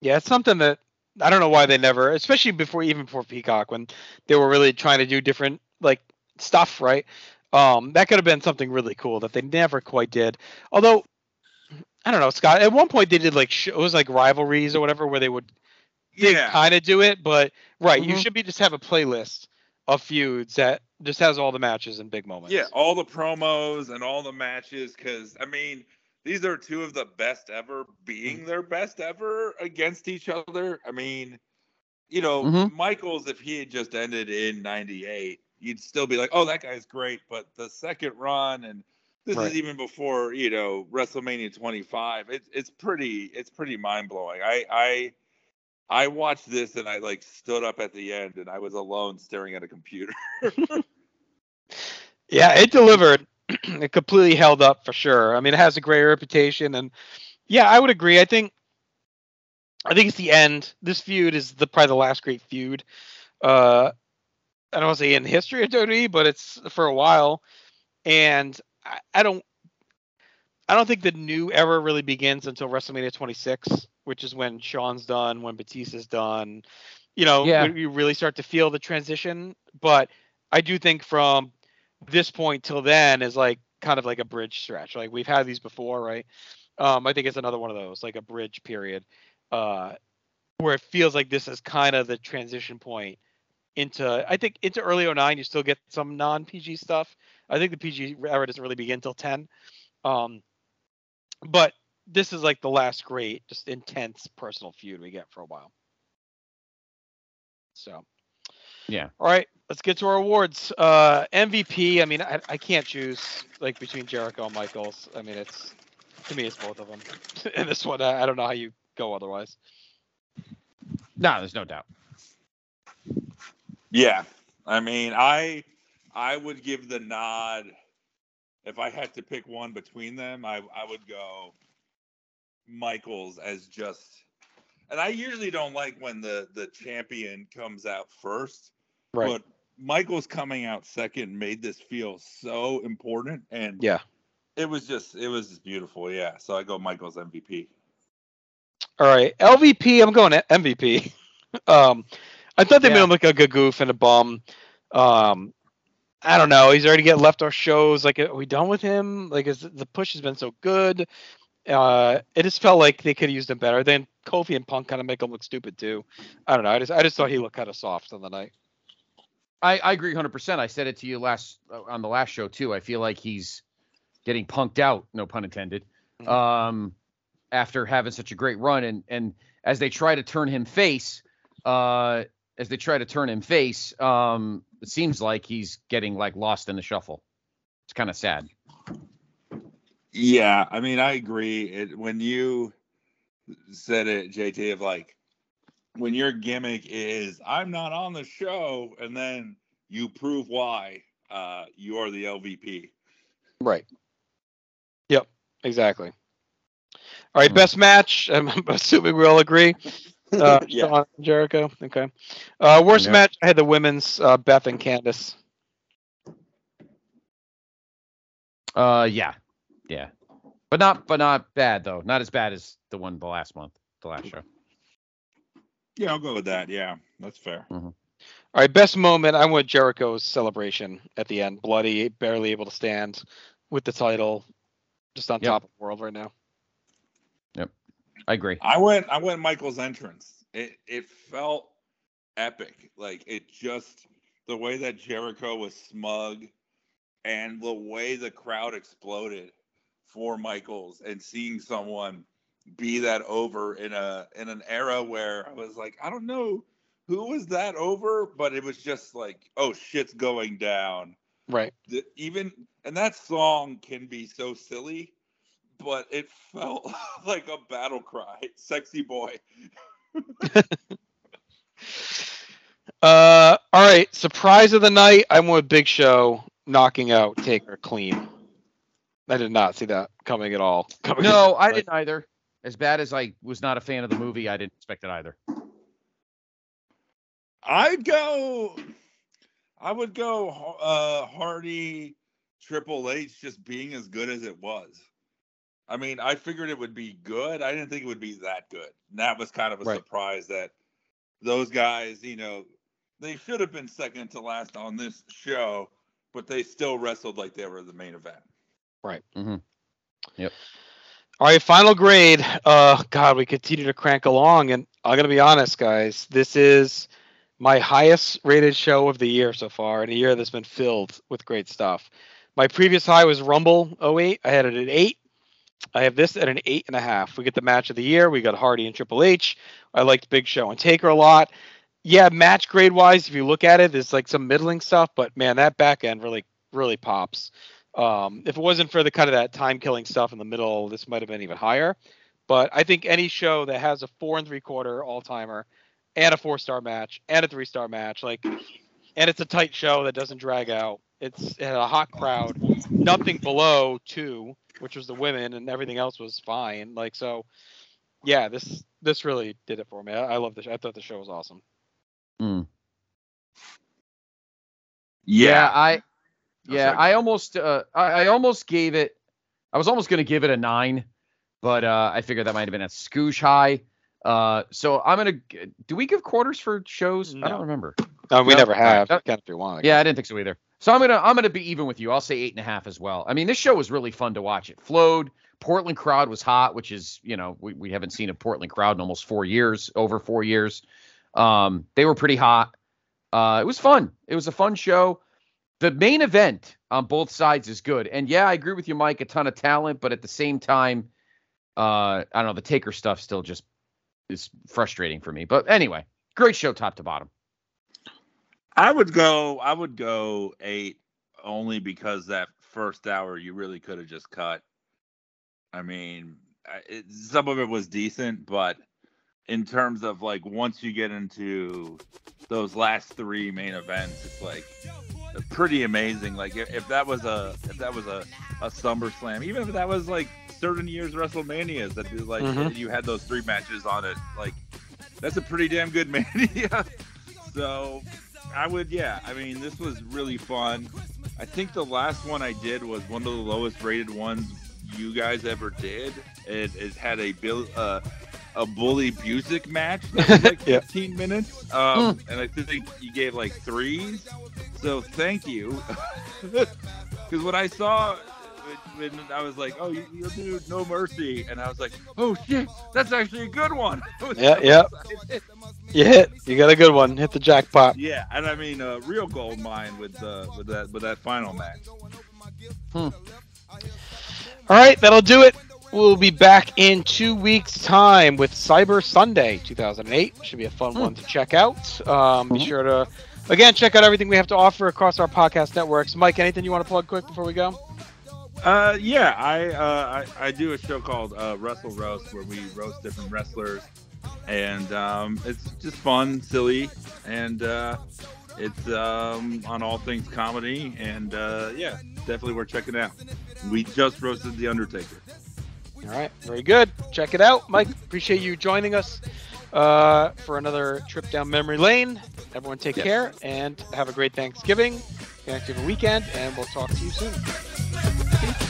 Yeah, it's something that I don't know why they never, especially before even before Peacock when they were really trying to do different like stuff, right? Um, that could have been something really cool that they never quite did. Although I don't know, Scott. At one point they did like shows like rivalries or whatever where they would they Yeah. kind of do it, but right, you Mhm. should be just have a playlist of feuds that just has all the matches and big moments. Yeah, all the promos and all the matches. Because I mean, these are two of the best ever, being their best ever against each other. I mean, you know, Mhm. Michaels, if he had just ended in '98, you'd still be like, "Oh, that guy's great." But the second run, and this Right. is even before you know WrestleMania 25. It's it's pretty it's pretty mind blowing. I I I watched this and I like stood up at the end and I was alone staring at a computer. Yeah, it delivered. it completely held up for sure. I mean, it has a great reputation, and yeah, I would agree. I think, I think it's the end. This feud is the probably the last great feud. Uh, I don't want to say in history of WWE, but it's for a while, and I, I don't, I don't think the new era really begins until WrestleMania 26, which is when Shawn's done, when Batista's done. You know, Yeah. you really start to feel the transition. But I do think from this point till then is like kind of like a bridge stretch. Like we've had these before, right? Um, I think it's another one of those, like a bridge period, uh, where it feels like this is kind of the transition point into. I think into early 09, you still get some non PG stuff. I think the PG era doesn't really begin till 10. Um, but this is like the last great, just intense personal feud we get for a while. So. Yeah. All right, let's get to our awards. Uh, MVP. I mean, I, I can't choose like between Jericho and Michaels. I mean, it's to me, it's both of them. and this one, I, I don't know how you go otherwise. No, there's no doubt. Yeah, I mean, I I would give the nod if I had to pick one between them. I I would go Michaels as just, and I usually don't like when the the champion comes out first, Right. but Michaels coming out second made this feel so important, and Yeah. it was just it was just beautiful. Yeah, so I go Michaels MVP. All right, LVP. I'm going MVP. um, I thought they made him look like a goof and a bum. Um, I don't know. He's already getting left our shows. Like, are we done with him? Like, is the push has been so good? Uh, it just felt like they could have used him better. Then Kofi and Punk kind of make him look stupid too. I don't know. I just I just thought he looked kind of soft on the night. I, I agree 100%. I said it to you last uh, on the last show too. I feel like he's getting punked out, no pun intended. Mhm. Um, after having such a great run, and and as they try to turn him face, uh, as they try to turn him face, um, it seems like he's getting like lost in the shuffle. It's kind of sad. Yeah, I mean, I agree. It, when you said it, JT, of like when your gimmick is I'm not on the show, and then you prove why uh, you are the LVP. Right. Yep. Exactly. All right. Hmm. Best match. I'm assuming we all agree. Uh, Yeah. Shawn Jericho. Okay. Uh, worst Yeah. match. I had the women's uh, Beth and Candice. Uh, yeah, yeah, but not but not bad though. Not as bad as the one the last month, the last show. Yeah, I'll go with that. Yeah, that's fair. All right. Best moment. I went Jericho's celebration at the end. Bloody, barely able to stand with the title. just on Yep. top of the world right now. I agree. I went I went Michael's entrance. It it felt epic. Like it just the way that Jericho was smug and the way the crowd exploded for Michaels and seeing someone be that over in a in an era where I was like, I don't know who was that over, but it was just like, oh shit's going down. Right. The, even and that song can be so silly, but it felt like a battle cry. Sexy boy. Uh, all right. Surprise of the night. I'm with Big Show knocking out Taker clean. I did not see that coming at all. Coming No, I didn't either. As bad as I was not a fan of the movie, I didn't expect it either. I'd go. I would go uh, Hardy, Triple H, just being as good as it was. I mean, I figured it would be good. I didn't think it would be that good. And that was kind of a Right. surprise that those guys, you know, they should have been second to last on this show, but they still wrestled like they were the main event. Right. Mm-hmm. Yep. All right, final grade. Uh, God, we continue to crank along, and I'm gonna be honest, guys. This is my highest rated show of the year so far, in a year that's been filled with great stuff. My previous high was Rumble 08. I had it at eight. I have this at an eight and a half. We get the match of the year. We got Hardy and Triple H. I liked Big Show and Taker a lot. Yeah, match grade wise, if you look at it, there's like some middling stuff, but man, that back end really, really pops. Um, if it wasn't for the kind of that time killing stuff in the middle, this might have been even higher. But I think any show that has a four and three quarter all timer and a four star match and a three star match, like, and it's a tight show that doesn't drag out. It's it had a hot crowd, nothing below two, which was the women, and everything else was fine. Like so, yeah, this this really did it for me. I, I love the show. I thought the show was awesome. Yeah, I Oh, yeah. I almost uh I, I almost gave it I was almost gonna give it a nine, but uh I figured that might have been a scoosh high. Uh so I'm gonna do we give quarters for shows? I don't remember. No, we No, never have. That- You can if you want. Yeah, I didn't think so either. So I'm gonna I'm gonna be even with you. I'll say eight and a half as well. I mean, this show was really fun to watch. It flowed. Portland crowd was hot, which is you know we, we haven't seen a Portland crowd in almost four years, over four years. Um, they were pretty hot. Uh, it was fun. It was a fun show. The main event on both sides is good, and yeah, I agree with you, Mike. A ton of talent, but at the same time, uh, I don't know. The Taker stuff still just is frustrating for me. But anyway, great show, top to bottom. I would go. I would go eight only because that first hour you really could have just cut. I mean, it, some of it was decent, but in terms of like once you get into those last three main events, it's like pretty amazing. Like if, if that was a if that was a a SummerSlam, even if that was like certain years WrestleManias that be like Mhm. you had those three matches on it, like that's a pretty damn good mania. so I would, yeah. I mean, this was really fun. I think the last one I did was one of the lowest rated ones you guys ever did. It, it had a bill, uh, a bully Busick match that was like Yeah. 15 minutes, um, and I think you gave like threes. So thank you, because what I saw. When when I was like, "Oh, you, you do No Mercy," and I was like, "Oh shit, that's actually a good one." Yeah, so yeah. excited. You hit. You got a good one. Hit the jackpot. Yeah, and I mean, uh, real gold mine with uh, with that with that final match. All right, that'll do it. We'll be back in two weeks' time with Cyber Sunday 2008. Should be a fun one to check out. Um, Be sure to, again, check out everything we have to offer across our podcast networks. Mike, anything you want to plug quick before we go? Uh, yeah, I uh, I, I do a show called uh, Wrestle Roast where we roast different wrestlers, and um, it's just fun, silly, and uh, it's um, on all things comedy, and uh, yeah, definitely worth checking out. We just roasted the Undertaker. All right, very good. Check it out, Mike. Appreciate you joining us uh, for another trip down memory lane. Everyone, take Yes. care and have a great Thanksgiving, Thanksgiving weekend, and we'll talk to you soon. That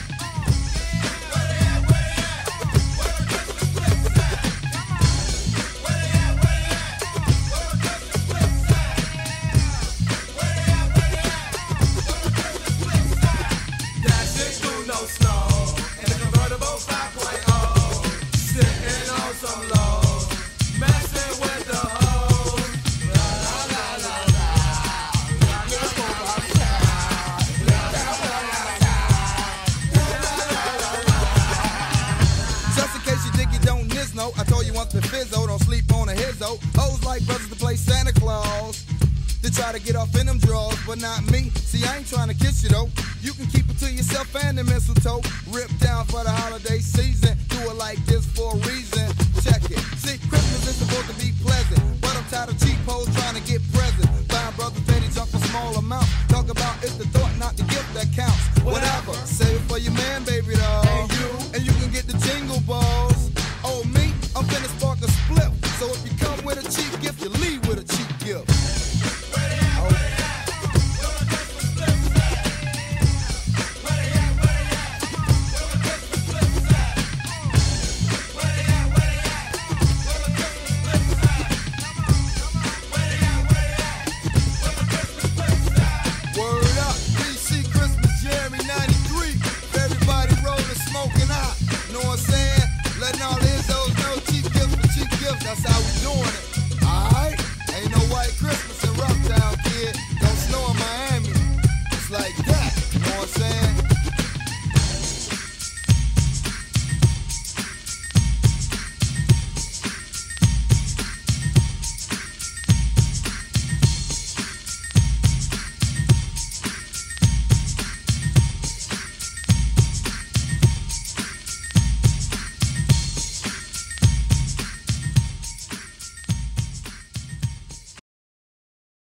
his oh. Hoes like brothers to play Santa Claus. To try to get off in them drawers, but not me. See, I ain't trying to kiss you though. You can keep it to yourself and the mistletoe. Rip down for the holiday season. Do it like this for a reason. Check it. See, Christmas is supposed to be pleasant, but I'm tired of cheap hoes trying to get presents. Buying brothers penny junk for a small amount. Talk about it's the thought, not the gift that counts. Whatever. Save it for your man, baby doll.